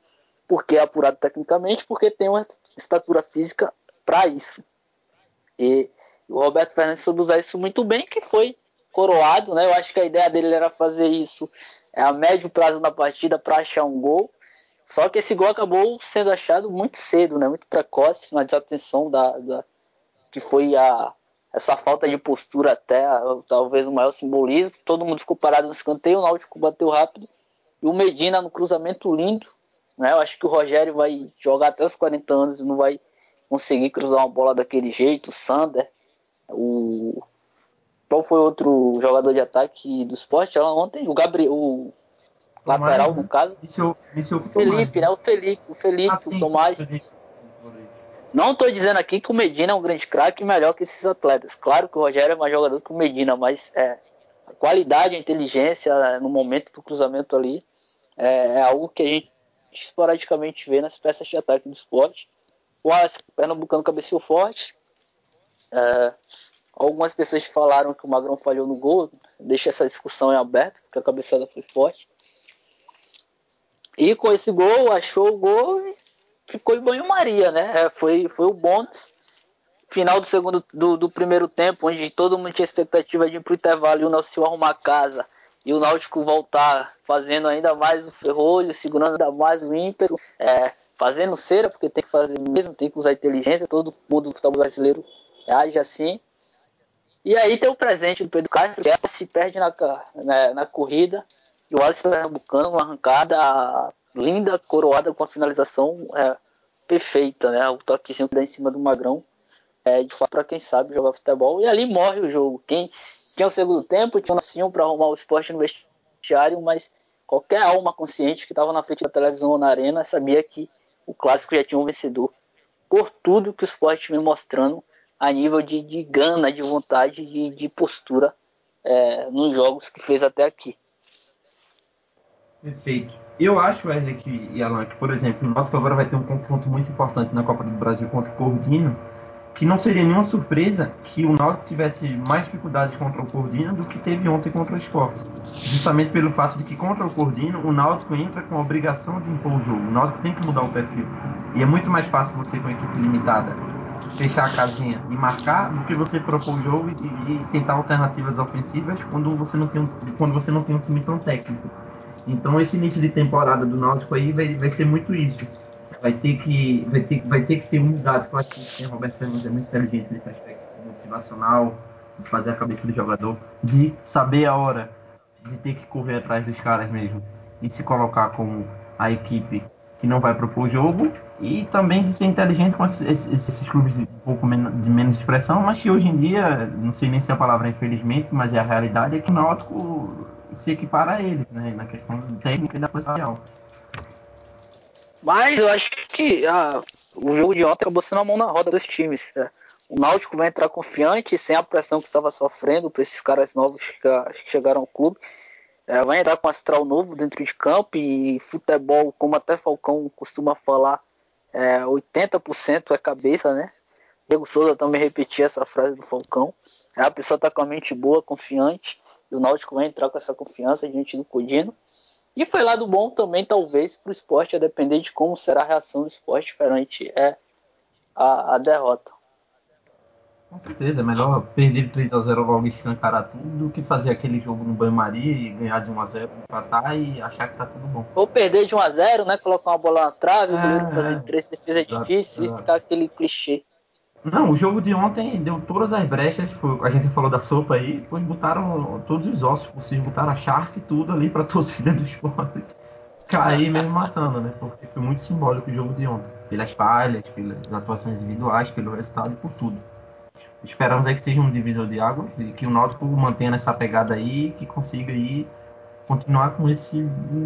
porque é apurado tecnicamente, porque tem uma estatura física para isso. E o Roberto Fernandes soube usar isso muito bem, que foi coroado, né? Eu acho que a ideia dele era fazer isso a médio prazo na partida para achar um gol. Só que esse gol acabou sendo achado muito cedo, né? Muito precoce, na desatenção da, da que foi a essa falta de postura até talvez o maior simbolismo. Todo mundo ficou parado no escanteio, o Náutico bateu rápido e o Medina no cruzamento lindo Né? Eu acho que o Rogério vai jogar até os 40 anos e não vai conseguir cruzar uma bola daquele jeito. O Sander, o. Qual foi outro jogador de ataque do esporte? Ontem, o Gabriel, o lateral, no caso. Isso, isso o Felipe, né? O Felipe, o Felipe, ah, sim, o Tomás. Sim, não estou dizendo aqui que o Medina é um grande craque melhor que esses atletas. Claro que o Rogério é mais jogador que o Medina, mas é, a qualidade, a inteligência é, no momento do cruzamento ali é, é, algo que a gente esporadicamente vê nas peças de ataque do esporte. O Wallace Pernambucano cabeceou forte. É, algumas pessoas falaram que o Magrão falhou no gol. Deixa essa discussão em aberto, porque a cabeçada foi forte. E com esse gol, achou o gol e ficou em banho-maria, né? É, foi, foi o bônus. Final do segundo do, do, primeiro tempo, onde todo mundo tinha expectativa de ir pro intervalo e o Náutico arrumar casa e o Náutico voltar fazendo ainda mais o ferrolho, segurando ainda mais o ímpeto, é, fazendo cera, porque tem que fazer mesmo, tem que usar inteligência, todo mundo do futebol brasileiro age assim. E aí tem o presente do Pedro Castro, que se perde na, na, né, na corrida, e o Alisson Pernambucano, uma arrancada linda, coroada com a finalização é, perfeita, né? O toquezinho que dá em cima do Magrão. É, de fato, para quem sabe jogar futebol. E ali morre o jogo. Quem tinha o segundo tempo, tinha um assim para arrumar o esporte no vestiário, mas qualquer alma consciente que estava na frente da televisão ou na arena sabia que o clássico já tinha um vencedor. Por tudo que o esporte vem mostrando a nível de, de gana, de vontade, de, de postura é, nos jogos que fez até aqui. Perfeito. Eu acho, Wesley que, e Alan, que, por exemplo, o Náutico agora vai ter um confronto muito importante na Copa do Brasil contra o Cordino, que não seria nenhuma surpresa que o Náutico tivesse mais dificuldades contra o Cordino do que teve ontem contra o Sport. Justamente pelo fato de que contra o Cordino, o Náutico entra com a obrigação de impor o jogo. O Náutico tem que mudar o perfil. E é muito mais fácil você, com a equipe limitada, fechar a casinha e marcar do que você propor o jogo e, e tentar alternativas ofensivas quando você não tem um, quando você não tem um time tão técnico. Então esse início de temporada do Náutico aí vai, vai ser muito isso. Vai ter que, vai ter, vai ter que ter. Eu acho que o Roberto Fernandes é muito inteligente nesse aspecto motivacional, de fazer a cabeça do jogador, de saber a hora de ter que correr atrás dos caras mesmo e se colocar como a equipe que não vai propor o jogo e também de ser inteligente com esses, esses clubes de um pouco menos, de menos expressão, mas que hoje em dia, não sei nem se a palavra é infelizmente, mas é a realidade, é que o Náutico se equipara a eles, né, na questão técnica e da real. Mas eu acho que ah, o jogo de ontem acabou sendo a mão na roda dos times. Né? O Náutico vai entrar confiante, sem a pressão que estava sofrendo por esses caras novos que chegaram ao clube. É, vai entrar com astral novo dentro de campo e futebol, como até Falcão costuma falar, é, 80% é cabeça, né? Diego Souza também repetia essa frase do Falcão. É, a pessoa está com a mente boa, confiante, e o Náutico vai entrar com essa confiança diante do Codino. E foi lado bom também, talvez, para o esporte, a depender de como será a reação do esporte perante é, a, a derrota. Com certeza, é melhor perder 3x0 logo e escancarar tudo do que fazer aquele jogo no banho-maria e ganhar de 1x0, empatar e achar que tá tudo bom. Ou perder de 1x0, né? Colocar uma bola na trave, é, o goleiro fazer três defesas é difíceis e ficar aquele clichê. Não, o jogo de ontem deu todas as brechas. Foi, a gente falou da sopa aí, depois botaram todos os ossos possíveis, botaram a Shark e tudo ali pra torcida do esporte cair mesmo matando, né? Porque foi muito simbólico o jogo de ontem. Pelas falhas, pelas atuações individuais, pelo resultado e por tudo. Esperamos aí que seja um divisor de água e que o Náutico mantenha essa pegada aí que consiga aí continuar com esse,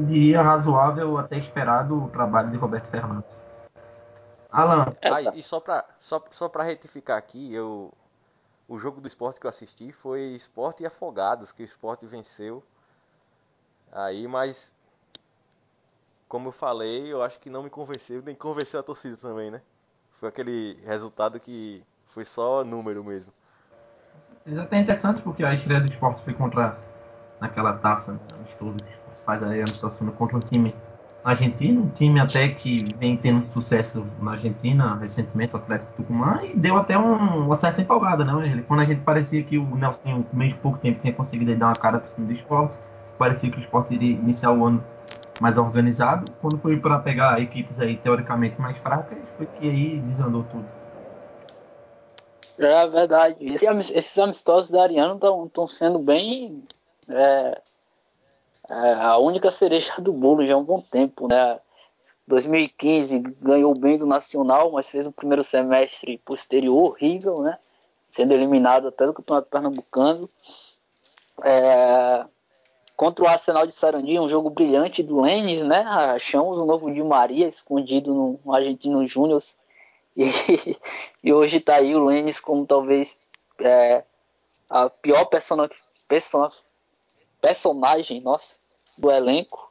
diria, razoável até esperado trabalho de Roberto Fernandes. Alan. Ah, e só pra, só, só pra retificar aqui, eu, o jogo do esporte que eu assisti foi Esporte e Afogados, que o esporte venceu. Aí, mas como eu falei, eu acho que não me convenceu, nem convenceu a torcida também, né? Foi aquele resultado que foi só número mesmo. É até interessante porque a estreia do esporte foi contra naquela taça amistosa que faz aí contra um time argentino, um time até que vem tendo sucesso na Argentina recentemente, o Atlético Tucumã, e deu até um, uma certa empolgada, né? Quando a gente parecia que o Nelson, com meio pouco tempo, tinha conseguido dar uma cara para cima do esporte, parecia que o esporte iria iniciar o ano mais organizado. Quando foi para pegar equipes aí teoricamente mais fracas, foi que aí desandou tudo. É verdade. esses amistosos da Ariano estão sendo bem. É, é, a única cereja do bolo já há um bom tempo, né? 2015 ganhou bem do Nacional, mas fez um primeiro semestre posterior horrível, né? Sendo eliminado até do Campeonato Pernambucano. É... Contra o Arsenal de Sarandi, um jogo brilhante do Lênis, né? Achamos o novo Di Maria escondido no Argentino Júnior. E, e, hoje tá aí o Lênis como talvez é, a pior persona, persona, personagem nossa, do elenco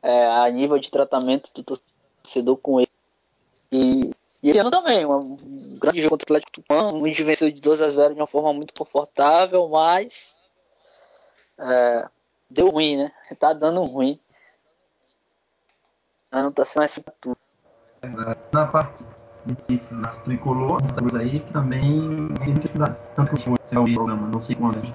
é, a nível de tratamento do torcedor com ele. E, e esse ano também, um grande jogo contra o Atlético a gente venceu de 2 a 0 de uma forma muito confortável, mas é, deu ruim, né? Tá dando ruim. Não tá sendo essa tudo. Na parte de tricolor, estamos aí que também tem dificuldade. Tanto que eu o programa, não sei quando, dia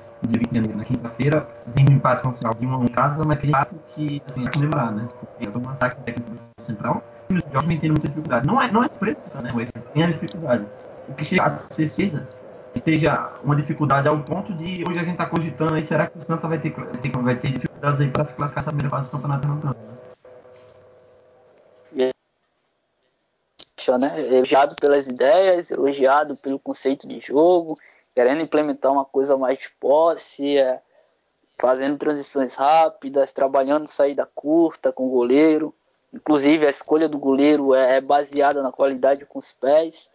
20 na quinta-feira, tem um empate com o Central de uma em casa, mas aquele empate que, assim, é comemorar, né? Porque foi um massacre técnico do Central e os jogos têm muita dificuldade. Não é, não é surpresa, né? Tem a dificuldade. O que chega a ser surpresa esteja uma dificuldade ao ponto de hoje a gente está cogitando aí, será que o Santa vai ter, vai ter dificuldades aí para se classificar essa primeira fase do campeonato pernambucano? Né? Elogiado pelas ideias, elogiado pelo conceito de jogo, querendo implementar uma coisa mais de posse, é, fazendo transições rápidas, trabalhando saída curta com o goleiro. Inclusive a escolha do goleiro é, é baseada na qualidade com os pés.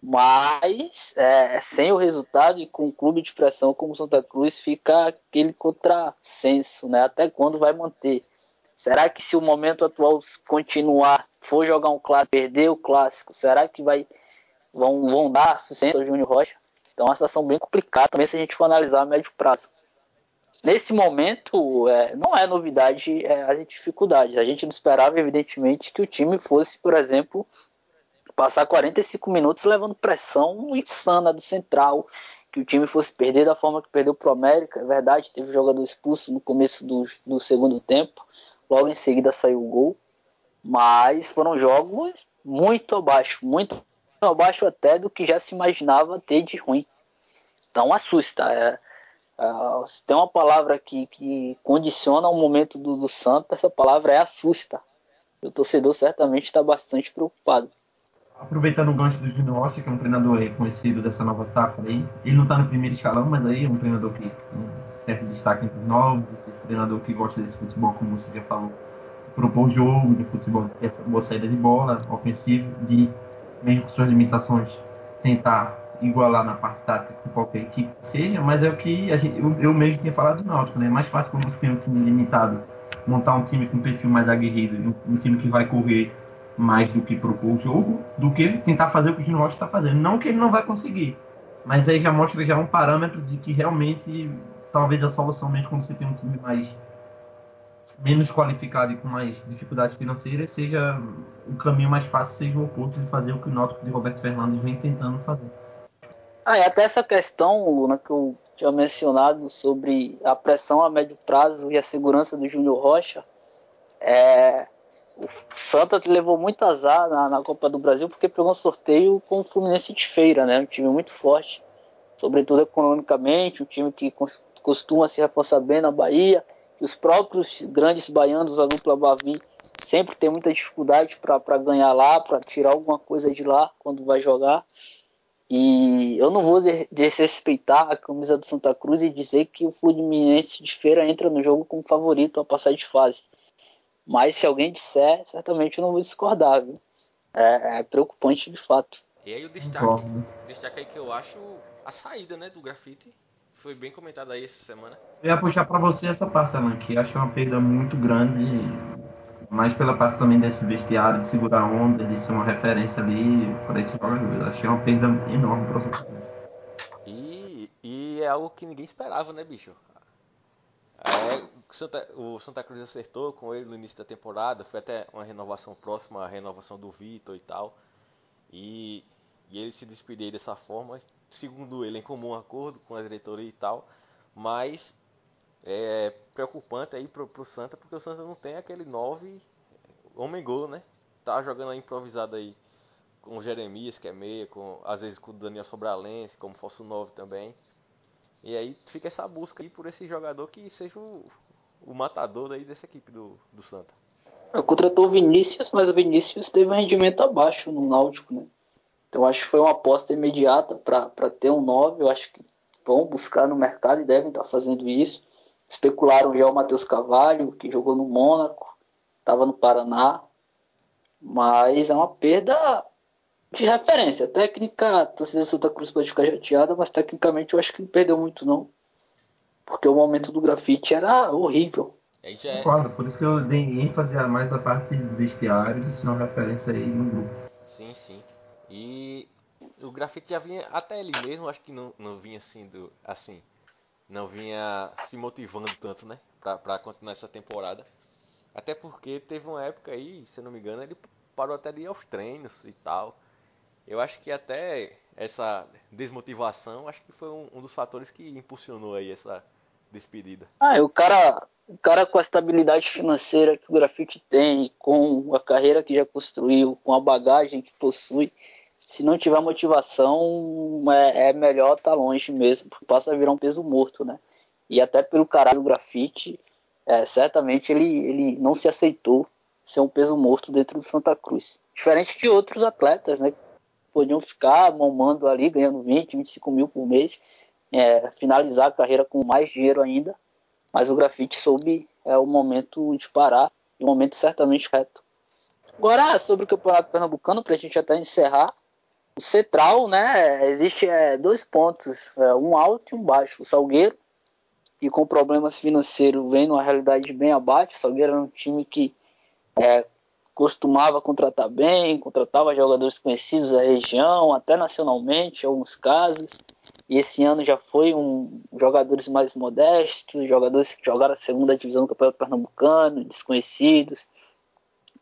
Mas é, sem o resultado e com um clube de pressão como Santa Cruz fica aquele contrassenso, né? Até quando vai manter? Será que se o momento atual continuar, for jogar um clássico, perder o clássico, será que vai vão, vão dar sustento ao Júnior Rocha? Então é uma situação bem complicada também se a gente for analisar a médio prazo. Nesse momento, é, não é novidade é, as dificuldades. A gente não esperava, evidentemente, que o time fosse, por exemplo, passar 45 minutos levando pressão insana do Central, que o time fosse perder da forma que perdeu para o América. É verdade, teve jogador expulso no começo do, do segundo tempo, logo em seguida saiu o gol, mas foram jogos muito abaixo, muito abaixo até do que já se imaginava ter de ruim. Então assusta. É, é, se tem uma palavra que, que condiciona o momento do, do Santos, essa palavra é assusta. O torcedor certamente está bastante preocupado. Aproveitando o gancho do Júnior Rocha, que é um treinador reconhecido dessa nova safra aí, ele não está no primeiro escalão, mas aí é um treinador que tem um certo destaque entre os novos, esse treinador que gosta desse futebol, como você já falou, propor jogo de futebol, essa boa saída de bola, ofensivo, de mesmo com suas limitações, tentar igualar na parte tática com qualquer equipe que seja, mas é o que gente, eu, eu mesmo tinha falado do Náutico, né? É mais fácil quando você tem um time limitado, montar um time com um perfil mais aguerrido, um, um time que vai correr mais do que propor o jogo, do que tentar fazer o que o Gino Rocha está fazendo. Não que ele não vai conseguir, mas aí já mostra já um parâmetro de que realmente talvez a solução mesmo quando você tem um time mais menos qualificado e com mais dificuldades financeiras, seja o caminho mais fácil, seja o oposto de fazer o que o Náutico de Roberto Fernandes vem tentando fazer. Ah, e até essa questão, Luna, que eu tinha mencionado sobre a pressão a médio prazo e a segurança do Júnior Rocha, é, o Santa levou muito azar na, na, Copa do Brasil porque pegou um sorteio com o Fluminense de Feira, né? Um time muito forte, sobretudo economicamente, um time que costuma se reforçar bem na Bahia, os próprios grandes baianos, a dupla Bavi, sempre tem muita dificuldade para ganhar lá, para tirar alguma coisa de lá quando vai jogar. E eu não vou desrespeitar a camisa do Santa Cruz e dizer que o Fluminense de Feira entra no jogo como favorito a passar de fase. Mas se alguém disser, certamente eu não vou discordar, viu? É, é preocupante de fato. E aí o destaque, o destaque aí que eu acho a saída né, do grafite foi bem comentado aí essa semana. Eu ia puxar para você essa parte, Alan, que acho uma perda muito grande, mais pela parte também desse vestiário, de segurar a onda, de ser uma referência ali para esse jogador. Achei uma perda enorme para você. E, e é algo que ninguém esperava, né, bicho? É, o, Santa, o Santa Cruz acertou com ele no início da temporada, foi até uma renovação próxima à renovação do Vitor e tal. E, e ele se despedir dessa forma segundo ele, em comum acordo com a diretoria e tal, mas é preocupante aí pro, pro Santa, porque o Santa não tem aquele 9 homem gol, né? Tá jogando aí improvisado aí com o Jeremias, que é meia, com, às vezes com o Daniel Sobralense, como falso 9 também. E aí fica essa busca aí por esse jogador que seja o, o matador aí dessa equipe do, do Santa. Contratou o Vinícius, mas o Vinícius teve um rendimento abaixo no Náutico, né? Então acho que foi uma aposta imediata para ter um 9. Eu acho que vão buscar no mercado e devem estar fazendo isso. Especularam já o Matheus Cavalho, que jogou no Mônaco, estava no Paraná. Mas é uma perda de referência. Técnica, torcida do Santa Cruz pode ficar chateada, mas tecnicamente eu acho que não perdeu muito, não. Porque o momento do grafite era horrível. É... Concordo, por isso que eu dei ênfase a mais a parte do vestiário, isso é uma referência aí no grupo. Sim, sim. E o grafite já vinha, até ele mesmo, acho que não, não vinha sendo assim, não vinha se motivando tanto, né, pra, pra continuar essa temporada. Até porque teve uma época aí, se eu não me engano, ele parou até de ir aos treinos e tal. Eu acho que até essa desmotivação, acho que foi um, um dos fatores que impulsionou aí essa despedida. Ah, o cara, o cara com a estabilidade financeira que o grafite tem, com a carreira que já construiu, com a bagagem que possui, se não tiver motivação, é, é melhor estar tá longe mesmo, porque passa a virar um peso morto, né? E até pelo caralho do grafite, é, certamente ele, ele não se aceitou ser um peso morto dentro do Santa Cruz. Diferente de outros atletas, né? Podiam ficar mamando ali, ganhando 20, 25 mil por mês, é, finalizar a carreira com mais dinheiro ainda, mas o grafite soube é, o momento de parar, e o momento certamente reto. Agora, sobre o Campeonato Pernambucano, para a gente até encerrar, o Central, né, existe é, dois pontos, é, um alto e um baixo. O Salgueiro, e com problemas financeiros, vem numa realidade bem abaixo. O Salgueiro era um time que é, costumava contratar bem, contratava jogadores conhecidos da região, até nacionalmente, em alguns casos. E esse ano já foi um jogadores mais modestos, jogadores que jogaram a segunda divisão do Campeonato Pernambucano, desconhecidos,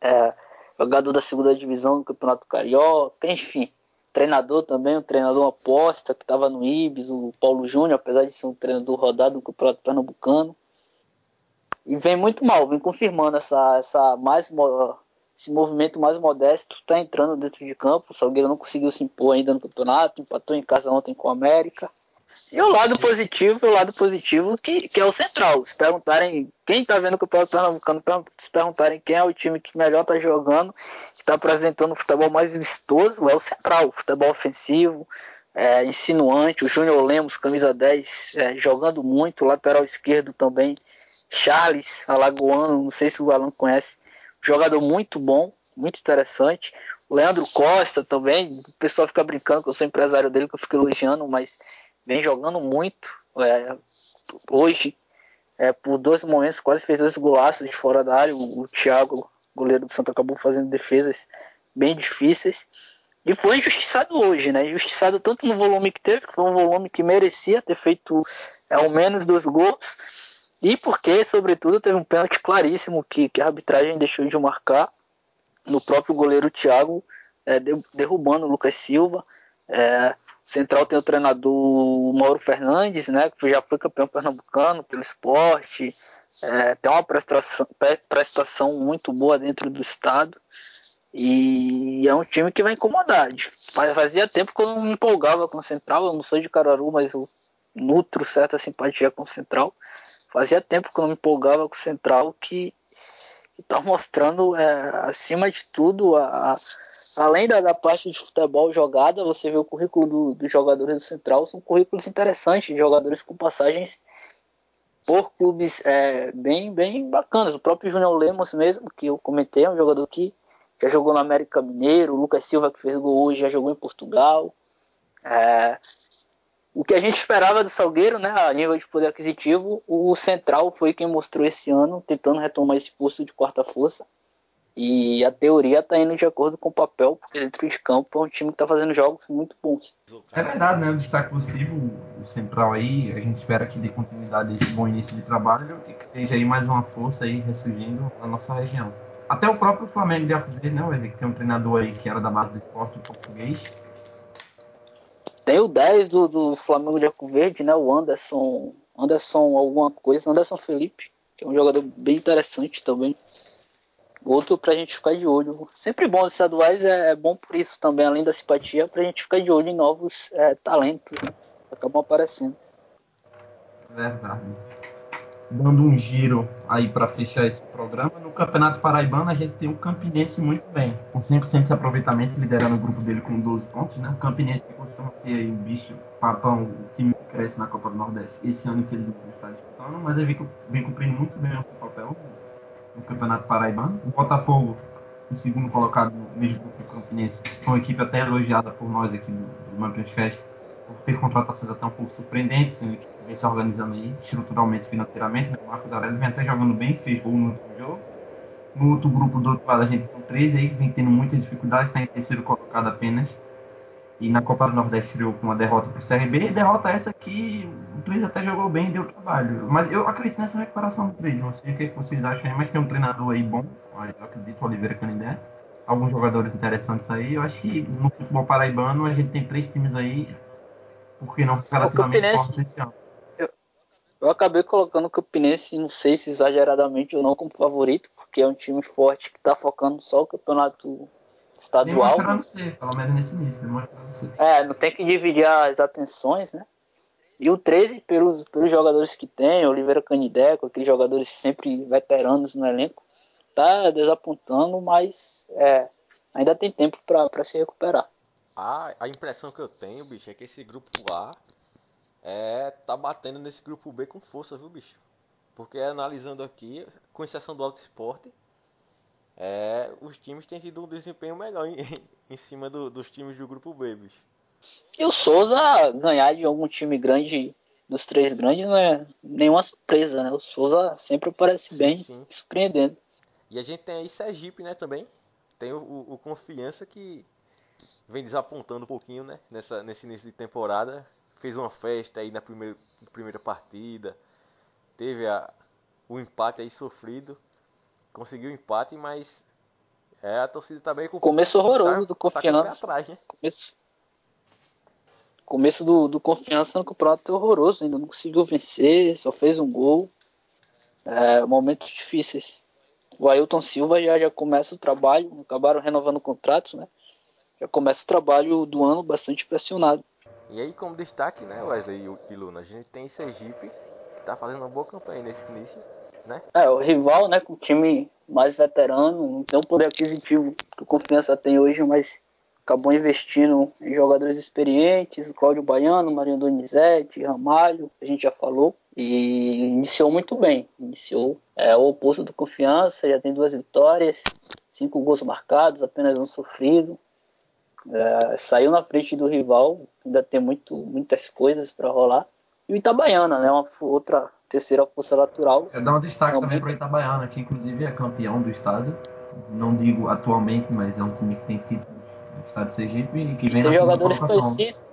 é, jogador da segunda divisão do Campeonato Carioca, enfim treinador também, um treinador aposta que estava no Ibis, o Paulo Júnior, apesar de ser um treinador rodado no Campeonato Pernambucano. E vem muito mal, vem confirmando essa, essa mais, esse movimento mais modesto, está entrando dentro de campo. O Salgueiro não conseguiu se impor ainda no campeonato, empatou em casa ontem com o América. E o lado positivo, o lado positivo que, que é o central. Se perguntarem quem está vendo o Campeonato Pernambucano, se perguntarem quem é o time que melhor está jogando, que está apresentando o futebol mais vistoso, é o central, o futebol ofensivo, é, insinuante, o Júnior Lemos, camisa 10, é, jogando muito, lateral esquerdo também, Charles, alagoano, não sei se o Alan conhece, jogador muito bom, muito interessante. Leandro Costa também, o pessoal fica brincando que eu sou empresário dele, que eu fico elogiando, mas vem jogando muito. É, hoje, é, por dois momentos, quase fez dois golaços de fora da área. O, o Thiago, goleiro do Santos, acabou fazendo defesas bem difíceis. E foi injustiçado hoje, né? Injustiçado tanto no volume que teve, que foi um volume que merecia ter feito é, ao menos dois gols. E porque, sobretudo, teve um pênalti claríssimo que, que a arbitragem deixou de marcar no próprio goleiro Thiago, é, derrubando o Lucas Silva. É, Central tem o treinador Mauro Fernandes, né, que já foi campeão pernambucano pelo esporte, é, tem uma prestação, prestação muito boa dentro do estado e é um time que vai incomodar. Fazia tempo que eu não me empolgava com o Central, eu não sou de Caruaru, mas eu nutro certa simpatia com o Central. Fazia tempo que eu não me empolgava com o Central, que está mostrando, é, acima de tudo, a, além da, da, parte de futebol jogada, você vê o currículo do, dos jogadores do Central, são currículos interessantes, jogadores com passagens por clubes é, bem, bem bacanas. O próprio Júnior Lemos mesmo, que eu comentei, é um jogador que já jogou no América Mineiro, o Lucas Silva que fez gol hoje já jogou em Portugal. É, o que a gente esperava do Salgueiro, né, a nível de poder aquisitivo, o Central foi quem mostrou esse ano, tentando retomar esse posto de quarta força. E a teoria está indo de acordo com o papel, porque dentro de campo é um time que está fazendo jogos muito bons. É verdade, né? O destaque positivo, o Central aí, a gente espera que dê continuidade a esse bom início de trabalho e que seja aí mais uma força aí ressurgindo na nossa região. Até o próprio Flamengo de Arco né, que tem um treinador aí que era da base do esporte português. Tem o 10 do, do Flamengo de Arco Verde, né? O Anderson. Anderson alguma coisa, Anderson Felipe, que é um jogador bem interessante também outro pra gente ficar de olho. Sempre bom os estaduais, é, é bom por isso também, além da simpatia, pra gente ficar de olho em novos é, talentos, né? Acabam aparecendo. Verdade. Dando um giro aí para fechar esse programa, no Campeonato Paraibano a gente tem o Campinense muito bem, com 100% de aproveitamento, liderando o grupo dele com 12 pontos, né? O Campinense que costuma ser aí um bicho papão, o time que cresce na Copa do Nordeste. Esse ano, infelizmente, não está disputando, mas ele vem, cumprindo muito bem o seu papel no Campeonato Paraibano. O Botafogo, em segundo colocado mesmo grupo do Campinense, foi uma equipe até elogiada por nós aqui do, do Champions Fest, por ter contratações até um pouco surpreendentes, sendo que vem se organizando aí estruturalmente, financeiramente. Né? O Marcos Aurélio vem até jogando bem, fez gol no último jogo. No outro grupo do outro lado a gente tem 13 aí, que vem tendo muita dificuldade, está em terceiro colocado apenas. E na Copa do Nordeste estreou com uma derrota para o CRB, e derrota essa que o 13 até jogou bem deu trabalho. Mas eu acredito nessa recuperação do 13, não sei o que vocês acham aí, mas tem um treinador aí bom, eu acredito, Oliveira Canindé. Alguns jogadores interessantes aí. Eu acho que no futebol paraibano a gente tem três times aí, porque não relativamente fortes esse ano. Eu acabei colocando o Campinense, não sei se exageradamente ou não, como favorito, porque é um time forte que está focando só o campeonato estadual. Demonstrando ser, pelo menos nesse início, ser. É, não tem que dividir as atenções, né? E o 13, pelos, pelos jogadores que tem, Oliveira Canideco, aqueles jogadores sempre veteranos no elenco, tá desapontando, mas é, ainda tem tempo para se recuperar. A, a impressão que eu tenho, bicho, é que esse grupo A é tá batendo nesse grupo B com força, viu, bicho? Porque analisando aqui, com exceção do Auto Esporte, é, os times têm tido um desempenho melhor em, em cima do, dos times do grupo B, bicho. E o Souza ganhar de algum time grande, dos três grandes, não é nenhuma surpresa, né? O Souza sempre aparece sim, bem, sim. surpreendendo. E a gente tem aí Sergipe, né, também. Tem o, o, o Confiança que vem desapontando um pouquinho, né, nessa, nesse início de temporada fez uma festa aí na primeira, primeira partida, teve a, o empate aí sofrido, conseguiu o empate, mas é, a torcida também com começo horroroso tá, do tá confiança. Tá atrás, né? Começo, começo do, do confiança no campeonato horroroso, ainda não conseguiu vencer, só fez um gol. É, momentos difíceis. O Ailton Silva já, já começa o trabalho, acabaram renovando contratos, né? Já começa o trabalho do ano bastante pressionado. E aí, como destaque, né, Wesley e Luna, a gente tem Sergipe, que está fazendo uma boa campanha nesse início, né? É, o rival, né, com o time mais veterano, não tem o poder aquisitivo que o Confiança tem hoje, mas acabou investindo em jogadores experientes, o Cláudio Baiano, Marinho Donizete, Ramalho, a gente já falou, e iniciou muito bem. Iniciou é, o oposto do Confiança, já tem duas vitórias, cinco gols marcados, apenas um sofrido. É, saiu na frente do rival, ainda tem muito, muitas coisas para rolar. E o Itabaiana, né? Uma outra terceira força natural. Eu dou um destaque também para o Itabaiana, que inclusive é campeão do estado. Não digo atualmente, mas é um time que tem título do estado de Sergipe e que vem tem jogadores conhecidos.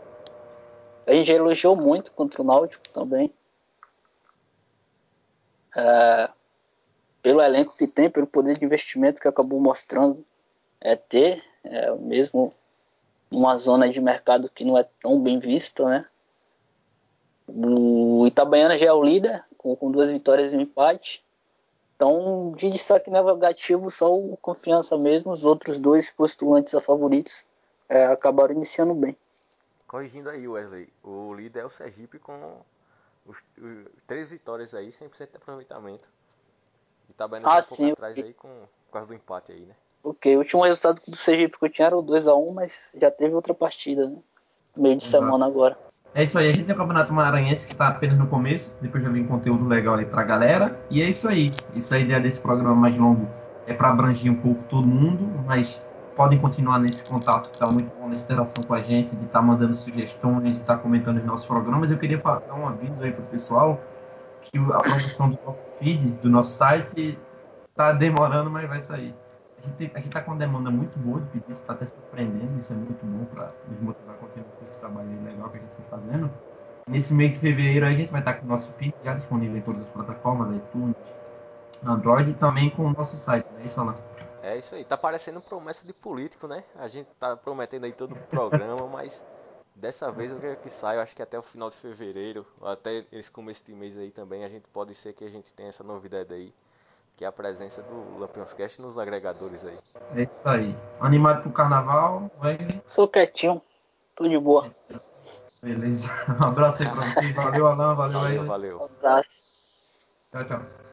A gente elogiou muito contra o Náutico também. É, pelo elenco que tem, pelo poder de investimento que acabou mostrando é ter, é, mesmo uma zona de mercado que não é tão bem vista, né? O Itabaiana já é o líder, com, com duas vitórias e um empate. Então, de destaque negativo, só o Confiança mesmo. Os outros dois postulantes a favoritos é, acabaram iniciando bem. Corrigindo aí, Wesley. O líder é o Sergipe com os, os três vitórias aí, 100% de aproveitamento. Itabaiana ah, tá um sim, pouco atrás aí com, por causa do empate aí, né? Ok, o último resultado do Sergipe que eu tinha era o 2x1, mas já teve outra partida, né? Meio de Exato. semana agora. É isso aí, a gente tem o Campeonato Maranhense que está apenas no começo, depois já vem conteúdo legal aí pra galera. E é isso aí. Isso a ideia desse programa mais longo é para abranger um pouco todo mundo, mas podem continuar nesse contato que tá muito bom, nessa interação com a gente, de estar tá mandando sugestões, de estar tá comentando os nossos programas. Eu queria dar um aviso aí pro pessoal que a produção do nosso feed, do nosso site, tá demorando, mas vai sair a gente está com uma demanda muito boa de pedidos, está até surpreendendo, isso é muito bom para nos motivar a continuar com esse trabalho legal que a gente está fazendo. Nesse mês de fevereiro a gente vai estar com o nosso feed já disponível em todas as plataformas, iTunes, Android e também com o nosso site, não é isso, Alan? É isso aí, tá parecendo promessa de político, né? A gente tá prometendo aí todo o programa, mas dessa vez eu quero que saia, eu acho que até o final de fevereiro, até esse começo de mês aí também, a gente pode ser que a gente tenha essa novidade aí que é a presença do Lampions Cast nos agregadores aí. É isso aí. Animado pro carnaval, vai? Sou quietinho, tô de boa. Beleza. Um abraço aí pra você. Valeu, Alan. Valeu, valeu aí. Valeu. Um abraço. Tchau, tchau.